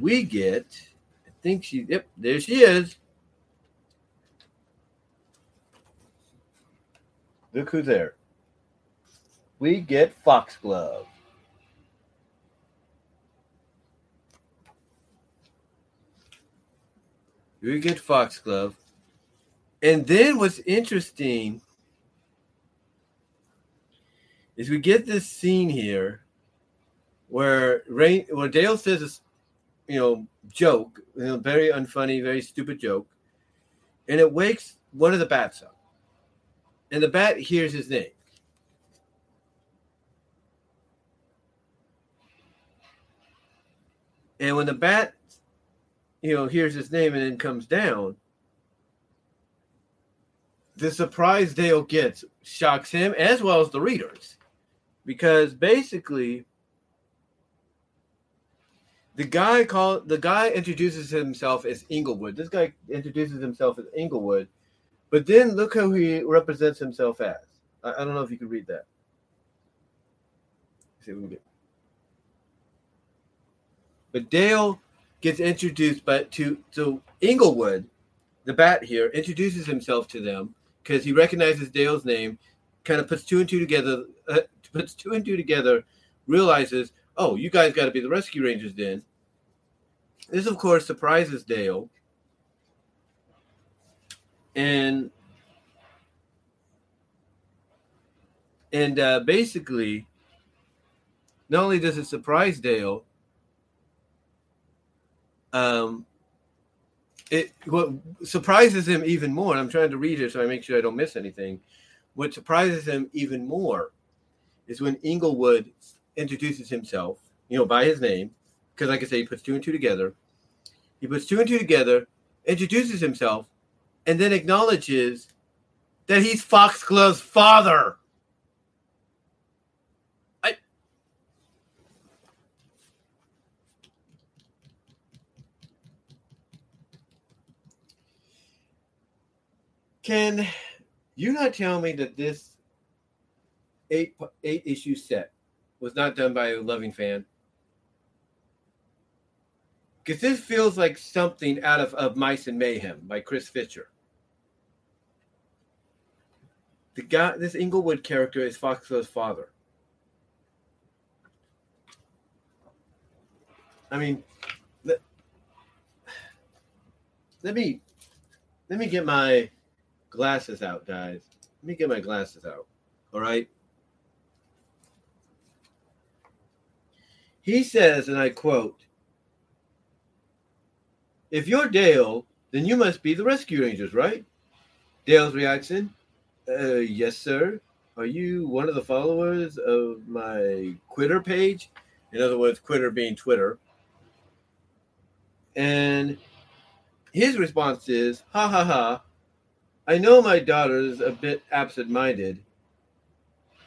We get, I think she, yep, there she is. Look who's there. We get Foxglove. We get Foxglove. And then what's interesting is we get this scene here where Rain where Dale says this, you know, joke, you know, very unfunny, very stupid joke, and it wakes one of the bats up and the bat hears his name. And when the bat, you know, hears his name and then comes down, the surprise Dale gets shocks him as well as the readers. Because basically, the guy called the guy introduces himself as Inglewood. This guy introduces himself as Inglewood but then look how he represents himself as. I, I don't know if you can read that. Let's see if we can get. But Dale gets introduced, but to so Inglewood, the bat here, introduces himself to them because he recognizes Dale's name, kind of puts two and two together, uh, puts two and two together, realizes, oh, you guys got to be the Rescue Rangers then. This, of course, surprises Dale and and uh, basically, not only does it surprise Dale, um, it what surprises him even more. And I'm trying to read it so I make sure I don't miss anything. What surprises him even more is when Inglewood introduces himself, you know, by his name, because like I say, he puts two and two together. He puts two and two together, introduces himself, and then acknowledges that he's Foxglove's father. Can you not tell me that this eight eight issue set was not done by a loving fan? Because this feels like something out of, of Mice and Mayhem by Chris Fischer. The guy, this Inglewood character is Foxglove's father. I mean, let, let me let me get my glasses out, guys. Let me get my glasses out. All right. He says, and I quote, If you're Dale, then you must be the Rescue Rangers, right? Dale's reaction, uh, Yes, sir. Are you one of the followers of my Quitter page? In other words, Quitter being Twitter. And his response is, Ha ha ha. I know my daughter's a bit absent minded,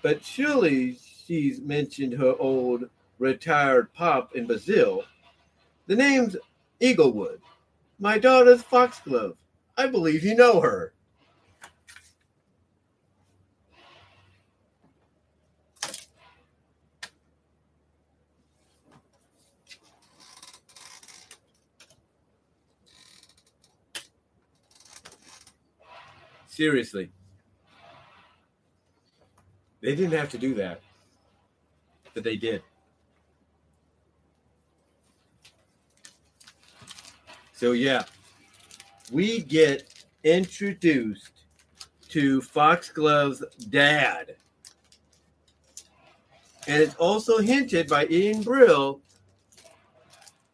but surely she's mentioned her old retired pop in Brazil. The name's Eaglewood. My daughter's Foxglove. I believe you know her. Seriously. They didn't have to do that, but they did. So, yeah, we get introduced to Foxglove's dad. And it's also hinted by Ian Brill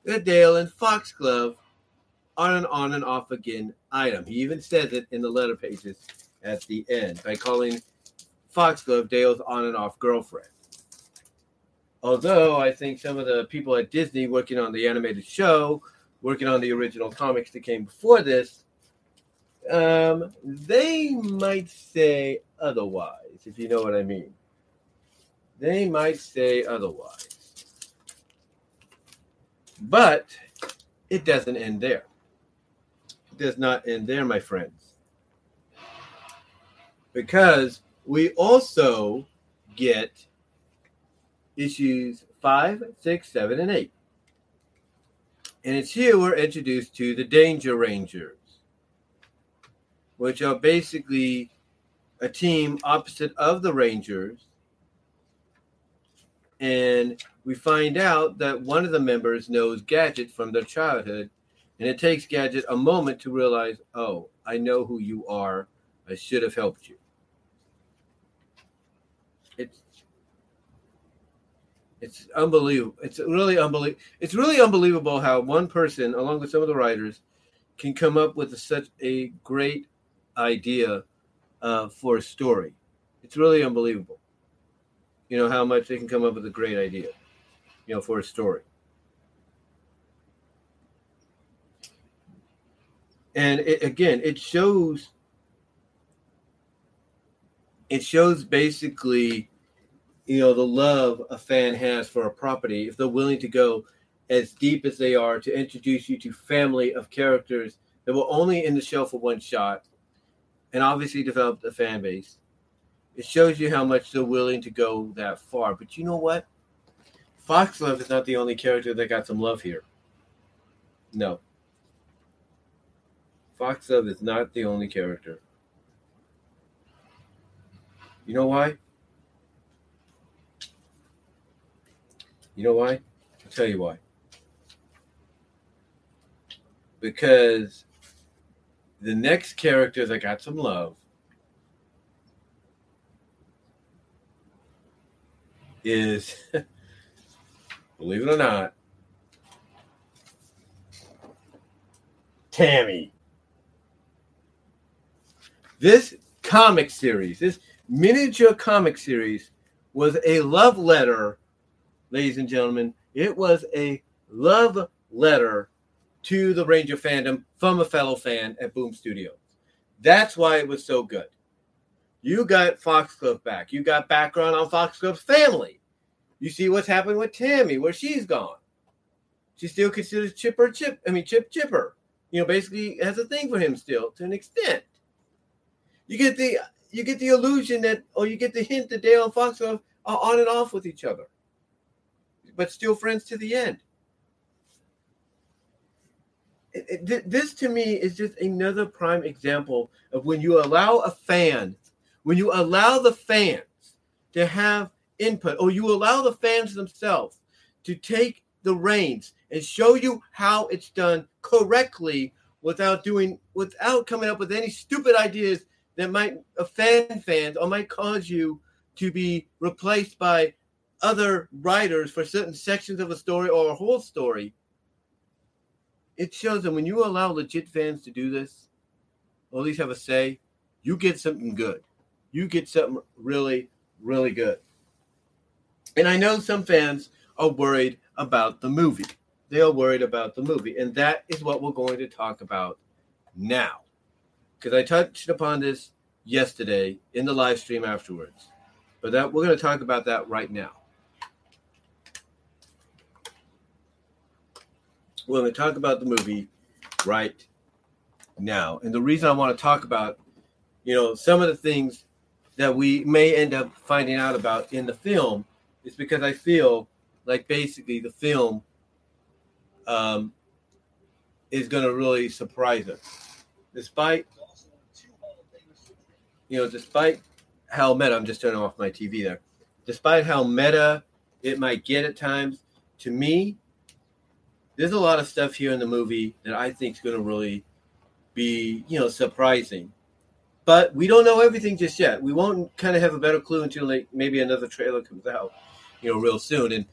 that Dale and Foxglove are an on and off again item. He even says it in the letter pages at the end by calling Foxglove Dale's on and off girlfriend. Although I think some of the people at Disney working on the animated show, working on the original comics that came before this, um, they might say otherwise, if you know what I mean. They might say otherwise. But it doesn't end there does not end there, my friends. Because we also get issues five, six, seven, and eight. And it's here we're introduced to the Danger Rangers, which are basically a team opposite of the Rangers. And we find out that one of the members knows Gadget from their childhood and it takes Gadget a moment to realize, oh, I know who you are. I should have helped you. It's it's unbelievable. It's really unbelievable. It's really unbelievable how one person, along with some of the writers, can come up with a, such a great idea uh, for a story. It's really unbelievable. You know how much they can come up with a great idea, you know, for a story. And it, again it shows it shows basically you know the love a fan has for a property. If they're willing to go as deep as they are to introduce you to family of characters that were only in the show for one shot and obviously developed a fan base it shows you how much they're willing to go that far. But you know what? Foxglove is not the only character that got some love here. No Foxglove is not the only character. You know why? You know why? I'll tell you why. Because the next character that got some love is, believe it or not, Tammy. This comic series, this miniature comic series, was a love letter, ladies and gentlemen. It was a love letter to the Ranger fandom from a fellow fan at Boom Studios. That's why it was so good. You got Foxglove back. You got background on Foxglove's family. You see what's happened with Tammy, where she's gone. She still considers Chipper Chip. I mean Chip Chipper. You know, basically has a thing for him still to an extent you get the you get the illusion that, or you get the hint that Dale and Fox are, on and off with each other, but still friends to the end. It, it, this to me is just another prime example of when you allow a fan, when you allow the fans to have input, or you allow the fans themselves to take the reins and show you how it's done correctly without doing without coming up with any stupid ideas that might offend fans or might cause you to be replaced by other writers for certain sections of a story or a whole story. It shows that when you allow legit fans to do this, or at least have a say, you get something good. You get something really, really good. And I know some fans are worried about the movie. They are worried about the movie. And that is what we're going to talk about now. Because I touched upon this yesterday in the live stream afterwards. But that we're going to talk about that right now. We're going to talk about the movie right now. And the reason I want to talk about, you know, some of the things that we may end up finding out about in the film is because I feel like basically the film um, is going to really surprise us. Despite, you know, despite how meta, I'm just turning off my TV there. Despite how meta it might get at times, to me, there's a lot of stuff here in the movie that I think is going to really be, you know, surprising. But we don't know everything just yet. We won't kind of have a better clue until like maybe another trailer comes out, you know, real soon. And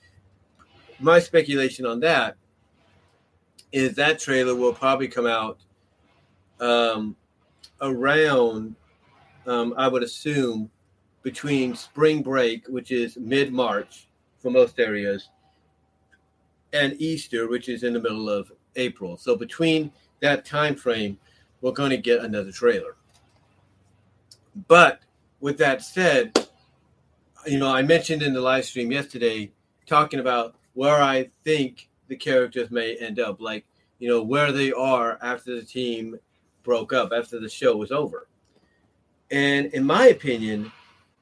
my speculation on that is that trailer will probably come out um, around, um, I would assume, between spring break, which is mid March for most areas, and Easter, which is in the middle of April. So between that time frame, we're going to get another trailer. But with that said, you know, I mentioned in the live stream yesterday talking about where I think the characters may end up, like you know where they are after the team broke up, after the show was over. And in my opinion,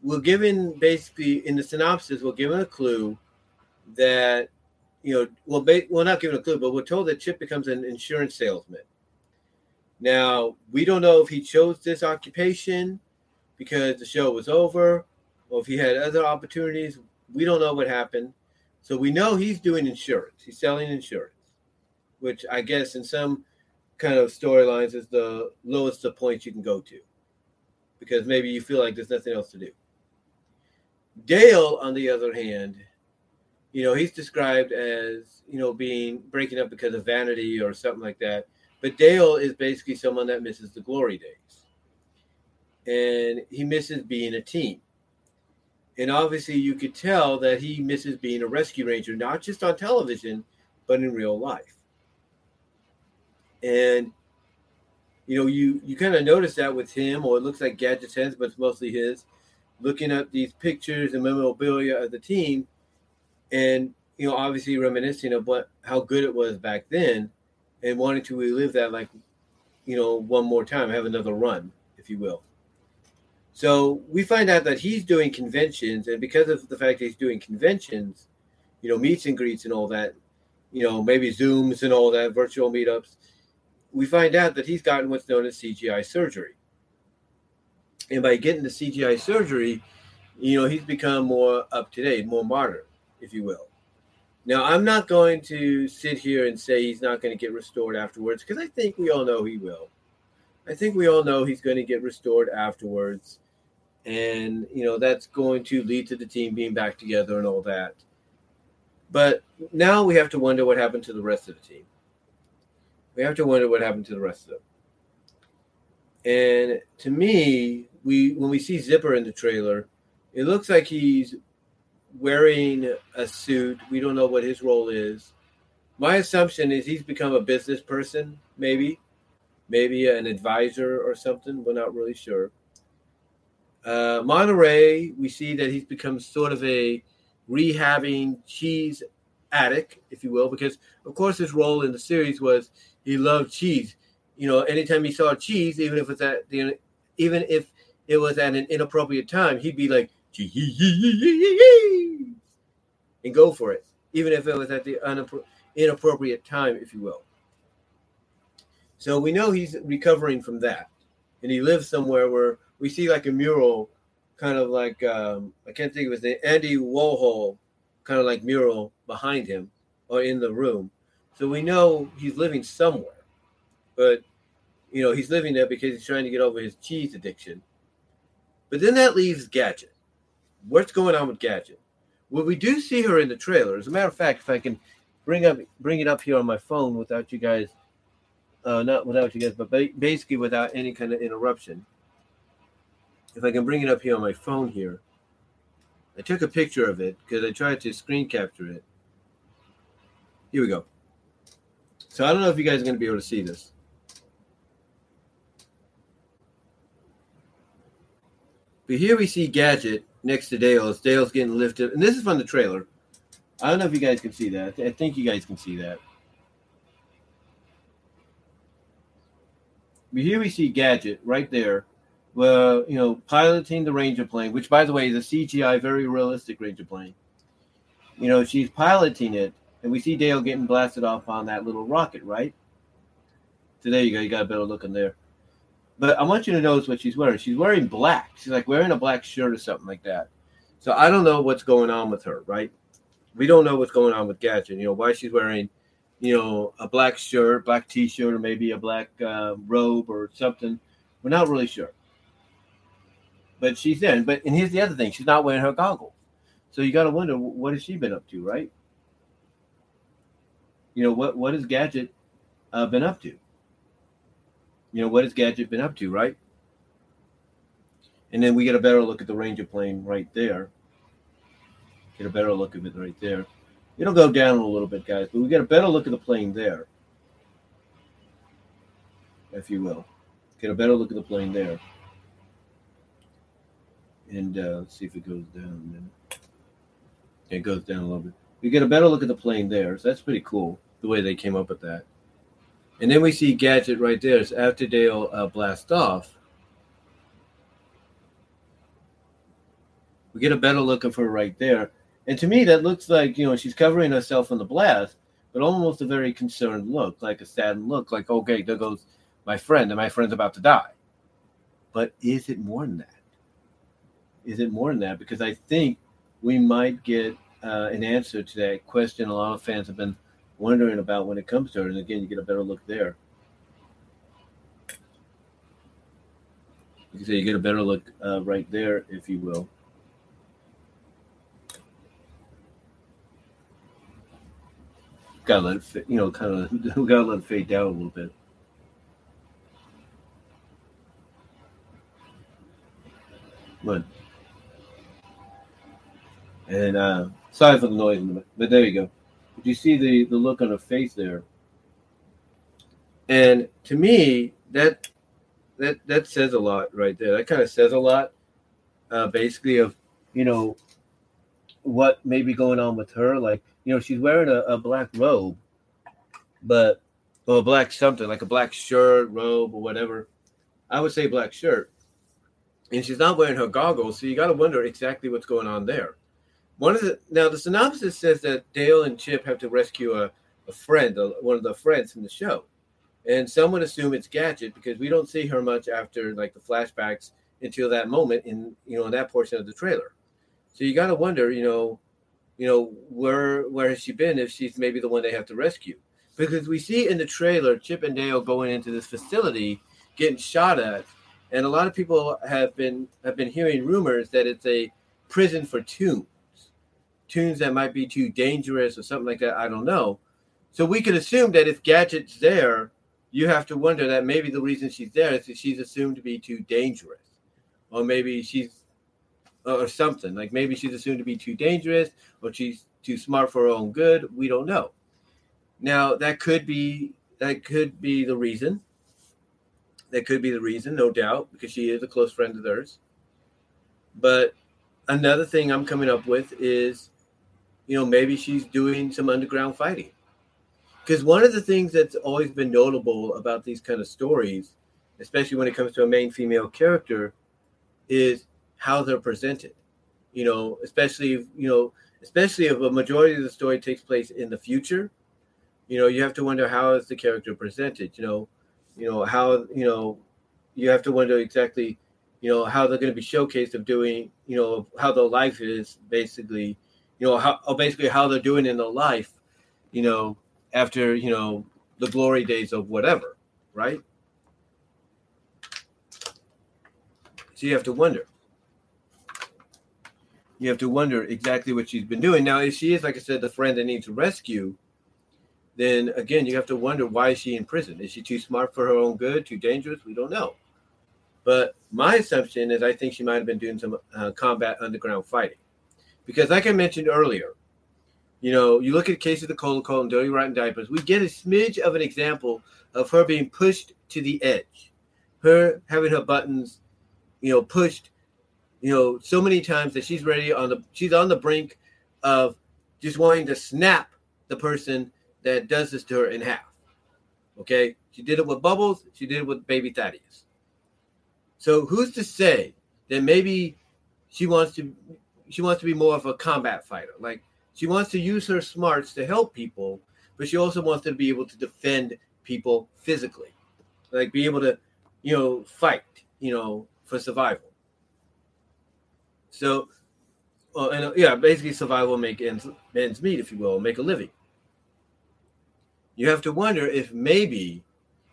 we're given basically in the synopsis, we're given a clue that you know, well, ba- well, not given a clue, but we're told that Chip becomes an insurance salesman. Now, we don't know if he chose this occupation because the show was over, or if he had other opportunities. We don't know what happened. So we know he's doing insurance. He's selling insurance, which I guess in some kind of storylines is the lowest the point you can go to because maybe you feel like there's nothing else to do. Dale, on the other hand, you know, he's described as, you know, being breaking up because of vanity or something like that. But Dale is basically someone that misses the glory days. And he misses being a team. And obviously, you could tell that he misses being a rescue ranger, not just on television, but in real life. And you know, you you kind of notice that with him, or it looks like Gadget's hands, but it's mostly his. Looking at these pictures and memorabilia of the team, and you know, obviously reminiscing of what how good it was back then, and wanting to relive that, like, you know, one more time, have another run, if you will. So we find out that he's doing conventions, and because of the fact that he's doing conventions, you know, meets and greets and all that, you know, maybe Zooms and all that, virtual meetups, we find out that he's gotten what's known as CGI surgery. And by getting the CGI surgery, you know, he's become more up to date, more modern, if you will. Now, I'm not going to sit here and say he's not going to get restored afterwards because I think we all know he will. I think we all know he's going to get restored afterwards and you know that's going to lead to the team being back together and all that. But now we have to wonder what happened to the rest of the team. We have to wonder what happened to the rest of them. And to me, we when we see Zipper in the trailer, it looks like he's wearing a suit. We don't know what his role is. My assumption is he's become a business person, maybe, maybe an advisor or something. We're not really sure. Uh, Monterey, we see that he's become sort of a rehabbing cheese addict, if you will, because of course his role in the series was he loved cheese. You know, anytime he saw cheese, even if it's at the, even if it was at an inappropriate time, he'd be like and go for it, even if it was at the inappropriate time, if you will. So we know he's recovering from that, and he lives somewhere where we see like a mural, kind of like um, I can't think of his name, Andy Warhol, kind of like mural behind him. or in the room. So we know he's living somewhere, but you know he's living there because he's trying to get over his cheese addiction. But then that leaves Gadget. What's going on with Gadget? Well, we do see her in the trailer. As a matter of fact, if I can bring up bring it up here on my phone without you guys, uh, not without you guys, but ba- basically without any kind of interruption. If I can bring it up here on my phone here, I took a picture of it because I tried to screen capture it. Here we go. So I don't know if you guys are going to be able to see this. But here we see Gadget next to Dale as Dale's getting lifted. And this is from the trailer. I don't know if you guys can see that. I think you guys can see that. But here we see Gadget right there, well, you know, piloting the Ranger plane, which, by the way, is a CGI, very realistic Ranger plane. You know, she's piloting it, and we see Dale getting blasted off on that little rocket, right? So there you go. You got a better look in there. But I want you to notice what she's wearing. She's wearing black. She's like wearing a black shirt or something like that. So I don't know what's going on with her, right? We don't know what's going on with Gadget. You know why she's wearing, you know, a black shirt, black T-shirt, or maybe a black uh, robe or something. We're not really sure. But she's in. But and here's the other thing: she's not wearing her goggles. So you got to wonder what has she been up to, right? You know what what has Gadget uh, been up to? you know, what has Gadget been up to, right? And then we get a better look at the Ranger plane right there. Get a better look of it right there. It'll go down a little bit, guys, but we get a better look at the plane there, if you will. Get a better look at the plane there. And uh, let's see if it goes down. It goes down a little bit. We get a better look at the plane there. So that's pretty cool, the way they came up with that. And then we see Gadget right there. It's after Dale uh, blast off. We get a better look of her right there. And to me, that looks like, you know, she's covering herself in the blast, but almost a very concerned look, like a saddened look, like, okay, there goes my friend, and my friend's about to die. But is it more than that? Is it more than that? Because I think we might get uh, an answer to that question a lot of fans have been wondering about when it comes to her. And again, you get a better look there. You say you get a better look uh, right there, if you will. Gotta let it, fit, you know, kind of, gotta let it fade down a little bit. But, and uh, sorry for the noise, but there you go you see the the look on her face there. And to me, that that that says a lot right there. That kind of says a lot, uh, basically of you know what may be going on with her. Like you know, she's wearing a, a black robe, but or a black something like a black shirt, robe, or whatever. I would say black shirt, and she's not wearing her goggles, so you got to wonder exactly what's going on there. One of the now the synopsis says that Dale and Chip have to rescue a, a friend, a, one of the friends in the show, and some would assume it's Gadget because we don't see her much after like the flashbacks until that moment in you know in that portion of the trailer. So you got to wonder, you know, you know where where has she been if she's maybe the one they have to rescue? Because we see in the trailer Chip and Dale going into this facility getting shot at, and a lot of people have been have been hearing rumors that it's a prison for tombs toons that might be too dangerous or something like that. I don't know. So we could assume that if Gadget's there, you have to wonder that maybe the reason she's there is that she's assumed to be too dangerous, or maybe she's or something like maybe she's assumed to be too dangerous, or she's too smart for her own good. We don't know. Now that could be that could be the reason. That could be the reason, no doubt, because she is a close friend of theirs. But another thing I'm coming up with is you know, maybe she's doing some underground fighting. Because one of the things that's always been notable about these kind of stories, especially when it comes to a main female character, is how they're presented. You know, especially if, you know, especially if a majority of the story takes place in the future, you know, you have to wonder how is the character presented. You know, you know how you know you have to wonder exactly, you know, how they're going to be showcased of doing, you know, how their life is basically you know how basically how they're doing in their life you know, after, you know, the glory days of whatever, right? So you have to wonder. You have to wonder exactly what she's been doing. Now, if she is, like I said, the friend that needs rescue, then again, you have to wonder why is she in prison? Is she too smart for her own good? Too dangerous? We don't know. But my assumption is I think she might have been doing some uh, combat underground fighting. Because, like I mentioned earlier, you know, you look at cases of Cola Cola and Dirty Rotten Diapers, we get a smidge of an example of her being pushed to the edge, her having her buttons, you know, pushed, you know, so many times that she's ready on the she's on the brink of just wanting to snap the person that does this to her in half. Okay, she did it with Bubbles. She did it with Baby Thaddeus. So who's to say that maybe she wants to she wants to be more of a combat fighter? Like she wants to use her smarts to help people, but she also wants to be able to defend people physically, like be able to, you know, fight, you know, for survival. So, well, and uh, yeah, basically survival make ends, ends meet, if you will, make a living. You have to wonder if maybe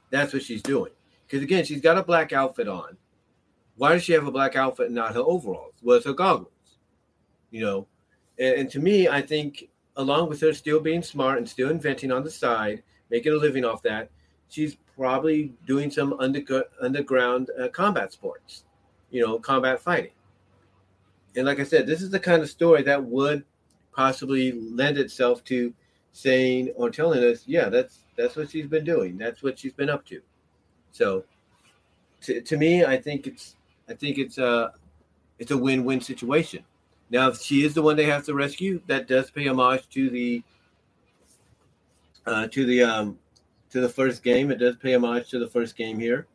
that's what she's doing. Because again, she's got a black outfit on. Why does she have a black outfit and not her overalls? It's her goggles. You know, and, and to me, I think along with her still being smart and still inventing on the side, making a living off that, she's probably doing some under, underground uh, combat sports, you know, combat fighting. And like I said, this is the kind of story that would possibly lend itself to saying or telling us, yeah, that's that's what she's been doing. That's what she's been up to. So, to, to me, I think it's I think it's a it's a win-win situation. Now, if she is the one they have to rescue, that does pay homage to the uh, to the um, to the first game. It does pay homage to the first game here,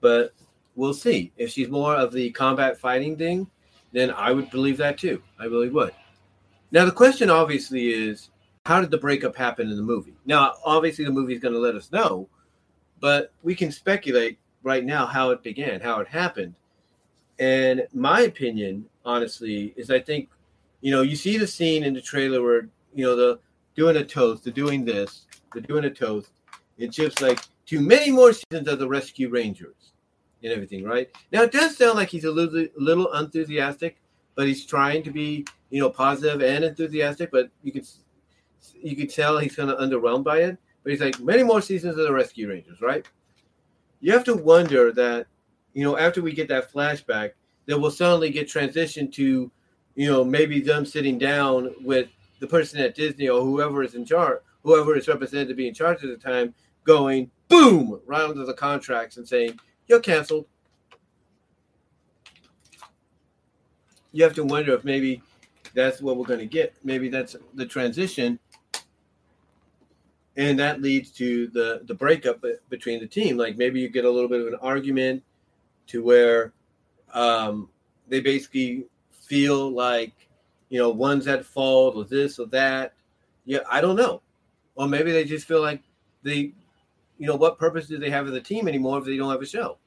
but we'll see. If she's more of the combat fighting thing, then I would believe that too. I really would. Now, the question obviously is how did the breakup happen in the movie? Now, obviously, the movie is going to let us know, but we can speculate right now how it began, how it happened. And my opinion, honestly, is I think, you know, you see the scene in the trailer where, you know, the doing a toast, they're doing this, they're doing a toast. It's just like too many more seasons of the Rescue Rangers and everything, right? Now it does sound like he's a little, little enthusiastic, but he's trying to be, you know, positive and enthusiastic. But you can you could tell he's kind of underwhelmed by it. But he's like, many more seasons of the Rescue Rangers, right? You have to wonder that, you know, after we get that flashback, that will suddenly get transitioned to, you know, maybe them sitting down with the person at Disney or whoever is in charge, whoever is represented to be in charge at the time, going boom right under the contracts and saying, You're canceled. You have to wonder if maybe that's what we're going to get. Maybe that's the transition and that leads to the the breakup between the team. Like maybe you get a little bit of an argument to where um, they basically feel like you know one's at fault or this or that. Yeah, I don't know. Or maybe they just feel like they, you know, what purpose do they have of the team anymore if they don't have a show?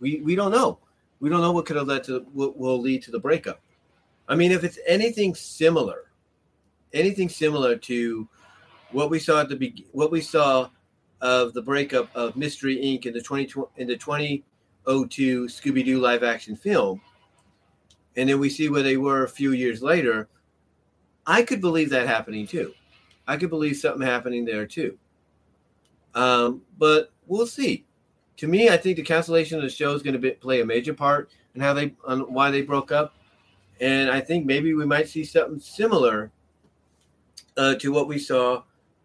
We we don't know. We don't know what could have led to what will lead to the breakup. I mean, if it's anything similar, anything similar to what we saw at the be- what we saw of the breakup of Mystery Inc. in the 20 in the 2002 Scooby Doo live action film, and then we see where they were a few years later. I could believe that happening too. I could believe something happening there too. Um, but we'll see. To me, I think the cancellation of the show is going to play a major part in how they on why they broke up, and I think maybe we might see something similar uh, to what we saw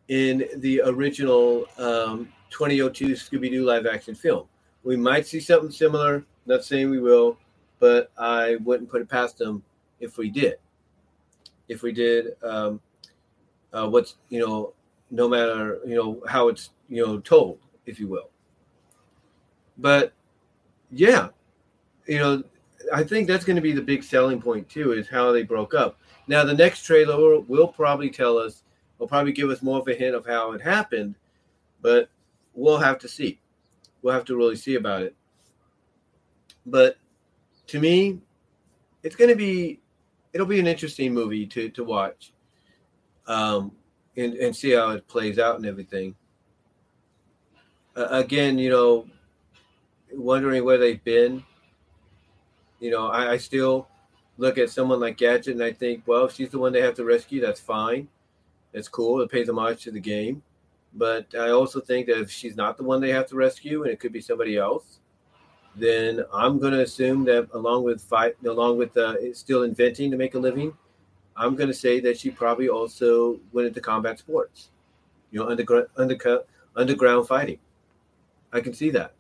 in the original um, 2002 Scooby Doo live action film. We might see something similar. Not saying we will, but I wouldn't put it past them if we did. If we did, um, uh, what's you know, no matter you know how it's you know told, if you will. But yeah, you know, I think that's going to be the big selling point too, is how they broke up. Now the next trailer will, will probably tell us will probably give us more of a hint of how it happened, but we'll have to see. We'll have to really see about it. But to me, it's going to be it'll be an interesting movie to to watch. Um, and, and see how it plays out and everything. Uh, again, you know, wondering where they've been. You know, I, I still look at someone like Gadget and I think, well, if she's the one they have to rescue, that's fine. That's cool. It pays homage to the game. But I also think that if she's not the one they have to rescue and it could be somebody else, then I'm going to assume that along with fight, along with uh, still inventing to make a living, I'm going to say that she probably also went into combat sports, you know, underground, under, underground fighting. I can see that.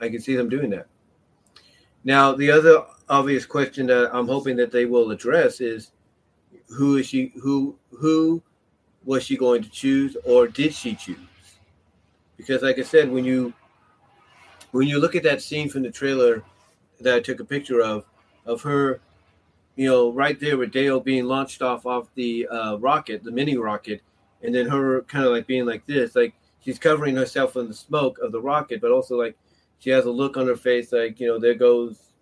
I can see them doing that. Now, the other obvious question that I'm hoping that they will address is who is she who who was she going to choose or did she choose? Because like I said, when you when you look at that scene from the trailer that I took a picture of of her, you know, right there with Dale being launched off off the uh, rocket, the mini rocket, and then her kind of like being like this, like she's covering herself in the smoke of the rocket, but also like she has a look on her face like, you know, there goes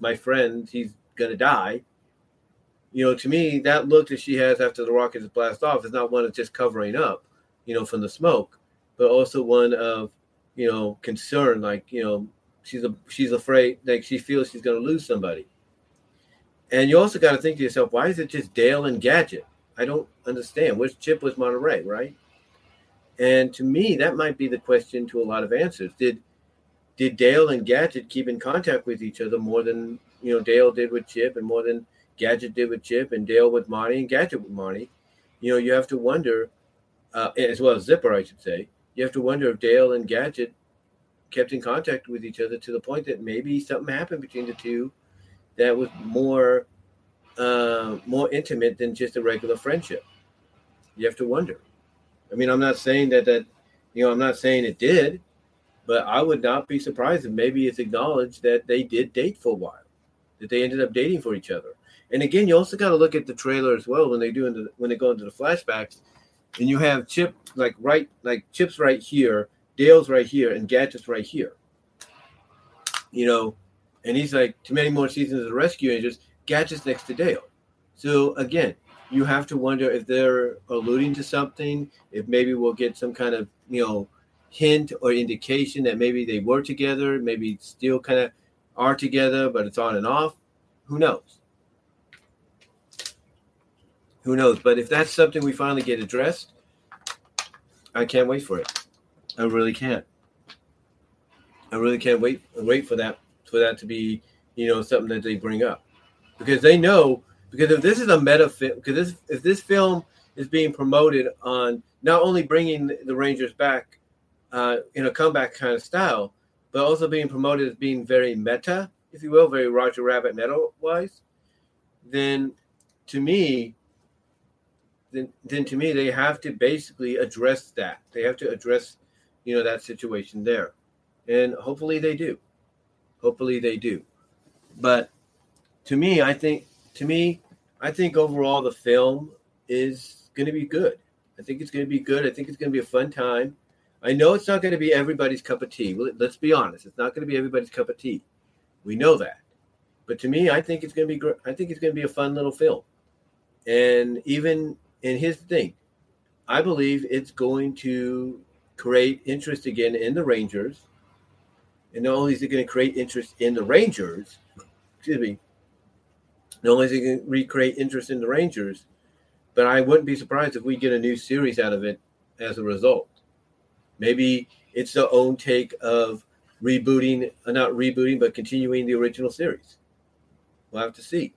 my friend, he's gonna die. You know, to me, that look that she has after the rockets blast off is not one of just covering up, you know, from the smoke, but also one of, you know, concern. Like, you know, she's a she's afraid, like she feels she's gonna lose somebody. And you also got to think to yourself, why is it just Dale and Gadget? I don't understand. Which Chip was Monterey, right? And to me, that might be the question to a lot of answers. Did did Dale and Gadget keep in contact with each other more than you know Dale did with Chip, and more than Gadget did with Chip, and Dale with Monty, and Gadget with Monty? You know, you have to wonder, uh, as well as Zipper, I should say. You have to wonder if Dale and Gadget kept in contact with each other to the point that maybe something happened between the two that was more uh, more intimate than just a regular friendship. You have to wonder. I mean, I'm not saying that that you know, I'm not saying it did, but I would not be surprised if maybe it's acknowledged that they did date for a while, that they ended up dating for each other. And again, you also got to look at the trailer as well when they do into when they go into the flashbacks, and you have Chip like right like Chip's right here, Dale's right here, and Gadget's right here. You know, and he's like, too many more seasons of the Rescue Rangers. Gadget's next to Dale. So again, you have to wonder if they're alluding to something. If maybe we'll get some kind of you know hint or indication that maybe they were together, maybe still kind of are together, but it's on and off. Who knows? Who knows? But if that's something we finally get addressed, I can't wait for it. I really can't. I really can't wait wait for that for that to be you know something that they bring up because they know because if this is a meta film because this if this film is being promoted on not only bringing the Rangers back uh, in a comeback kind of style, but also being promoted as being very meta, if you will, very Roger Rabbit meta wise, then to me, then then to me they have to basically address that. They have to address, you know, that situation there, and hopefully they do. Hopefully they do, but to me, I think to me, I think overall the film is going to be good. I think it's going to be good. I think it's going to be a fun time. I know it's not going to be everybody's cup of tea. Let's be honest; it's not going to be everybody's cup of tea. We know that, but to me, I think it's going to be. I think it's going to be a fun little film, and even in his thing, I believe it's going to create interest again in the Rangers. And not only is it going to create interest in the Rangers, excuse me, not only is it going to recreate interest in the Rangers, but I wouldn't be surprised if we get a new series out of it as a result. Maybe it's their own take of rebooting, uh, not rebooting, but continuing the original series. We'll have to see.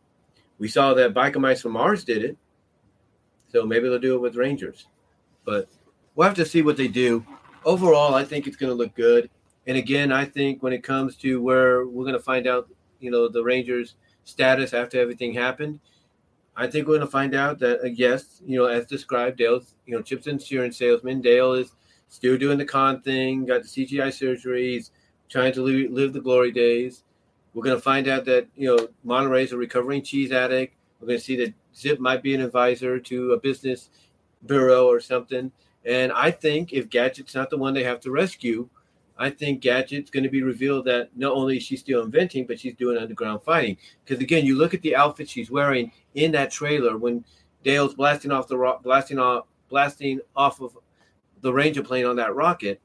We saw that Biker Mice from Mars did it, so maybe they'll do it with Rangers. But we'll have to see what they do. Overall, I think it's going to look good. And again, I think when it comes to where we're going to find out, you know, the Rangers' status after everything happened, I think we're going to find out that uh, yes, you know, as described, Dale's, you know, Chip's insurance salesman. Dale is still doing the con thing, got the CGI surgeries, trying to live, live the glory days. We're going to find out that, you know, Monterey's a recovering cheese addict. We're going to see that Zip might be an advisor to a business bureau or something. And I think if Gadget's not the one they have to rescue, I think Gadget's going to be revealed that not only is she still inventing, but she's doing underground fighting. Because again, you look at the outfit she's wearing in that trailer when Dale's blasting off the rock, blasting off blasting off of the Ranger plane on that rocket,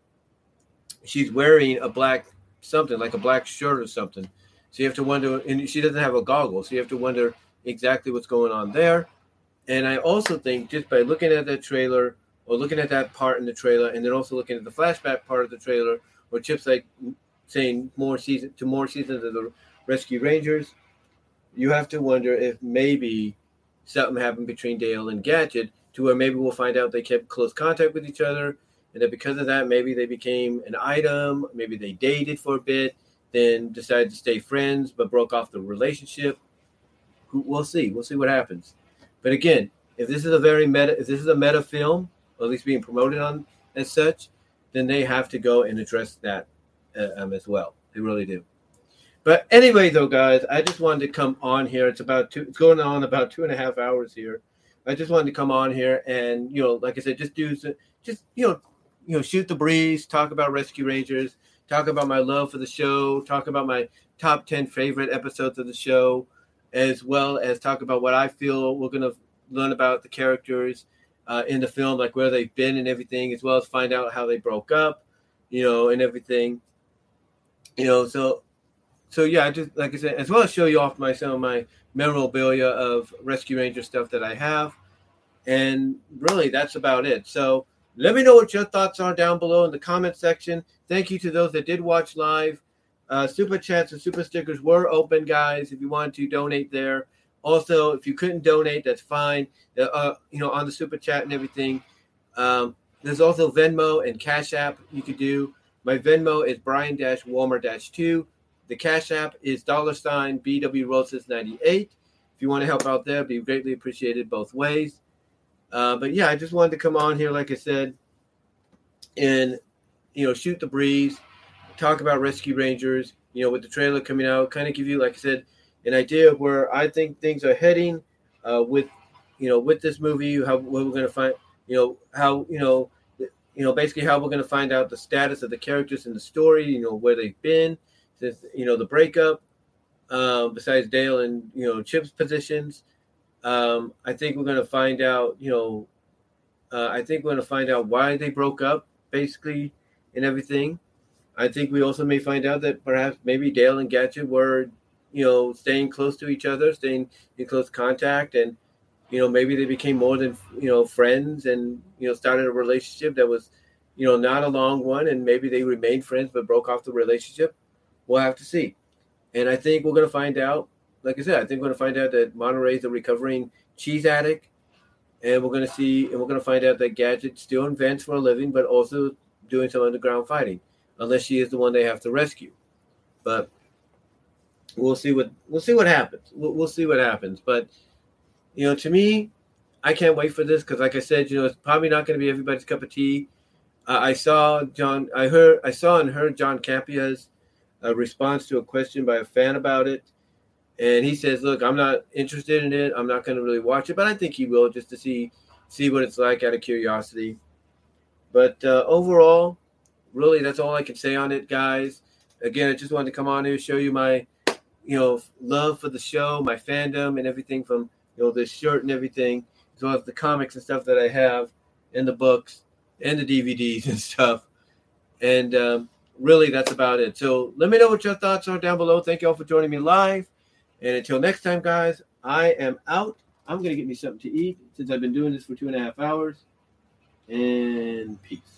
she's wearing a black something like a black shirt or something. So you have to wonder, and she doesn't have a goggle, so you have to wonder exactly what's going on there. And I also think just by looking at that trailer or looking at that part in the trailer, and then also looking at the flashback part of the trailer, where Chip's like saying more season to more seasons of the Rescue Rangers, you have to wonder if maybe something happened between Dale and Gadget to where maybe we'll find out they kept close contact with each other, and that because of that, maybe they became an item, maybe they dated for a bit, then decided to stay friends but broke off the relationship. We'll see. We'll see what happens. But again, if this is a very meta, if this is a meta film, or at least being promoted on as such, then they have to go and address that uh, um, as well. They really do. But anyway, though, guys, I just wanted to come on here. It's about two. It's going on about two and a half hours here. I just wanted to come on here and you know, like I said, just do just you know, you know, shoot the breeze, talk about Rescue Rangers, talk about my love for the show, talk about my top ten favorite episodes of the show, as well as talk about what I feel we're gonna learn about the characters uh, in the film, like where they've been and everything, as well as find out how they broke up, you know, and everything. You know, so so yeah, I just like I said, as well as show you off my some of my memorabilia of Rescue Ranger stuff that I have. And really, that's about it. So let me know what your thoughts are down below in the comment section. Thank you to those that did watch live. Uh, super chats and super stickers were open, guys. If you want to donate there. Also, if you couldn't donate, that's fine. Uh, uh you know, on the super chat and everything. Um, there's also Venmo and Cash App you could do. My Venmo is Brian Walmer 2. The Cash App is dollar sign BW Roses 98. If you want to help out there, be greatly appreciated both ways. Uh, but yeah, I just wanted to come on here, like I said, and you know, shoot the breeze, talk about Rescue Rangers. You know, with the trailer coming out, kind of give you, like I said, an idea of where I think things are heading uh, with, you know, with this movie. How what we're going to find, you know, how you know, you know, basically how we're going to find out the status of the characters in the story. You know, where they've been since you know the breakup. Um, besides Dale and you know Chip's positions, um, I think we're going to find out. You know, uh, I think we're going to find out why they broke up, basically, and everything. I think we also may find out that perhaps maybe Dale and Gadget were, you know, staying close to each other, staying in close contact, and you know maybe they became more than you know friends, and you know started a relationship that was, you know, not a long one, and maybe they remained friends but broke off the relationship. We'll have to see. And I think we're going to find out, like I said, I think we're going to find out that Monterey's a recovering cheese addict. And we're going to see, and we're going to find out that Gadget still invents for a living, but also doing some underground fighting, unless she is the one they have to rescue. But we'll see what we'll see what happens. We'll, we'll see what happens. But you know, to me, I can't wait for this because, like I said, you know, it's probably not going to be everybody's cup of tea. Uh, I saw John. I heard. I saw and heard John Campea's a response to a question by a fan about it. And he says, "Look, I'm not interested in it. I'm not going to really watch it, but I think he will just to see see what it's like out of curiosity." But uh, overall, really, that's all I can say on it, guys. Again, I just wanted to come on here show you my, you know, love for the show, my fandom, and everything from you know this shirt and everything, as well as the comics and stuff that I have, and the books, and the DVDs and stuff. And um, really, that's about it. So let me know what your thoughts are down below. Thank you all for joining me live. And until next time, guys, I am out. I'm going to get me something to eat since I've been doing this for two and a half hours. And peace.